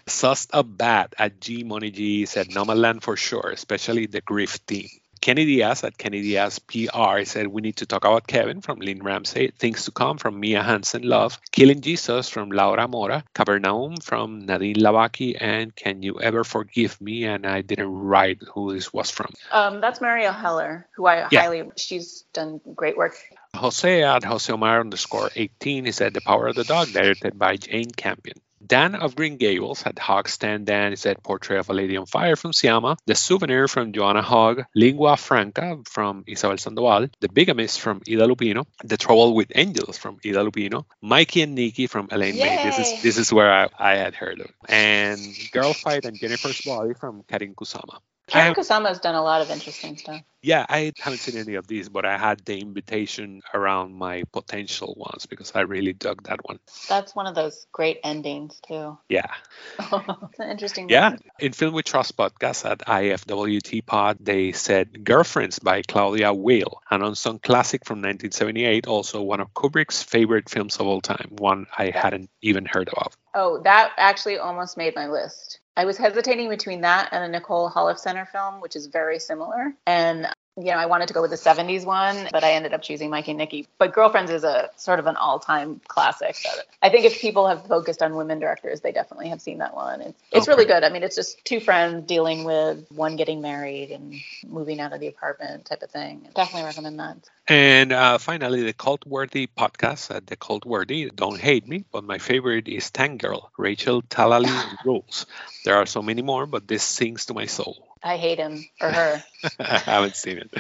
S9: Sussed a bat at G Money G said Nomadland for sure, especially the grief theme. Kenny Diaz at Kenny Diaz PR said we need to talk about Kevin from Lynne Ramsay, Things to Come from Mia Hansen Love, Killing Jesus from Laura Mora, Capernaum from Nadine Labaki, and Can You Ever Forgive Me? And I didn't write who this was from.
S10: Um, that's Marielle Heller, who I
S9: Yeah.
S10: highly, she's done great work.
S9: Jose at Jose Omar underscore 18 he said The Power of the Dog, directed by Jane Campion. Dan of Green Gables had Hog Stand Dan said Portrait of a Lady on Fire from Sciamma, The Souvenir from Joanna Hogg, Lingua Franca from Isabel Sandoval, The Bigamist from Ida Lupino, The Trouble with Angels from Ida Lupino, Mikey and Nicky from Elaine May. This is this is where I, I had heard of. And Girl Fight and Jennifer's Body from Karyn Kusama.
S10: Kusama has done a lot of interesting stuff.
S9: yeah, I haven't seen any of these, but I had the invitation around my potential ones because I really dug that one.
S10: That's one of those great endings, too.
S9: Yeah.
S10: it's an interesting
S9: Yeah. In Film We Trust podcast at IFWT Pod, they said Girlfriends by Claudia Weill, an unsung classic from 1978, also one of Kubrick's favorite films of all time, one I hadn't even heard of.
S10: Oh, that actually almost made my list. I was hesitating between that and a Nicole Holofcener film, which is very similar. And you know, I wanted to go with the 70s one, but I ended up choosing Mikey and Nicky. But Girlfriends is a sort of an all-time classic. I think if people have focused on women directors, they definitely have seen that one. It's, it's really good. I mean, it's just two friends dealing with one getting married and moving out of the apartment type of thing. Definitely recommend that.
S9: And uh, finally, the Cult Worthy podcast at the Cult Worthy. Don't hate me, but my favorite is Tank Girl, Rachel Talalay rules. There are so many more, but this sings to my soul.
S10: I hate him or her.
S9: I haven't seen it.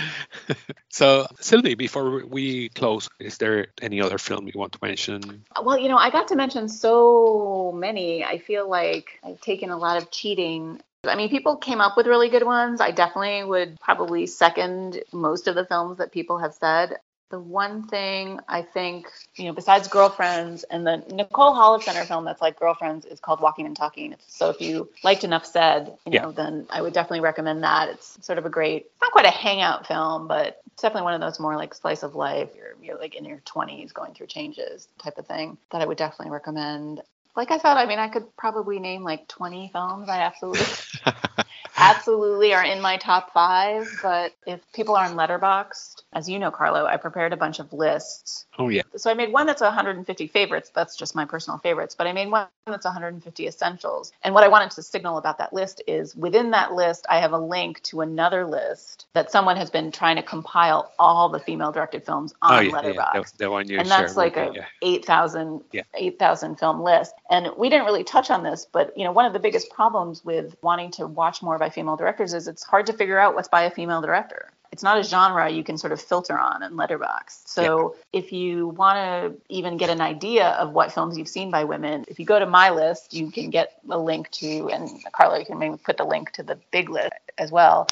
S9: so, Sylvie, before we close, is there any other film you want to mention?
S10: Well, you know, I got to mention so many. I feel like I've taken a lot of cheating. I mean, people came up with really good ones. I definitely would probably second most of the films that people have said. The one thing I think, you know, besides Girlfriends and the Nicole Holofcener film that's like Girlfriends is called Walking and Talking. So if you liked Enough Said, you know,
S9: Yeah.
S10: then I would definitely recommend that. It's sort of a great, it's not quite a hangout film, but it's definitely one of those more like slice of life. You're, you're like in your 20s going through changes type of thing that I would definitely recommend. Like I said, I mean, I could probably name like 20 films I absolutely absolutely are in my top five. But if people are on Letterboxd, as you know, Carlo, I prepared a bunch of lists.
S9: Oh, yeah.
S10: So I made one that's 150 favorites. That's just my personal favorites. But I made one that's 150 essentials. And what I wanted to signal about that list is within that list, I have a link to another list that someone has been trying to compile all the female directed films on
S9: oh, yeah,
S10: Letterboxd
S9: yeah. The one you
S10: and that's like a
S9: yeah.
S10: 8,000
S9: Yeah.
S10: 8,000 film list. And we didn't really touch on this, but you know, one of the biggest problems with wanting to watch more by female directors is it's hard to figure out what's by a female director. It's not a genre you can sort of filter on in Letterboxd So if you want to even get an idea of what films you've seen by women, if you go to my list, you can get a link to, and Carla, you can maybe put the link to the big list as well.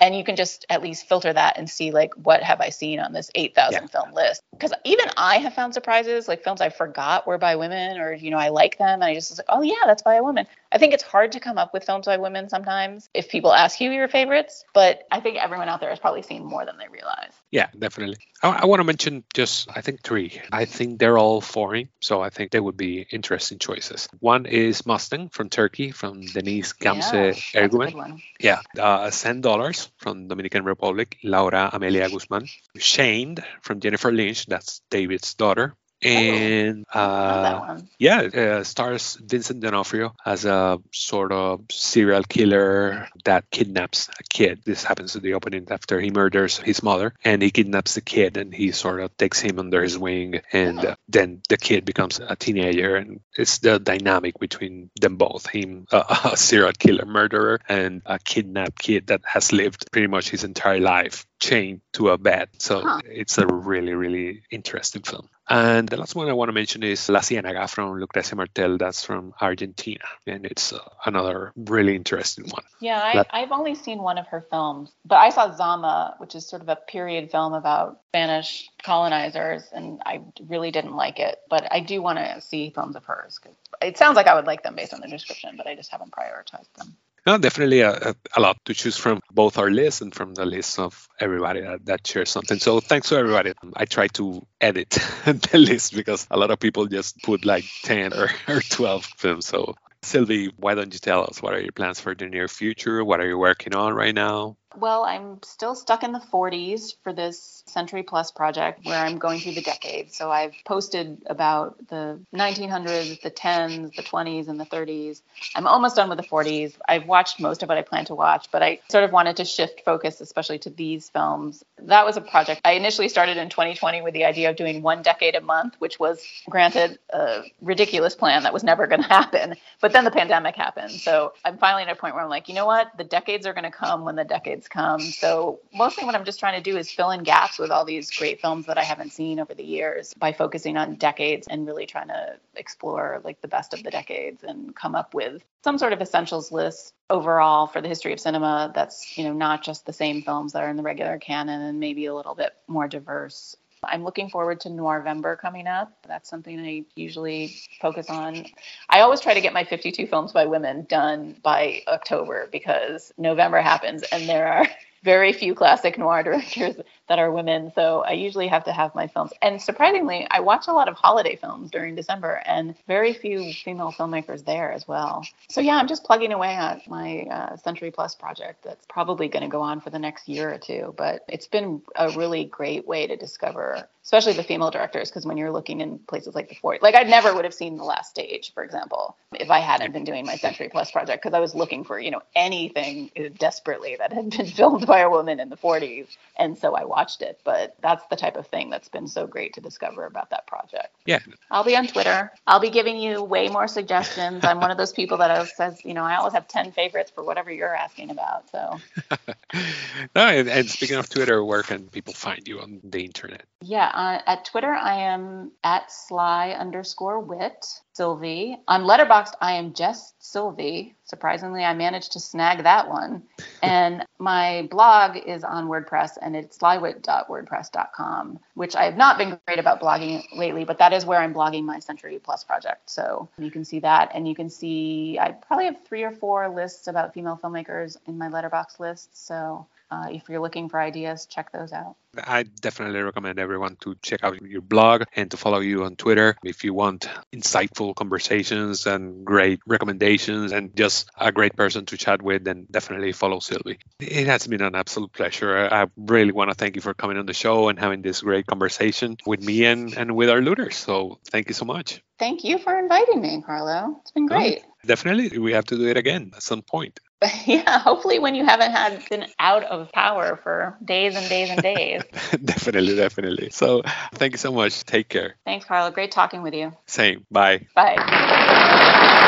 S10: And you can just at least filter that and see like what have I seen on this 8,000 film list. Because even I have found surprises, like films I forgot were by women, or you know I like them, and I just was like, oh yeah, that's by a woman. I think it's hard to come up with films by women sometimes if people ask you your favorites, but I think everyone out there has probably seen more than they realize.
S9: Yeah, definitely. I, I want to mention just, I think, three. I think they're all foreign, so I think they would be interesting choices. One is Mustang from Turkey, from Deniz Gamze
S10: Yeah, that's a Ergüven.
S9: Yeah, uh, Ten Dollars from Dominican Republic, Laura Amelia Guzman. Chained from Jennifer Lynch, that's David's daughter. And
S10: Oh,
S9: uh, yeah, uh, stars Vincent D'Onofrio as a sort of serial killer that kidnaps a kid. This happens at the opening after he murders his mother, and he kidnaps the kid, and he sort of takes him under his wing, and uh, then the kid becomes a teenager, and it's the dynamic between them both: him, uh, a serial killer murderer, and a kidnapped kid that has lived pretty much his entire life chained to a bed. So
S10: Huh.
S9: it's a really, really interesting film. And the last one I want to mention is La Ciénaga from Lucrecia Martel. That's from Argentina. And it's uh, another really interesting one.
S10: Yeah, I,
S9: That-
S10: I've only seen one of her films, but I saw Zama, which is sort of a period film about Spanish colonizers, and I really didn't like it. But I do want to see films of hers. Cause It sounds like I would like them based on the description, but I just haven't prioritized them.
S9: No, definitely a, a, a lot to choose from, both our list and from the list of everybody that, that shares something. So thanks to everybody. I try to edit the list because a lot of people just put like 10 or, or 12 films. So Sylvie, why don't you tell us what are your plans for the near future? What are you working on right now?
S10: Well, I'm still stuck in the 40s for this Century Plus project where I'm going through the decades. So I've posted about the 1900s, the 10s, the 20s, and the 30s. I'm almost done with the 40s. I've watched most of what I plan to watch, but I sort of wanted to shift focus, especially to these films. That was a project I initially started in 2020 with the idea of doing one decade a month, which was, granted, a ridiculous plan that was never going to happen. But then the pandemic happened. So I'm finally at a point where I'm like, you know what? The decades are going to come when the decades come. So mostly what I'm just trying to do is fill in gaps with all these great films that I haven't seen over the years by focusing on decades and really trying to explore like the best of the decades and come up with some sort of essentials list overall for the history of cinema that's, you know, not just the same films that are in the regular canon and maybe a little bit more diverse. I'm looking forward to Noirvember coming up. That's something I usually focus on. I always try to get my 52 films by women done by October because November happens and there are very few classic noir directors that are women. So I usually have to have my films. And surprisingly, I watch a lot of holiday films during December and very few female filmmakers there as well. So yeah, I'm just plugging away on my uh, Century Plus project that's probably going to go on for the next year or two. But it's been a really great way to discover, especially the female directors, because when you're looking in places like the 40s, like I never would have seen The Last Stage, for example, if I hadn't been doing my Century Plus project, because I was looking for, you know, anything desperately that had been filmed by a woman in the 40s. And so I watched it. But that's the type of thing that's been so great to discover about that project.
S9: Yeah.
S10: I'll be on Twitter. I'll be giving you way more suggestions. I'm one of those people that says, you know, I always have 10 favorites for whatever you're asking about. So,
S9: No, and, and speaking of Twitter, where can people find you on the internet?
S10: yeah, uh, at Twitter, I am at sly underscore wit, Sylvie. On Letterboxd, I am just Sylvie. Surprisingly, I managed to snag that one. And my blog is on WordPress and it's slywit.wordpress.com, which I have not been great about blogging lately, but that is where I'm blogging my Century Plus project. So you can see that. And you can see, I probably have three or four lists about female filmmakers in my Letterboxd list. So uh, if you're looking for ideas, check those out.
S9: I definitely recommend everyone to check out your blog and to follow you on Twitter if you want insightful conversations and great recommendations and just a great person to chat with. Then definitely follow Sylvie. It has been an absolute pleasure. I really want to thank you for coming on the show and having this great conversation with me and, and with our looters. So thank you so much.
S10: Thank you for inviting me, Carlo. It's been great.
S9: Definitely, we have to do it again at some point.
S10: yeah, hopefully when you haven't had been out of power for days and days and days.
S9: definitely, definitely. So thank you so much. Take care.
S10: Thanks, Carla. Great talking with you.
S9: Same. Bye.
S10: Bye.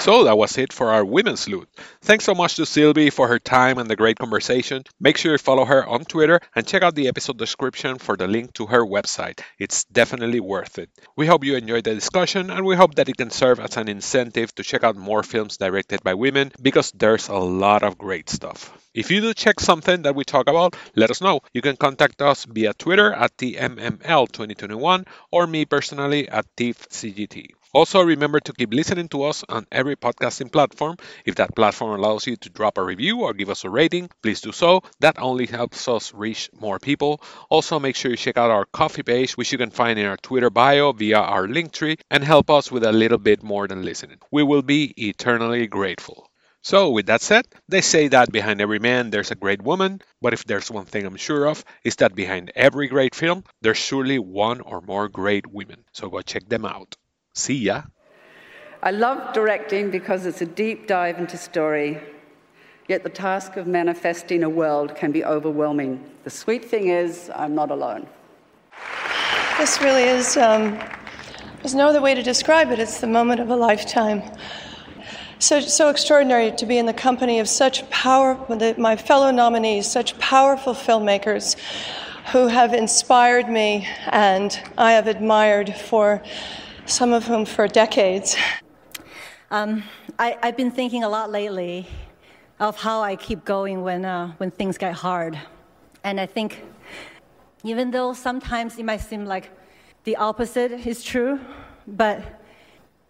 S9: So that was it for our women's loot. Thanks so much to Sylvie for her time and the great conversation. Make sure you follow her on Twitter and check out the episode description for the link to her website. It's definitely worth it. We hope you enjoyed the discussion and we hope that it can serve as an incentive to check out more films directed by women because there's a lot of great stuff. If you do check something that we talk about, let us know. You can contact us via Twitter at TMML2021 or me personally at TIFCGT. Also, remember to keep listening to us on every podcasting platform. If that platform allows you to drop a review or give us a rating, please do so. That only helps us reach more people. Also, make sure you check out our Ko-fi page, which you can find in our Twitter bio via our link tree, and help us with a little bit more than listening. We will be eternally grateful. So, with that said, they say that behind every man there's a great woman, but if there's one thing I'm sure of, is that behind every great film, there's surely one or more great women. So go check them out. See ya.
S11: I love directing because it's a deep dive into story, yet the task of manifesting a world can be overwhelming. The sweet thing is, I'm not alone.
S12: This really is, um, there's no other way to describe it. It's the moment of a lifetime. So, so extraordinary to be in the company of such power, my fellow nominees, such powerful filmmakers who have inspired me and I have admired for some of whom for decades.
S13: Um, I, have been thinking a lot lately of how I keep going when, uh, when things get hard. And I think even though sometimes it might seem like the opposite is true, but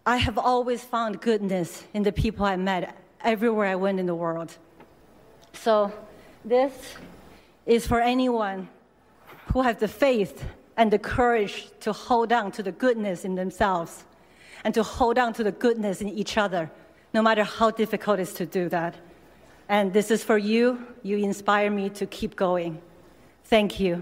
S13: I have always found goodness in the people I met everywhere I went in the world. So this is for anyone who has the faith and the courage to hold on to the goodness in themselves and to hold on to the goodness in each other, no matter how difficult it is to do that. And this is for you. You inspire me to keep going. Thank you.